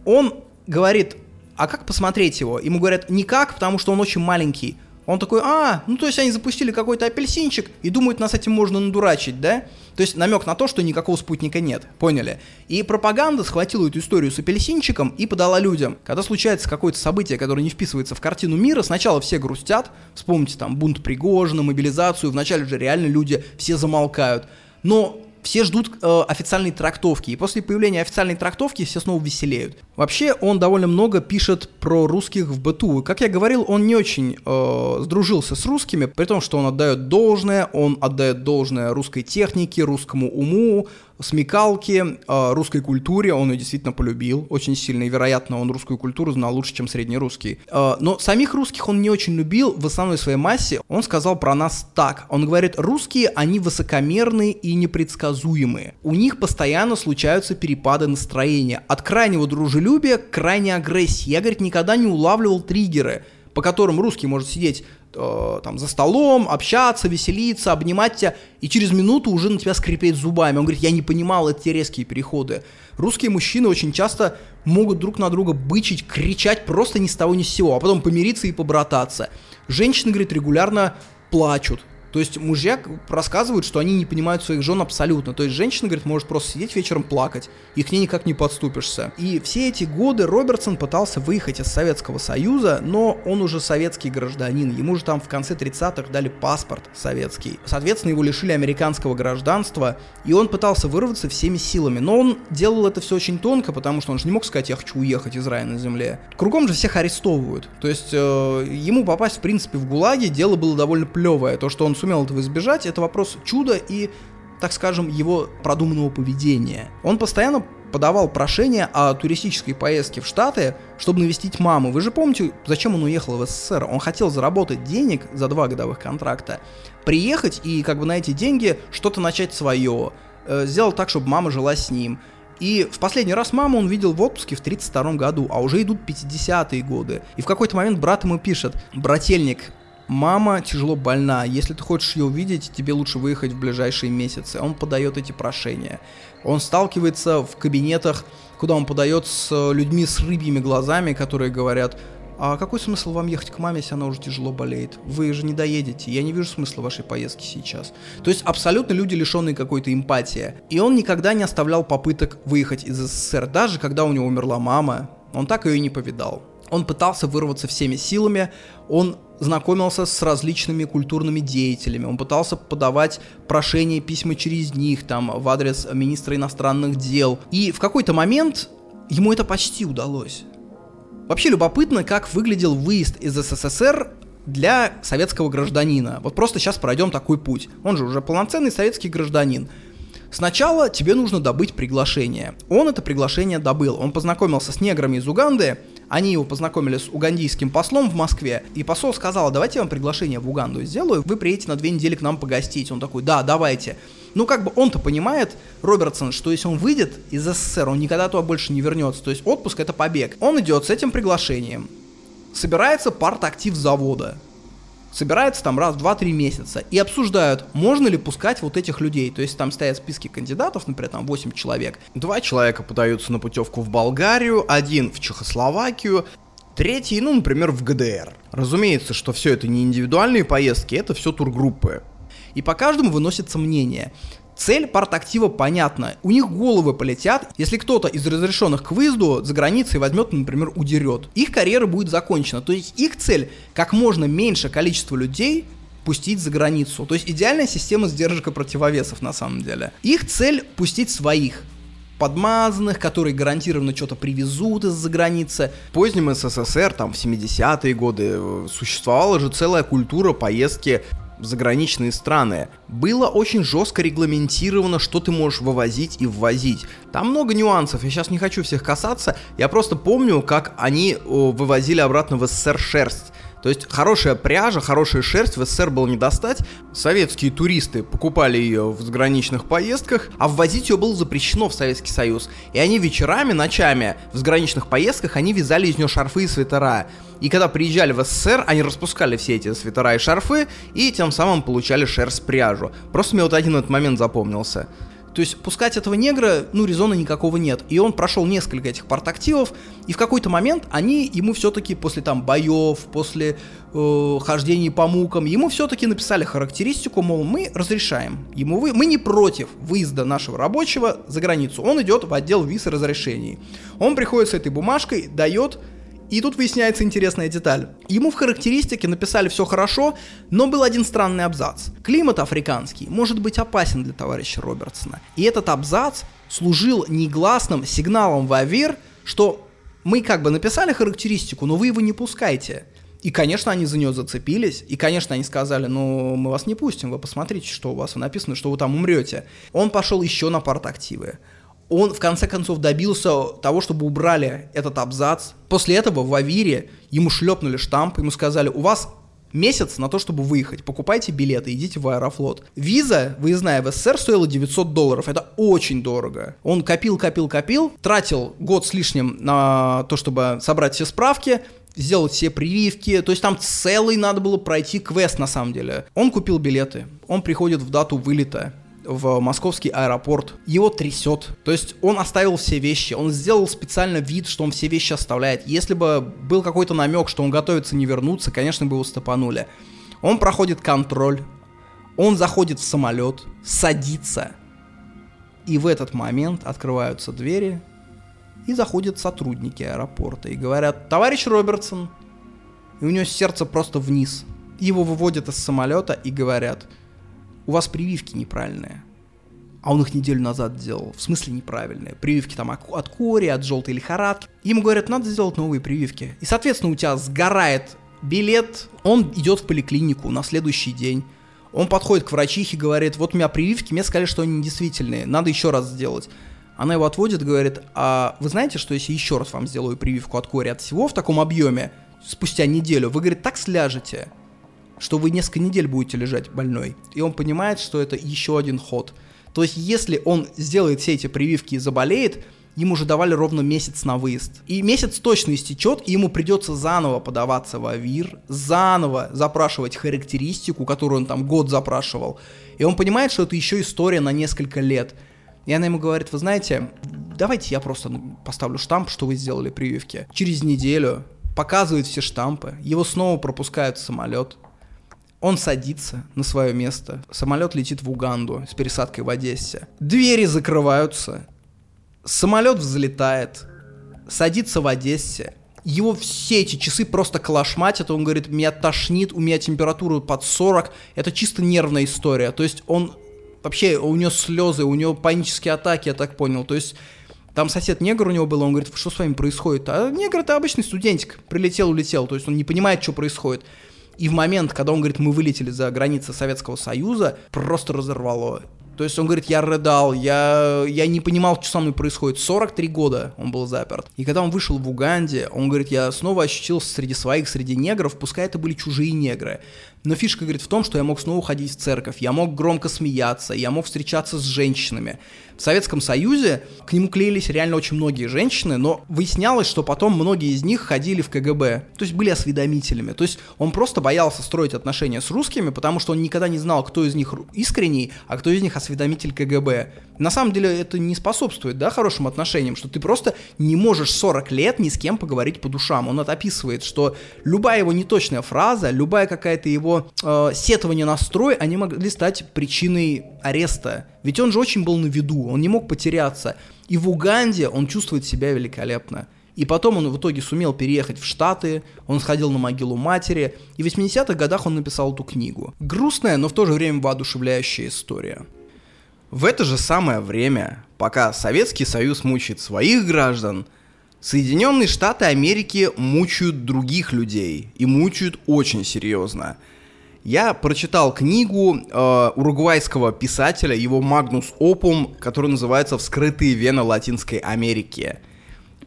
он говорит, а как посмотреть его? Ему говорят, никак, потому что он очень маленький. Он такой, а, ну то есть они запустили какой-то апельсинчик и думают, нас этим можно надурачить, да? То есть намек на то, что никакого спутника нет, поняли? И пропаганда схватила эту историю с апельсинчиком и подала людям. Когда случается какое-то событие, которое не вписывается в картину мира, сначала все грустят, вспомните там бунт Пригожина, мобилизацию, вначале же реально люди все замолкают. Но все ждут э, официальной трактовки, и после появления официальной трактовки все снова веселеют. Вообще, он довольно много пишет про русских в быту. Как я говорил, он не очень э, сдружился с русскими, при том, что он отдает должное, он отдает должное русской технике, русскому уму, смекалке, э, русской культуре, он ее действительно полюбил очень сильно, и, вероятно, он русскую культуру знал лучше, чем среднерусский. Э, но самих русских он не очень любил в основной своей массе. Он сказал про нас так. Он говорит, русские, они высокомерные и непредсказуемые. У них постоянно случаются перепады настроения. От крайнего дружелюбия к крайней агрессии. Я, говорит, никогда не улавливал триггеры, по которым русский может сидеть э, там за столом, общаться, веселиться, обнимать тебя, и через минуту уже на тебя скрипеть зубами. Он говорит, я не понимал эти резкие переходы. Русские мужчины очень часто могут друг на друга бычить, кричать просто ни с того ни с сего, а потом помириться и побрататься. Женщины, говорит, регулярно плачут, то есть мужья рассказывают, что они не понимают своих жен абсолютно. То есть женщина, говорит, может просто сидеть вечером плакать, и к ней никак не подступишься. И все эти годы Робертсон пытался выехать из Советского Союза, но он уже советский гражданин. Ему же там в конце 30-х дали паспорт советский. Соответственно, его лишили американского гражданства, и он пытался вырваться всеми силами. Но он делал это все очень тонко, потому что он же не мог сказать, я хочу уехать из рая на земле. Кругом же всех арестовывают. То есть э, ему попасть, в принципе, в ГУЛАГе дело было довольно плевое. То, что он сумел этого избежать, это вопрос чуда и, так скажем, его продуманного поведения. Он постоянно подавал прошение о туристической поездке в Штаты, чтобы навестить маму. Вы же помните, зачем он уехал в СССР? Он хотел заработать денег за два годовых контракта, приехать и как бы на эти деньги что-то начать свое, э, сделал так, чтобы мама жила с ним. И в последний раз маму он видел в отпуске в 32 году, а уже идут 50-е годы. И в какой-то момент брат ему пишет, брательник, Мама тяжело больна. Если ты хочешь ее увидеть, тебе лучше выехать в ближайшие месяцы. Он подает эти прошения. Он сталкивается в кабинетах, куда он подает с людьми с рыбьими глазами, которые говорят, а какой смысл вам ехать к маме, если она уже тяжело болеет? Вы же не доедете, я не вижу смысла вашей поездки сейчас. То есть абсолютно люди, лишенные какой-то эмпатии. И он никогда не оставлял попыток выехать из СССР, даже когда у него умерла мама, он так ее и не повидал. Он пытался вырваться всеми силами, он знакомился с различными культурными деятелями, он пытался подавать прошения, письма через них, там, в адрес министра иностранных дел. И в какой-то момент ему это почти удалось. Вообще любопытно, как выглядел выезд из СССР для советского гражданина. Вот просто сейчас пройдем такой путь. Он же уже полноценный советский гражданин. Сначала тебе нужно добыть приглашение. Он это приглашение добыл. Он познакомился с неграми из Уганды, они его познакомили с угандийским послом в Москве, и посол сказал, давайте я вам приглашение в Уганду сделаю, вы приедете на две недели к нам погостить. Он такой, да, давайте. Ну, как бы он-то понимает, Робертсон, что если он выйдет из СССР, он никогда туда больше не вернется. То есть отпуск это побег. Он идет с этим приглашением. Собирается парт-актив завода собираются там раз, два, три месяца и обсуждают, можно ли пускать вот этих людей. То есть там стоят списки кандидатов, например, там 8 человек. Два человека подаются на путевку в Болгарию, один в Чехословакию, третий, ну, например, в ГДР. Разумеется, что все это не индивидуальные поездки, это все тургруппы. И по каждому выносится мнение. Цель партактива понятна. У них головы полетят, если кто-то из разрешенных к выезду за границей возьмет, например, удерет. Их карьера будет закончена. То есть их цель как можно меньше количество людей пустить за границу. То есть идеальная система сдержек и противовесов на самом деле. Их цель пустить своих подмазанных, которые гарантированно что-то привезут из-за границы. В позднем СССР, там в 70-е годы, э, существовала же целая культура поездки заграничные страны, было очень жестко регламентировано, что ты можешь вывозить и ввозить. Там много нюансов, я сейчас не хочу всех касаться, я просто помню, как они вывозили обратно в СССР шерсть. То есть хорошая пряжа, хорошая шерсть в СССР было не достать. Советские туристы покупали ее в заграничных поездках, а ввозить ее было запрещено в Советский Союз. И они вечерами, ночами в заграничных поездках, они вязали из нее шарфы и свитера. И когда приезжали в СССР, они распускали все эти свитера и шарфы, и тем самым получали шерсть пряжу. Просто мне вот один этот момент запомнился. То есть пускать этого негра, ну, резона никакого нет. И он прошел несколько этих партактивов, и в какой-то момент они ему все-таки после там боев, после э, хождений по мукам, ему все-таки написали характеристику, мол, мы разрешаем ему, вы, мы не против выезда нашего рабочего за границу. Он идет в отдел виз и разрешений. Он приходит с этой бумажкой, дает И тут выясняется интересная деталь. Ему в характеристике написали все хорошо, но был один странный абзац. Климат африканский может быть опасен для товарища Робертсона. И этот абзац служил негласным сигналом в АВИР, что мы как бы написали характеристику, но вы его не пускайте. И, конечно, они за нее зацепились, и, конечно, они сказали, ну, мы вас не пустим, вы посмотрите, что у вас написано, что вы там умрете. Он пошел еще на партактивы. Он, в конце концов, добился того, чтобы убрали этот абзац. После этого в Авире ему шлепнули штамп, ему сказали, у вас месяц на то, чтобы выехать. Покупайте билеты, идите в Аэрофлот. Виза, выездная в СССР, стоила 900 долларов. Это очень дорого. Он копил, копил, копил, тратил год с лишним на то, чтобы собрать все справки, сделать все прививки, то есть там целый надо было пройти квест на самом деле. Он купил билеты, он приходит в дату вылета, в московский аэропорт, его трясет. То есть он оставил все вещи, он сделал специально вид, что он все вещи оставляет. Если бы был какой-то намек, что он готовится не вернуться, конечно бы его стопанули. Он проходит контроль, он заходит в самолет, садится, и в этот момент открываются двери, и заходят сотрудники аэропорта и говорят, товарищ Робертсон, и у него сердце просто вниз. Его выводят из самолета и говорят, у вас прививки неправильные. А он их неделю назад делал. В смысле неправильные. Прививки там от кори, от желтой лихорадки. Ему говорят, надо сделать новые прививки. И, соответственно, у тебя сгорает билет. Он идет в поликлинику на следующий день. Он подходит к врачихе говорит, вот у меня прививки, мне сказали, что они недействительные, надо еще раз сделать. Она его отводит говорит, а вы знаете, что если еще раз вам сделаю прививку от кори от всего в таком объеме, спустя неделю, вы, говорит, так сляжете, что вы несколько недель будете лежать больной. И он понимает, что это еще один ход. То есть, если он сделает все эти прививки и заболеет, ему же давали ровно месяц на выезд. И месяц точно истечет, и ему придется заново подаваться в АВИР, заново запрашивать характеристику, которую он там год запрашивал. И он понимает, что это еще история на несколько лет. И она ему говорит, вы знаете, давайте я просто поставлю штамп, что вы сделали прививки. Через неделю показывает все штампы, его снова пропускают в самолет. Он садится на свое место. Самолет летит в Уганду с пересадкой в Одессе. Двери закрываются. Самолет взлетает. Садится в Одессе. Его все эти часы просто калашматят. Он говорит, меня тошнит, у меня температура под 40. Это чисто нервная история. То есть он вообще у него слезы, у него панические атаки, я так понял. То есть там сосед негр у него был, он говорит, что с вами происходит? А негр это обычный студентик, прилетел, улетел, то есть он не понимает, что происходит. И в момент, когда он говорит, мы вылетели за границы Советского Союза, просто разорвало. То есть он говорит, я рыдал, я, я не понимал, что со мной происходит. 43 года он был заперт. И когда он вышел в Уганде, он говорит, я снова ощутил среди своих, среди негров, пускай это были чужие негры. Но фишка, говорит, в том, что я мог снова ходить в церковь, я мог громко смеяться, я мог встречаться с женщинами. В Советском Союзе к нему клеились реально очень многие женщины, но выяснялось, что потом многие из них ходили в КГБ, то есть были осведомителями. То есть он просто боялся строить отношения с русскими, потому что он никогда не знал, кто из них искренний, а кто из них осведомитель КГБ. На самом деле это не способствует да, хорошим отношениям, что ты просто не можешь 40 лет ни с кем поговорить по душам. Он это описывает, что любая его неточная фраза, любая какая-то его э, сетование на строй, они могли стать причиной ареста. Ведь он же очень был на виду, он не мог потеряться. И в Уганде он чувствует себя великолепно. И потом он в итоге сумел переехать в Штаты, он сходил на могилу матери, и в 80-х годах он написал эту книгу. Грустная, но в то же время воодушевляющая история. В это же самое время, пока Советский Союз мучает своих граждан, Соединенные Штаты Америки мучают других людей, и мучают очень серьезно – я прочитал книгу э, уругвайского писателя, его Магнус Опум, который называется «Вскрытые вены Латинской Америки».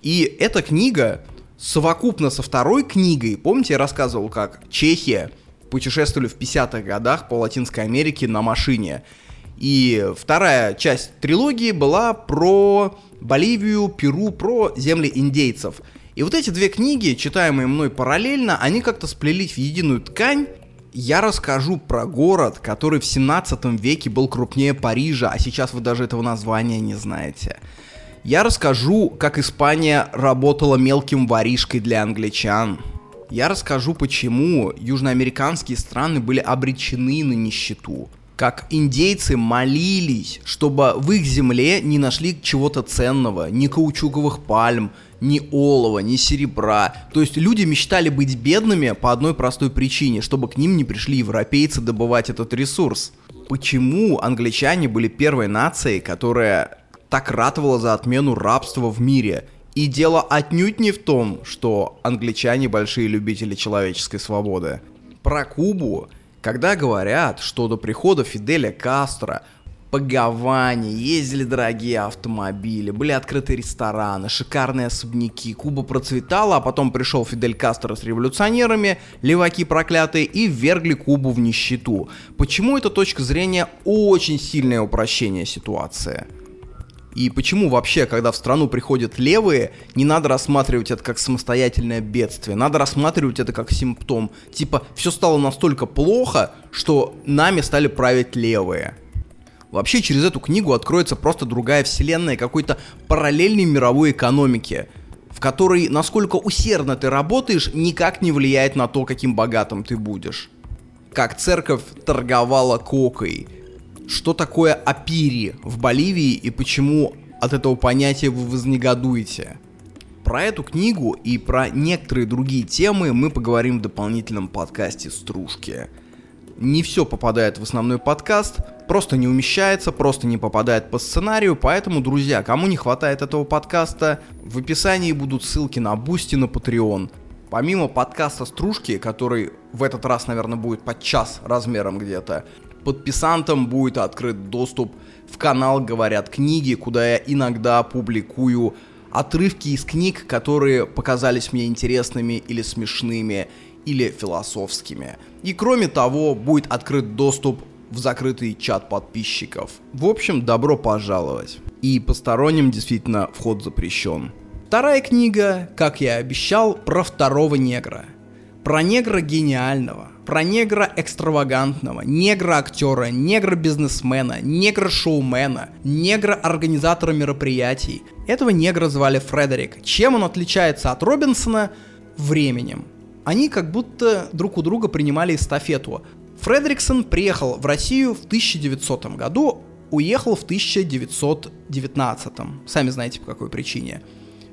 И эта книга совокупно со второй книгой, помните, я рассказывал, как Чехия путешествовали в 50-х годах по Латинской Америке на машине. И вторая часть трилогии была про Боливию, Перу, про земли индейцев. И вот эти две книги, читаемые мной параллельно, они как-то сплелись в единую ткань, я расскажу про город, который в 17 веке был крупнее Парижа, а сейчас вы даже этого названия не знаете. Я расскажу, как Испания работала мелким воришкой для англичан. Я расскажу, почему южноамериканские страны были обречены на нищету. как индейцы молились, чтобы в их земле не нашли чего-то ценного, ни каучуковых пальм, ни олова, ни серебра. То есть люди мечтали быть бедными по одной простой причине, чтобы к ним не пришли европейцы добывать этот ресурс. Почему англичане были первой нацией, которая так ратовала за отмену рабства в мире? И дело отнюдь не в том, что англичане большие любители человеческой свободы. Про Кубу, когда говорят, что до прихода Фиделя Кастро по Гаване ездили дорогие автомобили, были открыты рестораны, шикарные особняки, Куба процветала, а потом пришел Фидель Кастро с революционерами, леваки проклятые, и ввергли Кубу в нищету. Почему эта точка зрения очень сильное упрощение ситуации? И почему вообще, когда в страну приходят левые, не надо рассматривать это как самостоятельное бедствие, надо рассматривать это как симптом. Типа, все стало настолько плохо, что нами стали править левые. Вообще, через эту книгу откроется просто другая вселенная какой-то параллельной мировой экономики, в которой, насколько усердно ты работаешь, никак не влияет на то, каким богатым ты будешь. Как церковь торговала кокой, что такое апири в Боливии и почему от этого понятия вы вознегодуете. Про эту книгу и про некоторые другие темы мы поговорим в дополнительном подкасте «Стружки». Не все попадает в основной подкаст, просто не умещается, просто не попадает по сценарию, поэтому, друзья, кому не хватает этого подкаста, в описании будут ссылки на Boosty, на Patreon. Помимо подкаста «Стружки», который в этот раз, наверное, будет под час размером где-то, подписантам будет открыт доступ в канал «Говорят книги», куда я иногда публикую отрывки из книг, которые показались мне интересными или смешными, или философскими. И кроме того, будет открыт доступ в закрытый чат подписчиков. В общем, добро пожаловать. И посторонним действительно вход запрещен. Вторая книга, как я и обещал, про второго негра. Про негра гениального, про негра экстравагантного, негра-актера, негра-бизнесмена, негра-шоумена, негра-организатора мероприятий. Этого негра звали Фредерик. Чем он отличается от Робинсона? Временем. Они как будто друг у друга принимали эстафету. Фредериксон приехал в Россию в 1900 году, уехал в 1919. Сами знаете по какой причине.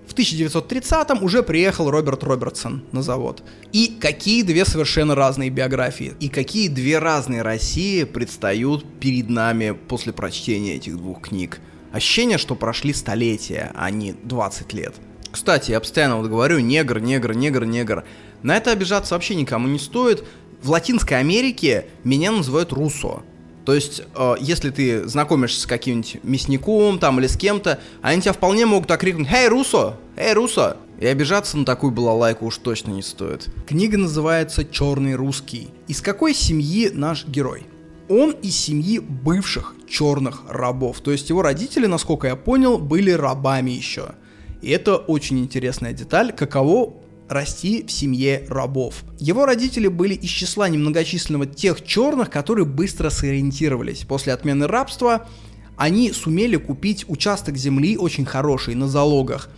В 1930-м уже приехал Роберт Робертсон на завод. И какие две совершенно разные биографии. И какие две разные России предстают перед нами после прочтения этих двух книг. Ощущение, что прошли столетия, а не 20 лет. Кстати, я постоянно вот говорю негр, негр, негр, негр. На это обижаться вообще никому не стоит. В Латинской Америке меня называют Руссо. То есть, э, если ты знакомишься с каким-нибудь мясником там или с кем-то, они тебя вполне могут окрикнуть «Эй, Руссо! Эй, Руссо!» И обижаться на такую балалайку уж точно не стоит. Книга называется «Черный русский». Из какой семьи наш герой? Он из семьи бывших черных рабов. То есть его родители, насколько я понял, были рабами еще. И это очень интересная деталь, каково расти в семье рабов. Его родители были из числа немногочисленного тех черных, которые быстро сориентировались. После отмены рабства они сумели купить участок земли очень хороший на залогах.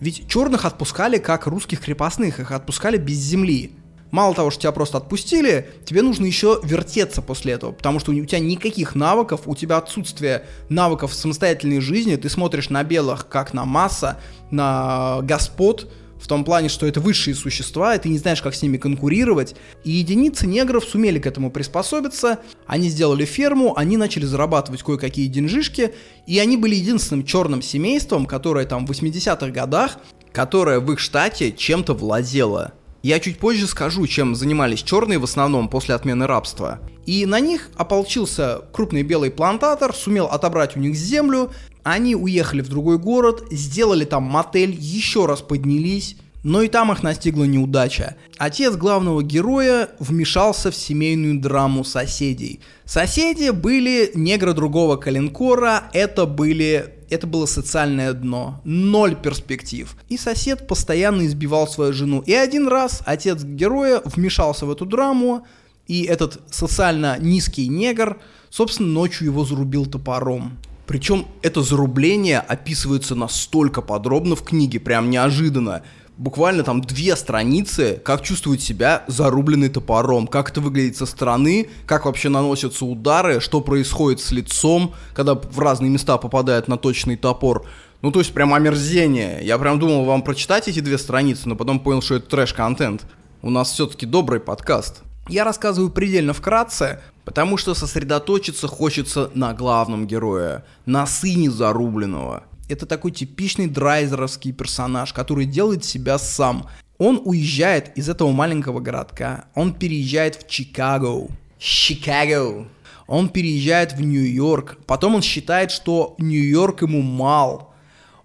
Ведь черных отпускали как русских крепостных, их отпускали без земли. Мало того, что тебя просто отпустили, тебе нужно еще вертеться после этого, потому что у тебя никаких навыков, у тебя отсутствие навыков самостоятельной жизни, ты смотришь на белых как на масса, на господ, в том плане, что это высшие существа, и ты не знаешь, как с ними конкурировать. И единицы негров сумели к этому приспособиться, они сделали ферму, они начали зарабатывать кое-какие деньжишки, и они были единственным черным семейством, которое там в 80-х годах, которое в их штате чем-то владело. Я чуть позже скажу, чем занимались черные в основном после отмены рабства. И на них ополчился крупный белый плантатор, сумел отобрать у них землю, они уехали в другой город, сделали там мотель, еще раз поднялись, но и там их настигла неудача. Отец главного героя вмешался в семейную драму соседей. Соседи были негры другого калинкора, это были это было социальное дно, ноль перспектив. И сосед постоянно избивал свою жену. И один раз отец героя вмешался в эту драму, и этот социально низкий негр, собственно, ночью его зарубил топором. Причем это зарубление описывается настолько подробно в книге, прям неожиданно. буквально там две страницы, как чувствует себя зарубленный топором, как это выглядит со стороны, как вообще наносятся удары, что происходит с лицом, когда в разные места попадает на топор. Ну, то есть прям омерзение. Я прям думал вам прочитать эти две страницы, но потом понял, что это трэш-контент. У нас все-таки добрый подкаст. Я рассказываю предельно вкратце, потому что сосредоточиться хочется на главном герое, на сыне зарубленного. Это такой типичный драйзеровский персонаж, который делает себя сам. Он уезжает из этого маленького городка, он переезжает в Чикаго. Чикаго. Он переезжает в Нью-Йорк, потом он считает, что Нью-Йорк ему мал.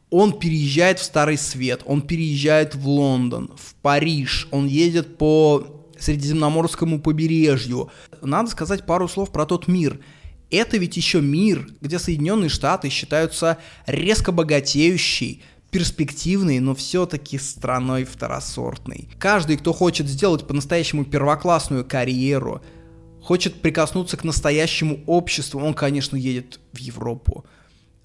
Он переезжает в Старый Свет, он переезжает в Лондон, в Париж, он едет по Средиземноморскому побережью. Надо сказать пару слов про тот мир. Это ведь еще мир, где Соединенные Штаты считаются резко богатеющей, перспективной, но все-таки страной второсортной. Каждый, кто хочет сделать по-настоящему первоклассную карьеру, хочет прикоснуться к настоящему обществу, он, конечно, едет в Европу.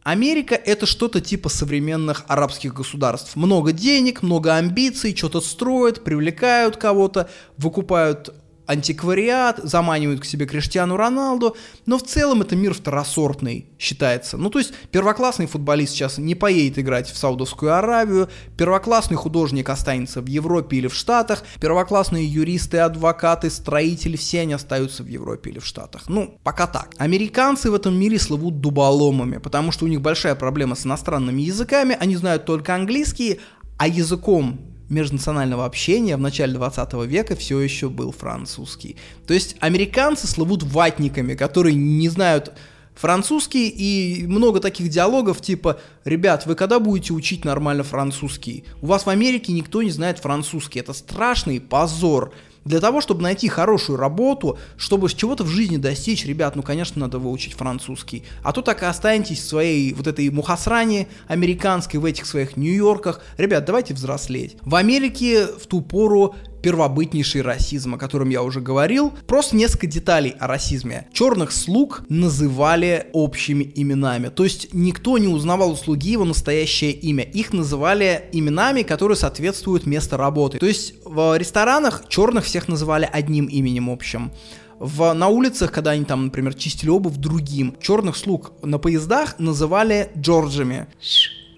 Америка это что-то типа современных арабских государств. Много денег, много амбиций, что-то строят, привлекают кого-то, выкупают антиквариат, заманивают к себе Криштиану Роналду, но в целом это мир второсортный считается. Ну, то есть первоклассный футболист сейчас не поедет играть в Саудовскую Аравию, первоклассный художник останется в Европе или в Штатах, первоклассные юристы, адвокаты, строители, все они остаются в Европе или в Штатах. Ну, пока так. Американцы в этом мире слывут дуболомами, потому что у них большая проблема с иностранными языками, они знают только английский, а языком межнационального общения в начале 20 века все еще был французский. То есть американцы слывут ватниками, которые не знают французский и много таких диалогов типа «Ребят, вы когда будете учить нормально французский? У вас в Америке никто не знает французский, это страшный позор». Для того, чтобы найти хорошую работу, чтобы чего-то в жизни достичь, ребят, ну, конечно, надо выучить французский. А то так и останетесь в своей вот этой мухосране американской, в этих своих Нью-Йорках. Ребят, давайте взрослеть. В Америке в ту пору первобытнейший расизм, о котором я уже говорил. Просто несколько деталей о расизме. Черных слуг называли общими именами. То есть никто не узнавал у слуги его настоящее имя. Их называли именами, которые соответствуют месту работы. То есть в ресторанах черных всех называли одним именем общим в, на улицах, когда они там, например, чистили обувь другим. Черных слуг на поездах называли Джорджами.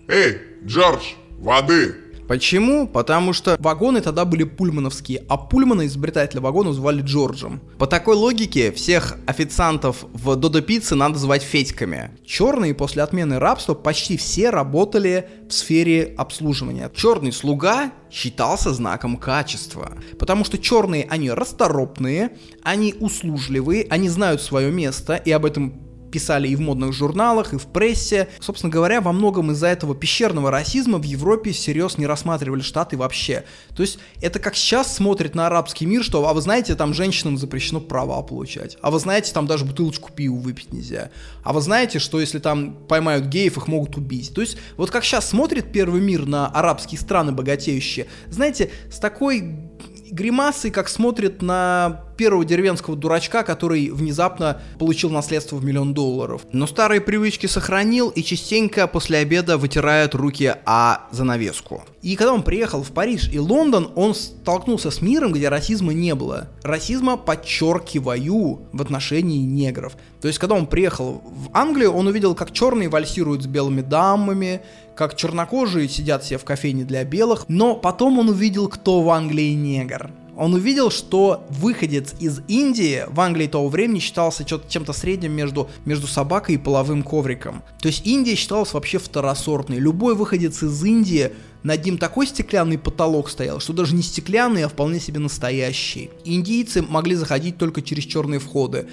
Эй, Джордж, воды! Почему? Потому что вагоны тогда были пульмановские, а пульмана изобретателя вагонов звали Джорджем. По такой логике всех официантов в Додо Пицце надо звать Федьками. Черные после отмены рабства почти все работали в сфере обслуживания. Черный слуга считался знаком качества. Потому что черные, они расторопные, они услужливые, они знают свое место, и об этом писали и в модных журналах, и в прессе. Собственно говоря, во многом из-за этого пещерного расизма в Европе всерьез не рассматривали Штаты вообще. То есть это как сейчас смотрит на арабский мир, что, а вы знаете, там женщинам запрещено права получать. А вы знаете, там даже бутылочку пива выпить нельзя. А вы знаете, что если там поймают геев, их могут убить. То есть вот как сейчас смотрит первый мир на арабские страны богатеющие, знаете, с такой гримасы, как смотрит на первого деревенского дурачка, который внезапно получил наследство в миллион долларов. Но старые привычки сохранил и частенько после обеда вытирает руки о занавеску. И когда он приехал в Париж и Лондон, он столкнулся с миром, где расизма не было. Расизма подчеркиваю в отношении негров. То есть, когда он приехал в Англию, он увидел, как черные вальсируют с белыми дамами, как чернокожие сидят себе в кофейне для белых, но потом он увидел, кто в Англии негр. Он увидел, что выходец из Индии в Англии того времени считался чем-то средним между, между собакой и половым ковриком. То есть Индия считалась вообще второсортной. Любой выходец из Индии над ним такой стеклянный потолок стоял, что даже не стеклянный, а вполне себе настоящий. Индийцы могли заходить только через черные входы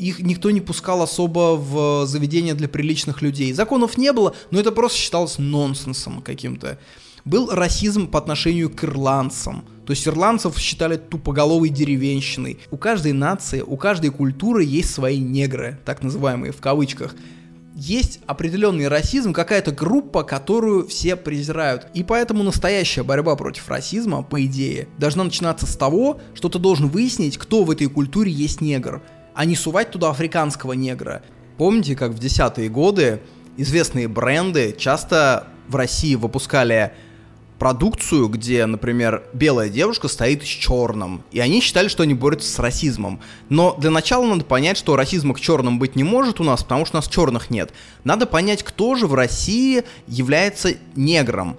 их никто не пускал особо в заведения для приличных людей. Законов не было, но это просто считалось нонсенсом каким-то. Был расизм по отношению к ирландцам. То есть ирландцев считали тупоголовой деревенщиной. У каждой нации, у каждой культуры есть свои негры, так называемые в кавычках. Есть определенный расизм, какая-то группа, которую все презирают. И поэтому настоящая борьба против расизма, по идее, должна начинаться с того, что ты должен выяснить, кто в этой культуре есть негр а не сувать туда африканского негра. Помните, как в десятые годы известные бренды часто в России выпускали продукцию, где, например, белая девушка стоит с черным, и они считали, что они борются с расизмом. Но для начала надо понять, что расизма к черным быть не может у нас, потому что у нас черных нет. Надо понять, кто же в России является негром.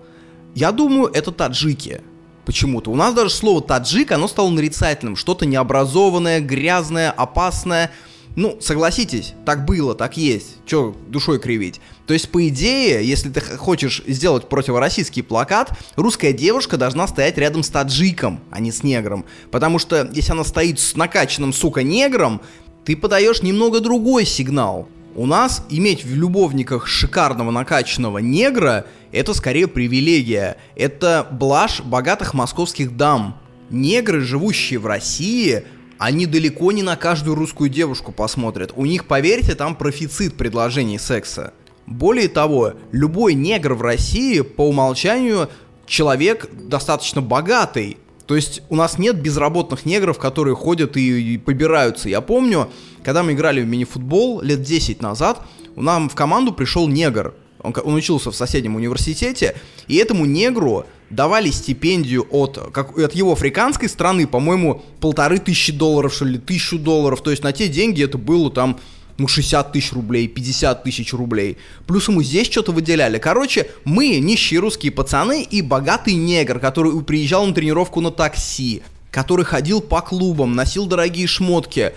Я думаю, это таджики. Почему-то. У нас даже слово таджик, оно стало нарицательным. Что-то необразованное, грязное, опасное. Ну, согласитесь, так было, так есть. Че душой кривить? То есть, по идее, если ты хочешь сделать противороссийский плакат, русская девушка должна стоять рядом с таджиком, а не с негром. Потому что, если она стоит с накачанным, сука, негром, ты подаешь немного другой сигнал. У нас иметь в любовниках шикарного накачанного негра – это скорее привилегия. Это блажь богатых московских дам. Негры, живущие в России, они далеко не на каждую русскую девушку посмотрят. У них, поверьте, там профицит предложений секса. Более того, любой негр в России по умолчанию человек достаточно богатый. То есть у нас нет безработных негров, которые ходят и, и побираются. Я помню, когда мы играли в мини-футбол лет 10 назад, нам в команду пришел негр. Он, он учился в соседнем университете, и этому негру давали стипендию от, как, от его африканской страны, по-моему, полторы тысячи долларов, что ли, тысячу долларов. То есть на те деньги это было там ну, 60 тысяч рублей, 50 тысяч рублей. Плюс ему здесь что-то выделяли. Короче, мы нищие русские пацаны и богатый негр, который приезжал на тренировку на такси, который ходил по клубам, носил дорогие шмотки.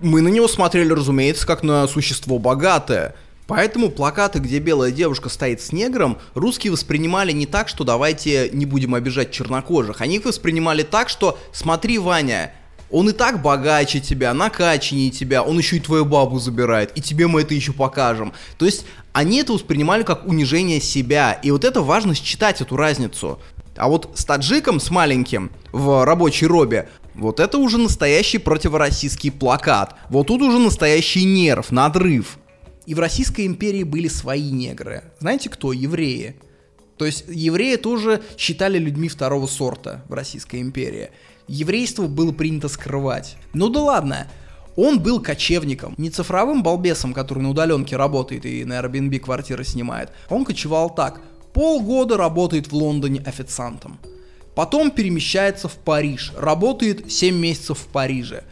Мы на него смотрели, разумеется, как на существо богатое. Поэтому плакаты, где белая девушка стоит с негром, русские воспринимали не так, что давайте не будем обижать чернокожих. Они их воспринимали так, что смотри, Ваня, он и так богаче тебя, накачаннее тебя, он еще и твою бабу забирает, и тебе мы это еще покажем. То есть они это воспринимали как унижение себя, и вот это важно считать эту разницу. А вот с таджиком, с маленьким, в рабочей робе, вот это уже настоящий противороссийский плакат. Вот тут уже настоящий нерв, надрыв. И в Российской империи были свои негры. Знаете кто? Евреи. То есть евреи тоже считали людьми второго сорта в Российской империи. Еврейство было принято скрывать. Ну да ладно, он был кочевником, не цифровым балбесом, который на удаленке работает и на Airbnb квартиры снимает. Он кочевал так. Полгода работает в Лондоне официантом. Потом перемещается в Париж, работает 7 месяцев в Париже.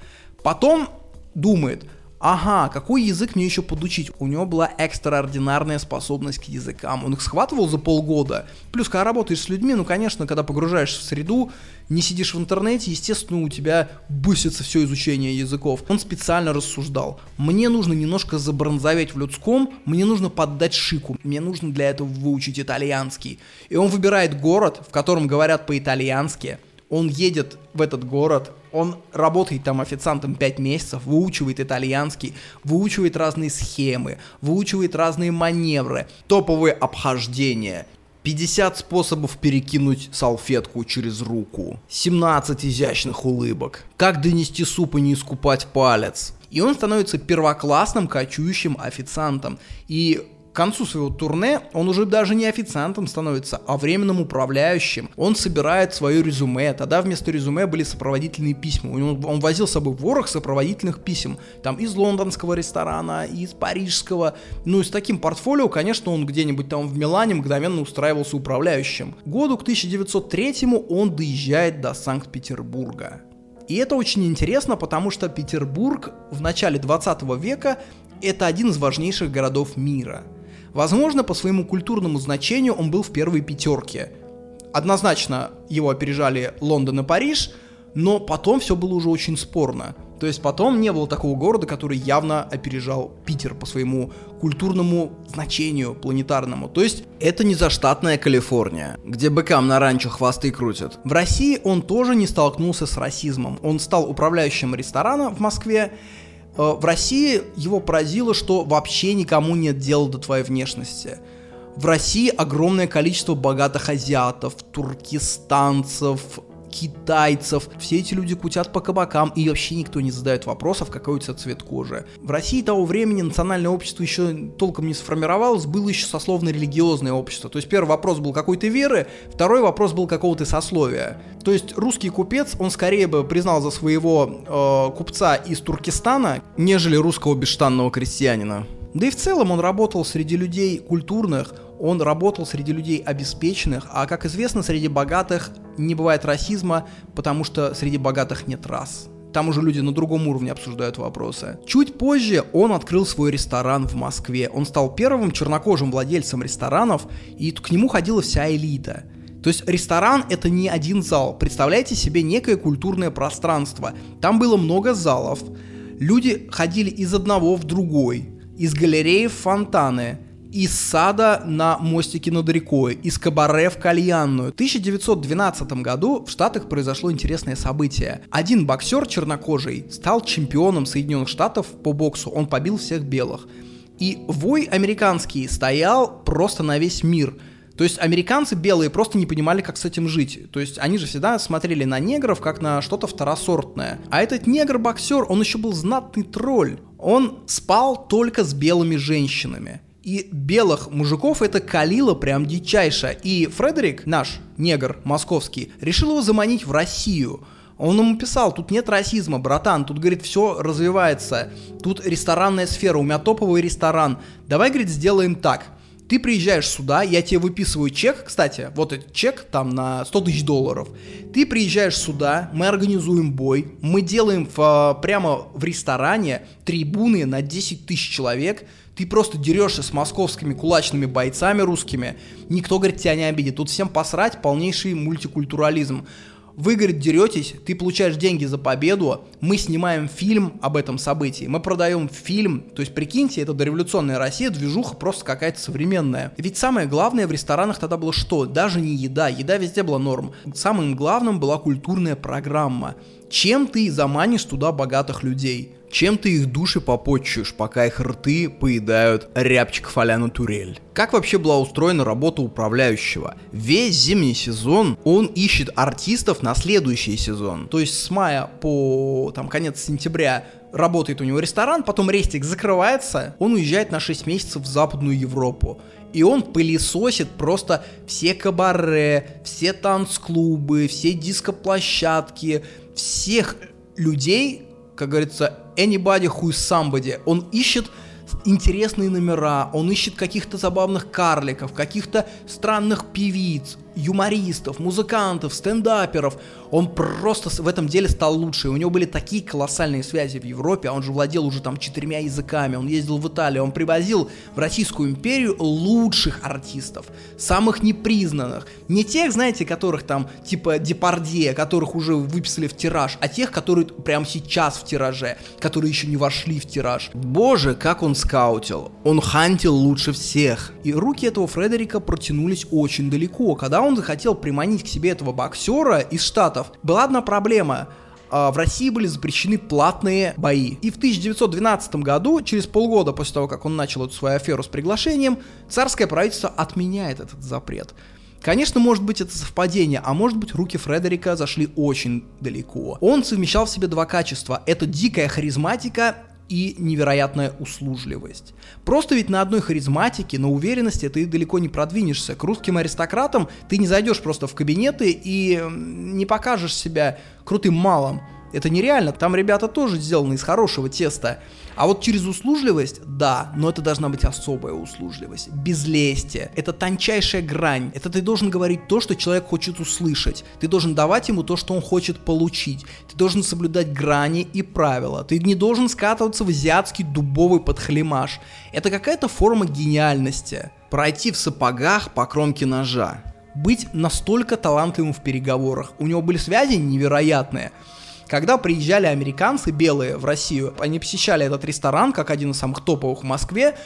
Потом думает, ага, какой язык мне еще подучить? У него была экстраординарная способность к языкам. Он их схватывал за полгода. Плюс, когда работаешь с людьми, ну, конечно, когда погружаешься в среду, не сидишь в интернете, естественно, у тебя бысится все изучение языков. Он специально рассуждал. Мне нужно немножко забронзоветь в людском, мне нужно поддать шику, мне нужно для этого выучить итальянский. И он выбирает город, в котором говорят по-итальянски, он едет в этот город, он работает там официантом 5 месяцев, выучивает итальянский, выучивает разные схемы, выучивает разные маневры, топовые обхождения, 50 способов перекинуть салфетку через руку, 17 изящных улыбок, как донести суп и не искупать палец. И он становится первоклассным кочующим официантом. И к концу своего турне он уже даже не официантом становится, а временным управляющим. Он собирает свое резюме. Тогда вместо резюме были сопроводительные письма. Он, возил с собой ворох сопроводительных писем. Там из лондонского ресторана, из парижского. Ну и с таким портфолио, конечно, он где-нибудь там в Милане мгновенно устраивался управляющим. Году к 1903 он доезжает до Санкт-Петербурга. И это очень интересно, потому что Петербург в начале 20 века это один из важнейших городов мира – Возможно, по своему культурному значению он был в первой пятерке. Однозначно его опережали Лондон и Париж, но потом все было уже очень спорно. То есть потом не было такого города, который явно опережал Питер по своему культурному значению планетарному. То есть это не заштатная Калифорния, где быкам на ранчо хвосты крутят. В России он тоже не столкнулся с расизмом. Он стал управляющим ресторана в Москве, в России его поразило, что вообще никому нет дела до твоей внешности. В России огромное количество богатых азиатов, туркестанцев, китайцев. Все эти люди кутят по кабакам, и вообще никто не задает вопросов, какой у тебя цвет кожи. В России того времени национальное общество еще толком не сформировалось, было еще сословно-религиозное общество. То есть первый вопрос был какой то веры, второй вопрос был какого то сословия. То есть русский купец, он скорее бы признал за своего э, купца из Туркестана, нежели русского бесштанного крестьянина. Да и в целом он работал среди людей культурных, Он работал среди людей обеспеченных, а, как известно, среди богатых не бывает расизма, потому что среди богатых нет рас. Там уже люди на другом уровне обсуждают вопросы. Чуть позже он открыл свой ресторан в Москве. Он стал первым чернокожим владельцем ресторанов, и к нему ходила вся элита. То есть ресторан это не один зал. Представляете себе некое культурное пространство. Там было много залов. Люди ходили из одного в другой. Из галереи в фонтаны из сада на мостике над рекой, из кабаре в кальянную. В 1912 году в Штатах произошло интересное событие. Один боксер чернокожий стал чемпионом Соединенных Штатов по боксу, он побил всех белых. И вой американский стоял просто на весь мир. То есть американцы белые просто не понимали, как с этим жить. То есть они же всегда смотрели на негров как на что-то второсортное. А этот негр-боксер, он еще был знатный тролль. Он спал только с белыми женщинами. И белых мужиков это калило прям дичайше. И Фредерик, наш негр московский, решил его заманить в Россию. Он ему писал, тут нет расизма, братан, тут, говорит, все развивается, тут ресторанная сфера, у меня топовый ресторан. Давай, говорит, сделаем так. Ты приезжаешь сюда, я тебе выписываю чек, кстати, вот этот чек там на 100 тысяч долларов. Ты приезжаешь сюда, мы организуем бой, мы делаем в, прямо в ресторане трибуны на 10 тысяч человек, ты просто дерешься с московскими кулачными бойцами русскими, никто, говорит, тебя не обидит. Тут всем посрать, полнейший мультикультурализм. Вы, говорит, деретесь, ты получаешь деньги за победу, мы снимаем фильм об этом событии, мы продаем фильм, то есть прикиньте, это дореволюционная Россия, движуха просто какая-то современная. Ведь самое главное в ресторанах тогда было что? Даже не еда, еда везде была норм. Самым главным была культурная программа. Чем ты заманишь туда богатых людей? Чем ты их души попотчуешь, пока их рты поедают рябчик фаляну турель? Как вообще была устроена работа управляющего? Весь зимний сезон он ищет артистов на следующий сезон. То есть с мая по там, конец сентября работает у него ресторан, потом рестик закрывается, он уезжает на 6 месяцев в Западную Европу. И он пылесосит просто все кабаре, все танцклубы, все дископлощадки, всех людей, как говорится, anybody who is somebody. Он ищет интересные номера, он ищет каких-то забавных карликов, каких-то странных певиц, юмористов, музыкантов, стендаперов. Он просто в этом деле стал лучше. У него были такие колоссальные связи в Европе, а он же владел уже там четырьмя языками, он ездил в Италию, он привозил в Российскую империю лучших артистов, самых непризнанных. Не тех, знаете, которых там типа Депардье, которых уже выписали в тираж, а тех, которые прямо сейчас в тираже, которые еще не вошли в тираж. Боже, как он скаутил. Он хантил лучше всех. И руки этого Фредерика протянулись очень далеко. Когда он захотел приманить к себе этого боксера из Штатов, была одна проблема а, в России были запрещены платные бои. И в 1912 году, через полгода после того, как он начал эту свою аферу с приглашением, царское правительство отменяет этот запрет. Конечно, может быть это совпадение, а может быть руки Фредерика зашли очень далеко. Он совмещал в себе два качества. Это дикая харизматика и невероятная услужливость. Просто ведь на одной харизматике, на уверенности ты далеко не продвинешься. К русским аристократам ты не зайдешь просто в кабинеты и не покажешь себя крутым малым. Это нереально, там ребята тоже сделаны из хорошего теста. А вот через услужливость, да, но это должна быть особая услужливость, безлестие. Это тончайшая грань. Это ты должен говорить то, что человек хочет услышать. Ты должен давать ему то, что он хочет получить. Ты должен соблюдать грани и правила. Ты не должен скатываться в азиатский дубовый подхлемаш. Это какая-то форма гениальности. Пройти в сапогах по кромке ножа. Быть настолько талантливым в переговорах. У него были связи невероятные. Когда приезжали американцы белые в Россию, они посещали этот ресторан, как один из самых топовых в Москве,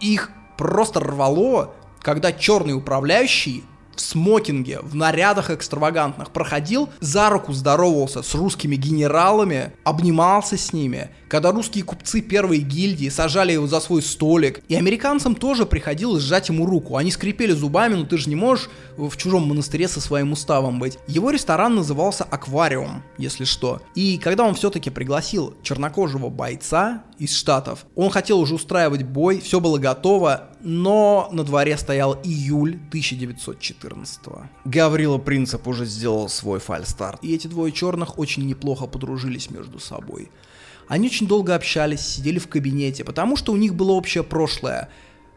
их просто рвало, когда черный управляющий в смокинге, в нарядах экстравагантных, проходил, за руку здоровался с русскими генералами, обнимался с ними. Когда русские купцы первой гильдии сажали его за свой столик, и американцам тоже приходилось сжать ему руку. Они скрипели зубами, но ты же не можешь в чужом монастыре со своим уставом быть. Его ресторан назывался «Аквариум», если что. И когда он все-таки пригласил чернокожего бойца из Штатов, он хотел уже устраивать бой, все было готово, но на дворе стоял июль 1914 -го. Гаврила Принцип уже сделал свой фальстарт, и эти двое черных очень неплохо подружились между собой. Они очень долго общались, сидели в кабинете, потому что у них было общее прошлое,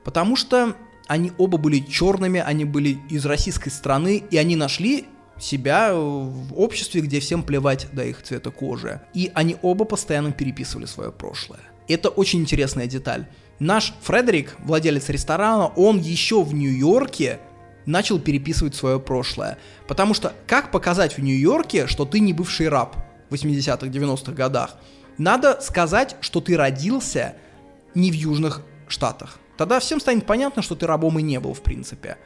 потому что они оба были черными, они были из российской страны, и они нашли себя в обществе, где всем плевать до их цвета кожи. И они оба постоянно переписывали свое прошлое. Это очень интересная деталь. Наш Фредерик, владелец ресторана, он еще в Нью-Йорке начал переписывать свое прошлое. Потому что как показать в Нью-Йорке, что ты не бывший раб в 80-х, 90-х годах? Надо сказать, что ты родился не в Южных Штатах. Тогда всем станет понятно, что ты рабом и не был, в принципе.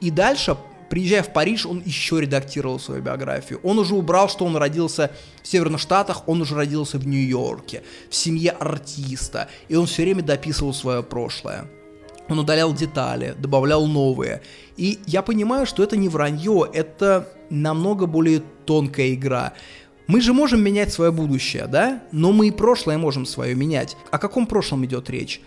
И дальше Приезжая в Париж, он еще редактировал свою биографию. Он уже убрал, что он родился в Северных Штатах, он уже родился в Нью-Йорке, в семье артиста, и он все время дописывал свое прошлое. Он удалял детали, добавлял новые. И я понимаю, что это не вранье, это намного более тонкая игра. Мы же можем менять свое будущее, да? Но мы и прошлое можем свое менять. О каком прошлом идет речь?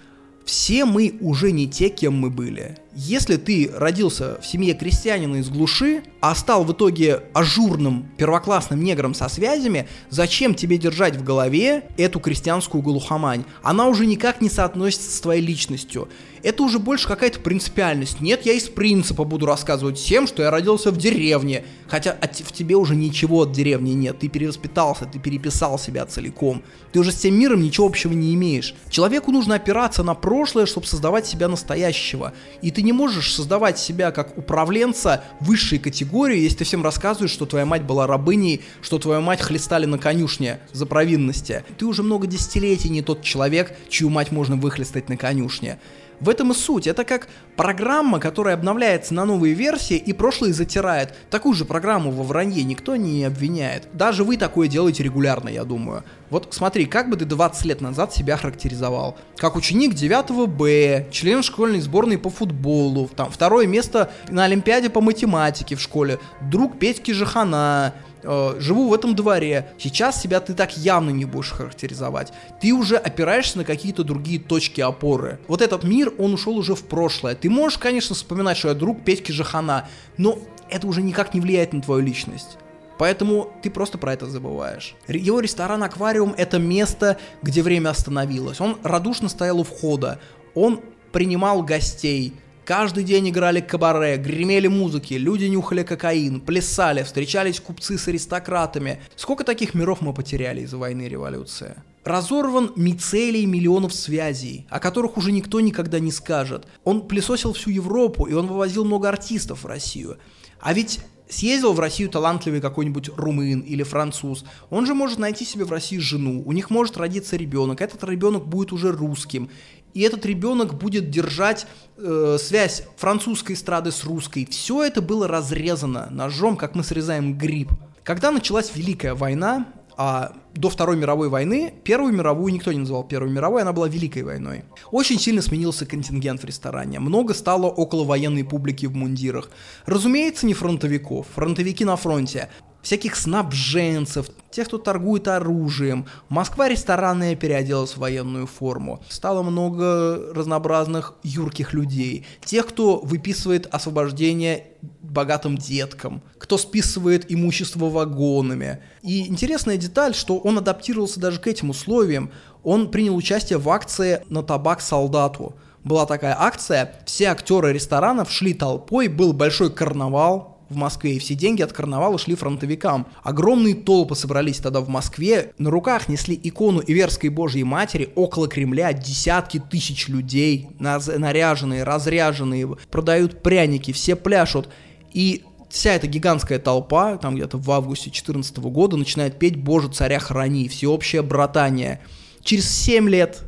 Все мы уже не те, кем мы были. Если ты родился в семье крестьянина из глуши, а стал в итоге ажурным первоклассным негром со связями, зачем тебе держать в голове эту крестьянскую глухомань? Она уже никак не соотносится с твоей личностью. Это уже больше какая-то принципиальность. Нет, я из принципа буду рассказывать всем, что я родился в деревне. Хотя в тебе уже ничего от деревни нет. Ты перевоспитался, ты переписал себя целиком. Ты уже с тем миром ничего общего не имеешь. Человеку нужно опираться на прошлое, чтобы создавать себя настоящего. И ты не можешь создавать себя как управленца высшей категории, если ты всем рассказываешь, что твоя мать была рабыней, что твою мать хлестали на конюшне за провинности. Ты уже много десятилетий не тот человек, чью мать можно выхлестать на конюшне. В этом и суть. Это как программа, которая обновляется на новые версии и прошлые затирает. Такую же программу во вранье никто не обвиняет. Даже вы такое делаете регулярно, я думаю. Вот смотри, как бы ты 20 лет назад себя характеризовал? Как ученик 9 Б, член школьной сборной по футболу, там второе место на Олимпиаде по математике в школе, друг Петьки Жахана, э, живу в этом дворе. Сейчас себя ты так явно не будешь характеризовать. Ты уже опираешься на какие-то другие точки опоры. Вот этот мир, он ушел уже в прошлое. Ты можешь, конечно, вспоминать, что я друг Петьки Жахана, но это уже никак не влияет на твою личность. Поэтому ты просто про это забываешь. Его ресторан-аквариум — это место, где время остановилось. Он радушно стоял у входа. Он принимал гостей. Каждый день играли кабаре, гремели музыки, люди нюхали кокаин, плясали, встречались купцы с аристократами. Сколько таких миров мы потеряли из-за войны и революции? Разорван мицелий миллионов связей, о которых уже никто никогда не скажет. Он пылесосил всю Европу, и он вывозил много артистов в Россию. А ведь съездил в Россию талантливый какой-нибудь румын или француз, он же может найти себе в России жену, у них может родиться ребенок, этот ребенок будет уже русским, и этот ребенок будет держать э, связь французской эстрады с русской. Все это было разрезано ножом, как мы срезаем гриб. Когда началась Великая война, а до Второй мировой войны Первую мировую никто не называл Первой мировой, она была Великой войной. Очень сильно сменился контингент в ресторане. Много стало около военной публики в мундирах. Разумеется, не фронтовиков. Фронтовики на фронте всяких снабженцев, тех, кто торгует оружием. Москва ресторанная переоделась в военную форму. Стало много разнообразных юрких людей. Тех, кто выписывает освобождение богатым деткам, кто списывает имущество вагонами. И интересная деталь, что он адаптировался даже к этим условиям. Он принял участие в акции на табак солдату. Была такая акция, все актеры ресторанов шли толпой, был большой карнавал, в Москве, и все деньги от карнавала шли фронтовикам. Огромные толпы собрались тогда в Москве, на руках несли икону Иверской Божьей Матери, около Кремля десятки тысяч людей, наряженные, разряженные, продают пряники, все пляшут. И вся эта гигантская толпа, там где-то в августе 2014 года, начинает петь «Боже, царя храни», всеобщее братание. Через 7 лет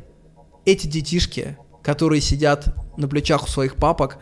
эти детишки, которые сидят на плечах у своих папок,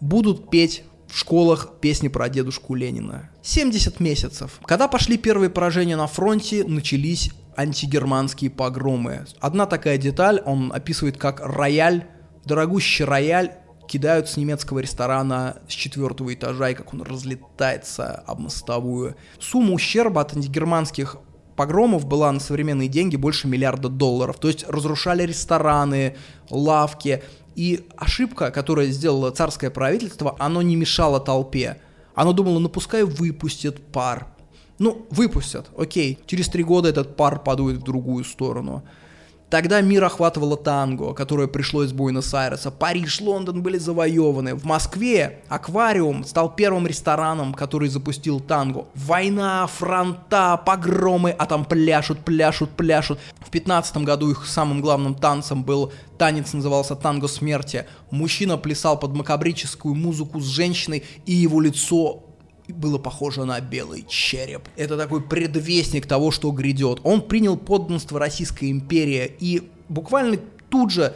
будут петь в школах песни про дедушку Ленина. 70 месяцев. Когда пошли первые поражения на фронте, начались антигерманские погромы. Одна такая деталь, он описывает как рояль, дорогущий рояль, кидают с немецкого ресторана с четвертого этажа, и как он разлетается об мостовую. Сумма ущерба от антигерманских погромов была на современные деньги больше миллиарда долларов. То есть разрушали рестораны, лавки. И ошибка, которую сделало царское правительство, оно не мешало толпе. Оно думало, ну пускай выпустят пар. Ну, выпустят, окей. Через три года этот пар подует в другую сторону. Тогда мир охватывало танго, которое пришло из Буэнос-Айреса. Париж, Лондон были завоеваны. В Москве аквариум стал первым рестораном, который запустил танго. Война, фронта, погромы, а там пляшут, пляшут, пляшут. В 15 году их самым главным танцем был танец, назывался танго смерти. Мужчина плясал под макабрическую музыку с женщиной, и его лицо было похоже на белый череп. Это такой предвестник того, что грядет. Он принял подданство Российской империи и буквально тут же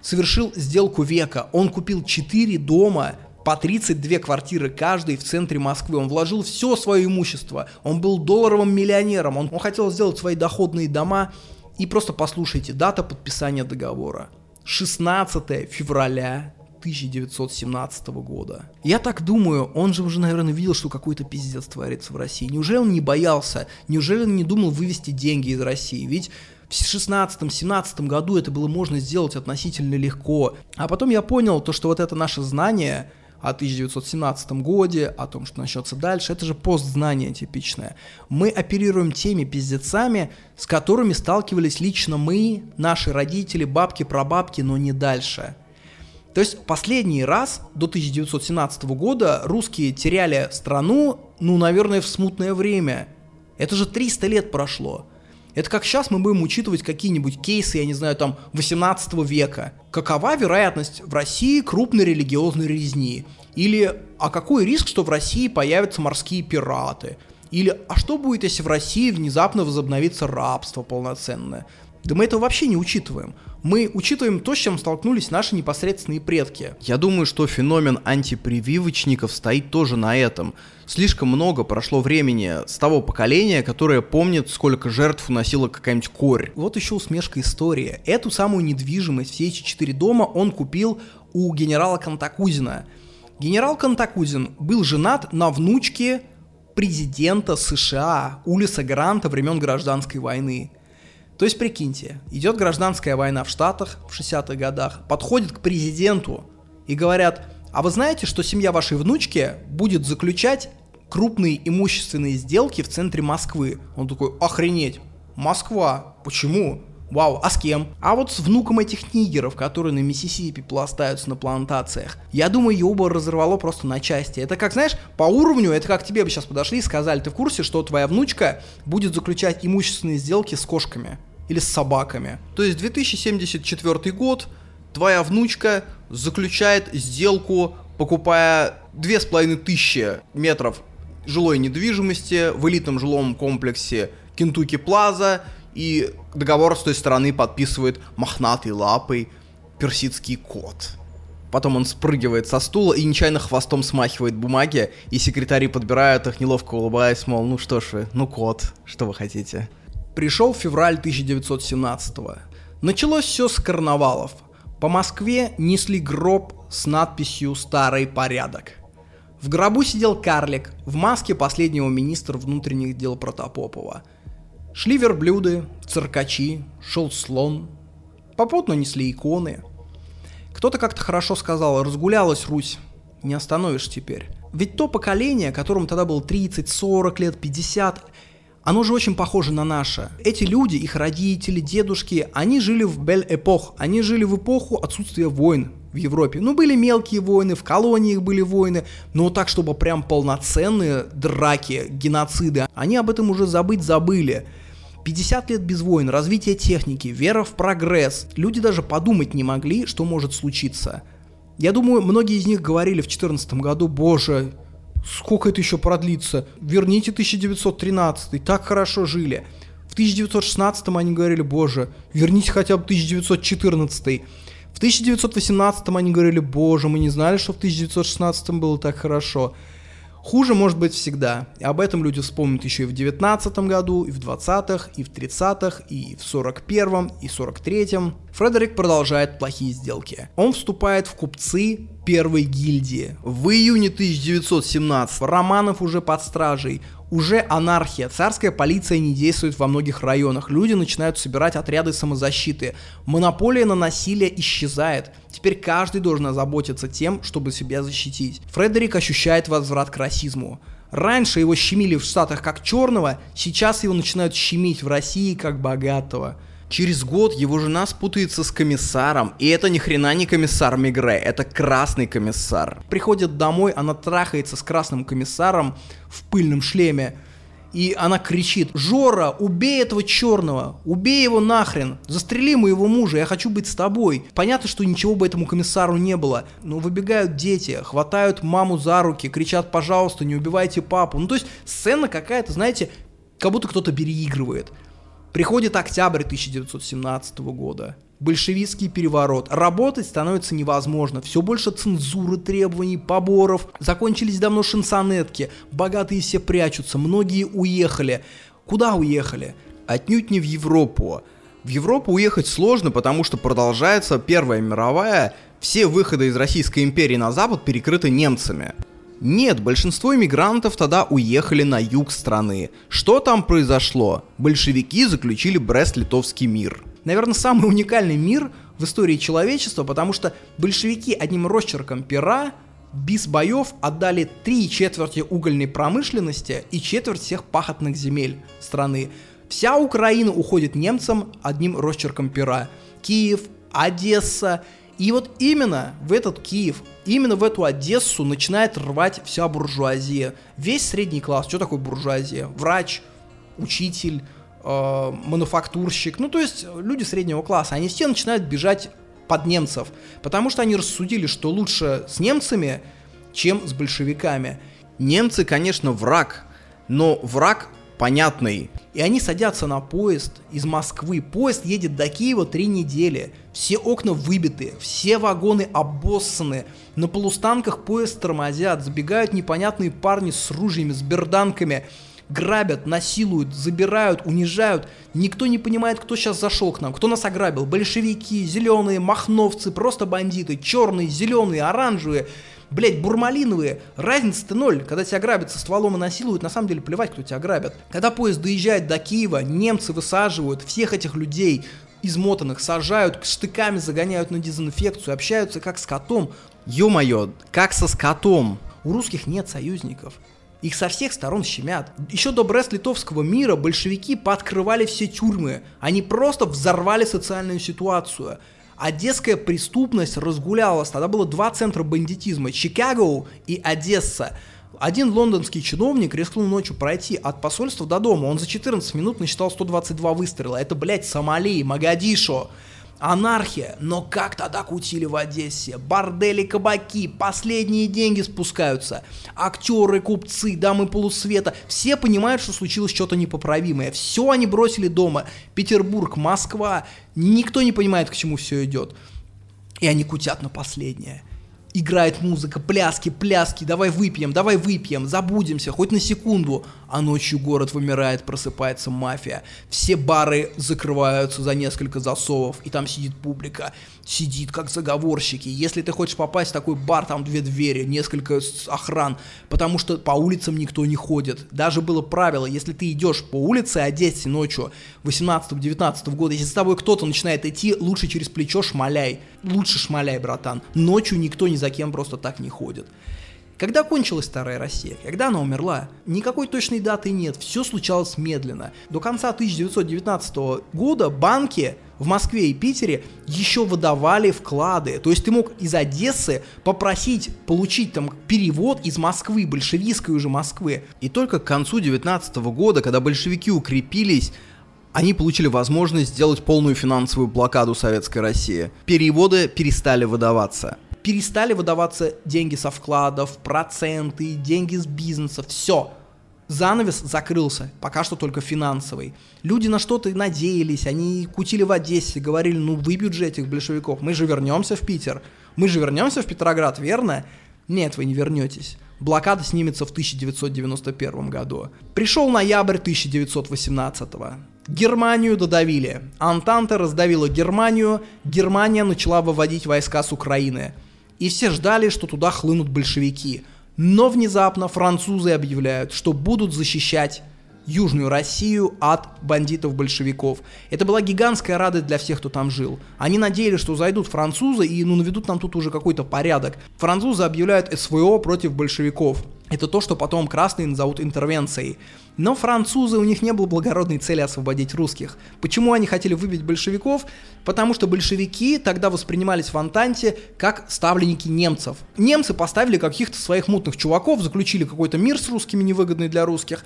совершил сделку века. Он купил 4 дома, по 32 квартиры каждый в центре Москвы. Он вложил все свое имущество. Он был долларовым миллионером. Он, он хотел сделать свои доходные дома. И просто послушайте, дата подписания договора. 16 февраля 1917 года. Я так думаю, он же уже, наверное, видел, что какой-то пиздец творится в России. Неужели он не боялся? Неужели он не думал вывести деньги из России? Ведь в 16-17 году это было можно сделать относительно легко. А потом я понял то, что вот это наше знание о 1917 годе, о том, что начнется дальше, это же постзнание типичное. Мы оперируем теми пиздецами, с которыми сталкивались лично мы, наши родители, бабки, прабабки, но не дальше. То есть последний раз до 1917 года русские теряли страну, ну, наверное, в смутное время. Это же 300 лет прошло. Это как сейчас мы будем учитывать какие-нибудь кейсы, я не знаю, там, 18 века. Какова вероятность в России крупной религиозной резни? Или а какой риск, что в России появятся морские пираты? Или а что будет, если в России внезапно возобновится рабство полноценное? Да мы этого вообще не учитываем. Мы учитываем то, с чем столкнулись наши непосредственные предки. Я думаю, что феномен антипрививочников стоит тоже на этом. Слишком много прошло времени с того поколения, которое помнит, сколько жертв уносила какая-нибудь корь. Вот еще усмешка истории. Эту самую недвижимость, все эти четыре дома он купил у генерала Кантакузина. Генерал Кантакузин был женат на внучке президента США Улиса Гранта времен гражданской войны. То есть, прикиньте, идет гражданская война в Штатах в 60-х годах, подходит к президенту и говорят, а вы знаете, что семья вашей внучки будет заключать крупные имущественные сделки в центре Москвы? Он такой, охренеть, Москва, почему? Вау, а с кем? А вот с внуком этих нигеров, которые на Миссисипи пластаются на плантациях. Я думаю, его бы разорвало просто на части. Это как, знаешь, по уровню, это как тебе бы сейчас подошли и сказали, ты в курсе, что твоя внучка будет заключать имущественные сделки с кошками? Или с собаками? То есть 2074 год, твоя внучка заключает сделку, покупая две с половиной тысячи метров жилой недвижимости в элитном жилом комплексе Кентуки Плаза и договор с той стороны подписывает мохнатой лапой персидский кот. Потом он спрыгивает со стула и нечаянно хвостом смахивает бумаги, и секретари подбирают их, неловко улыбаясь, мол, ну что ж вы, ну кот, что вы хотите. Пришел февраль 1917 -го. Началось все с карнавалов. По Москве несли гроб с надписью «Старый порядок». В гробу сидел карлик в маске последнего министра внутренних дел Протопопова – Шли верблюды, циркачи, шел слон. Попутно несли иконы. Кто-то как-то хорошо сказал, разгулялась Русь, не остановишь теперь. Ведь то поколение, которому тогда было 30, 40 лет, 50, оно же очень похоже на наше. Эти люди, их родители, дедушки, они жили в Бель-эпох, они жили в эпоху отсутствия войн в Европе. Ну, были мелкие войны, в колониях были войны, но так, чтобы прям полноценные драки, геноциды, они об этом уже забыть забыли. 50 лет без войн, развитие техники, вера в прогресс. Люди даже подумать не могли, что может случиться. Я думаю, многие из них говорили в 2014 году, боже, сколько это еще продлится? Верните 1913, так хорошо жили. В 1916 они говорили, боже, верните хотя бы 1914. В 1918 они говорили, боже, мы не знали, что в 1916 было так хорошо. Хуже может быть всегда. И об этом люди вспомнят еще и в 19 году, и в 20-х, и в 30-х, и в 41-м, и 43-м. Фредерик продолжает плохие сделки. Он вступает в купцы первой гильдии. В июне 1917 Романов уже под стражей. Уже анархия, царская полиция не действует во многих районах, люди начинают собирать отряды самозащиты, монополия на насилие исчезает, теперь каждый должен озаботиться тем, чтобы себя защитить. Фредерик ощущает возврат к расизму. Раньше его щемили в Штатах как черного, сейчас его начинают щемить в России как богатого. Через год его жена спутается с комиссаром, и это ни хрена не комиссар Мигре, это красный комиссар. Приходит домой, она трахается с красным комиссаром в пыльном шлеме, и она кричит, Жора, убей этого черного, убей его нахрен, застрели моего мужа, я хочу быть с тобой. Понятно, что ничего бы этому комиссару не было, но выбегают дети, хватают маму за руки, кричат, пожалуйста, не убивайте папу. Ну то есть сцена какая-то, знаете, как будто кто-то переигрывает. Приходит октябрь 1917 года. Большевистский переворот. Работать становится невозможно. Все больше цензуры, требований, поборов. Закончились давно шансонетки. Богатые все прячутся. Многие уехали. Куда уехали? Отнюдь не в Европу. В Европу уехать сложно, потому что продолжается Первая мировая. Все выходы из Российской империи на запад перекрыты немцами. Нет, большинство иммигрантов тогда уехали на юг страны. Что там произошло? Большевики заключили Брест-Литовский мир. Наверное, самый уникальный мир в истории человечества, потому что большевики одним росчерком пера без боев отдали три четверти угольной промышленности и четверть всех пахотных земель страны. Вся Украина уходит немцам одним росчерком пера. Киев, Одесса. И вот именно в этот Киев, именно в эту Одессу начинает рвать вся буржуазия. Весь средний класс. Что такое буржуазия? Врач, учитель, э, мануфактурщик. Ну, то есть люди среднего класса. Они все начинают бежать под немцев. Потому что они рассудили, что лучше с немцами, чем с большевиками. Немцы, конечно, враг. Но враг понятный. И они садятся на поезд из Москвы. Поезд едет до Киева три недели. Все окна выбиты, все вагоны обоссаны. На полустанках поезд тормозят, забегают непонятные парни с ружьями, с берданками. Грабят, насилуют, забирают, унижают. Никто не понимает, кто сейчас зашел к нам, кто нас ограбил. Большевики, зеленые, махновцы, просто бандиты, черные, зеленые, оранжевые. Блять, бурмалиновые, разница-то ноль. Когда тебя грабят со стволом и насилуют, на самом деле плевать, кто тебя грабят. Когда поезд доезжает до Киева, немцы высаживают всех этих людей, измотанных, сажают, штыками загоняют на дезинфекцию, общаются как с котом. Ё-моё, как со скотом. У русских нет союзников. Их со всех сторон щемят. Еще до Брест-Литовского мира большевики пооткрывали все тюрьмы. Они просто взорвали социальную ситуацию. Одесская преступность разгулялась. Тогда было два центра бандитизма. Чикаго и Одесса. Один лондонский чиновник рискнул ночью пройти от посольства до дома. Он за 14 минут насчитал 122 выстрела. Это, блядь, Сомали, Магадишо. Анархия, но как тогда кутили в Одессе? Бордели, кабаки, последние деньги спускаются. Актеры, купцы, дамы полусвета, все понимают, что случилось что-то непоправимое. Все они бросили дома. Петербург, Москва, никто не понимает, к чему все идет. И они кутят на последнее играет музыка, пляски, пляски, давай выпьем, давай выпьем, забудемся, хоть на секунду. А ночью город вымирает, просыпается мафия. Все бары закрываются за несколько засовов, и там сидит публика. Сидит как заговорщики. Если ты хочешь попасть в такой бар, там две двери, несколько охран, потому что по улицам никто не ходит. Даже было правило, если ты идешь по улице Одессе ночью 18-19 года, если с тобой кто-то начинает идти, лучше через плечо шмаляй. Лучше шмаляй, братан. Ночью никто не за кем просто так не ходит. Когда кончилась Старая Россия? Когда она умерла? Никакой точной даты нет, все случалось медленно. До конца 1919 года банки в Москве и Питере еще выдавали вклады. То есть ты мог из Одессы попросить получить там перевод из Москвы, большевистской уже Москвы. И только к концу 19 года, когда большевики укрепились, они получили возможность сделать полную финансовую блокаду Советской России. Переводы перестали выдаваться перестали выдаваться деньги со вкладов, проценты, деньги с бизнеса, все. Занавес закрылся, пока что только финансовый. Люди на что-то надеялись, они кутили в Одессе, говорили, ну выбьют же этих большевиков, мы же вернемся в Питер, мы же вернемся в Петроград, верно? Нет, вы не вернетесь. Блокада снимется в 1991 году. Пришел ноябрь 1918 Германию додавили. Антанта раздавила Германию, Германия начала выводить войска с Украины и все ждали, что туда хлынут большевики. Но внезапно французы объявляют, что будут защищать Южную Россию от бандитов-большевиков. Это была гигантская радость для всех, кто там жил. Они надеялись, что зайдут французы и ну, наведут нам тут уже какой-то порядок. Французы объявляют СВО против большевиков. Это то, что потом красные назовут интервенцией. Но французы, у них не было благородной цели освободить русских. Почему они хотели выбить большевиков? Потому что большевики тогда воспринимались в Антанте как ставленники немцев. Немцы поставили каких-то своих мутных чуваков, заключили какой-то мир с русскими, невыгодный для русских.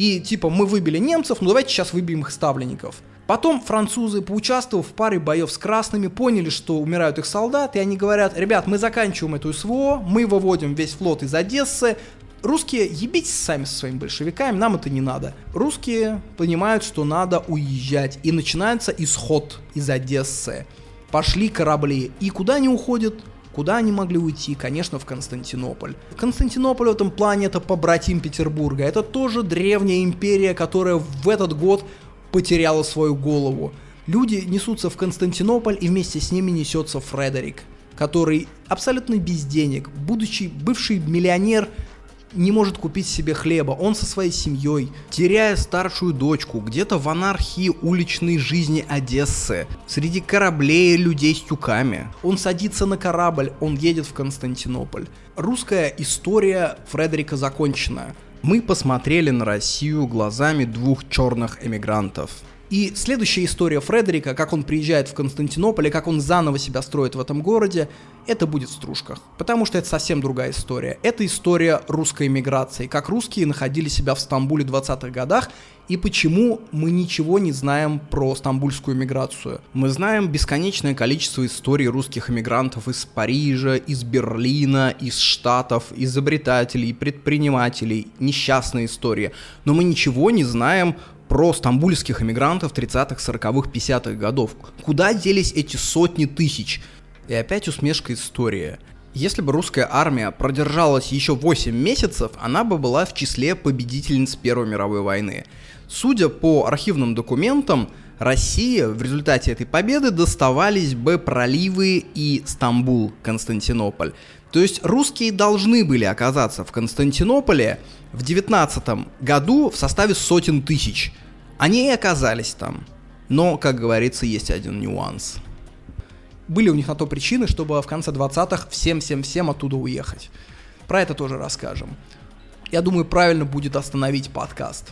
И типа мы выбили немцев, ну давайте сейчас выбьем их ставленников. Потом французы, поучаствовав в паре боев с красными, поняли, что умирают их солдаты, и они говорят, ребят, мы заканчиваем эту СВО, мы выводим весь флот из Одессы, Русские, ебитесь сами со своими большевиками, нам это не надо. Русские понимают, что надо уезжать, и начинается исход из Одессы. Пошли корабли, и куда они уходят? Куда они могли уйти? Конечно, в Константинополь. Константинополь в этом плане это побратим Петербурга. Это тоже древняя империя, которая в этот год потеряла свою голову. Люди несутся в Константинополь, и вместе с ними несется Фредерик, который абсолютно без денег, будучи бывший миллионер, не может купить себе хлеба, он со своей семьей, теряя старшую дочку, где-то в анархии уличной жизни Одессы, среди кораблей людей с тюками. Он садится на корабль, он едет в Константинополь. Русская история Фредерика закончена. Мы посмотрели на Россию глазами двух черных эмигрантов. И следующая история Фредерика, как он приезжает в Константинополь и как он заново себя строит в этом городе, это будет в стружках. Потому что это совсем другая история. Это история русской эмиграции, как русские находили себя в Стамбуле в 20-х годах и почему мы ничего не знаем про стамбульскую миграцию. Мы знаем бесконечное количество историй русских эмигрантов из Парижа, из Берлина, из Штатов, изобретателей, предпринимателей, несчастные истории. Но мы ничего не знаем про стамбульских эмигрантов 30-х, 40-х, 50-х годов. Куда делись эти сотни тысяч? И опять усмешка история. Если бы русская армия продержалась еще 8 месяцев, она бы была в числе победительниц Первой мировой войны. Судя по архивным документам, Россия в результате этой победы доставались бы проливы и Стамбул, Константинополь. То есть русские должны были оказаться в Константинополе в 19 году в составе сотен тысяч. Они и оказались там. Но, как говорится, есть один нюанс. Были у них на то причины, чтобы в конце 20-х всем-всем-всем оттуда уехать. Про это тоже расскажем. Я думаю, правильно будет остановить подкаст.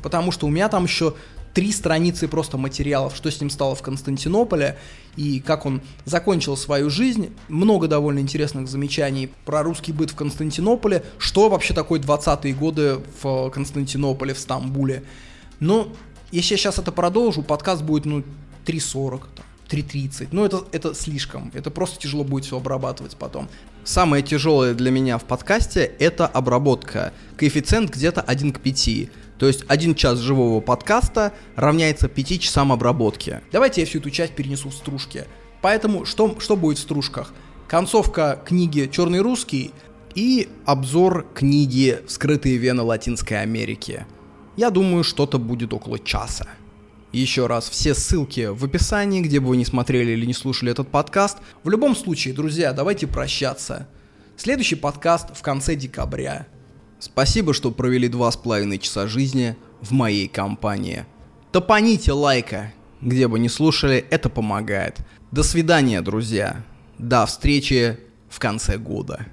Потому что у меня там еще три страницы просто материалов, что с ним стало в Константинополе и как он закончил свою жизнь. Много довольно интересных замечаний про русский быт в Константинополе, что вообще такое 20-е годы в Константинополе, в Стамбуле. Но если я сейчас это продолжу, подкаст будет, ну, 3.40, 3.30. Ну, это, это слишком. Это просто тяжело будет все обрабатывать потом. Самое тяжелое для меня в подкасте — это обработка. Коэффициент где-то 1 к 5. То есть один час живого подкаста равняется 5 часам обработки. Давайте я всю эту часть перенесу в стружки. Поэтому что, что будет в стружках? Концовка книги «Черный русский» и обзор книги «Скрытые вены Латинской Америки». Я думаю, что-то будет около часа. Еще раз, все ссылки в описании, где бы вы не смотрели или не слушали этот подкаст. В любом случае, друзья, давайте прощаться. Следующий подкаст в конце декабря. Спасибо, что провели два с половиной часа жизни в моей компании. Топаните лайка, где бы не слушали, это помогает. До свидания, друзья. До встречи в конце года.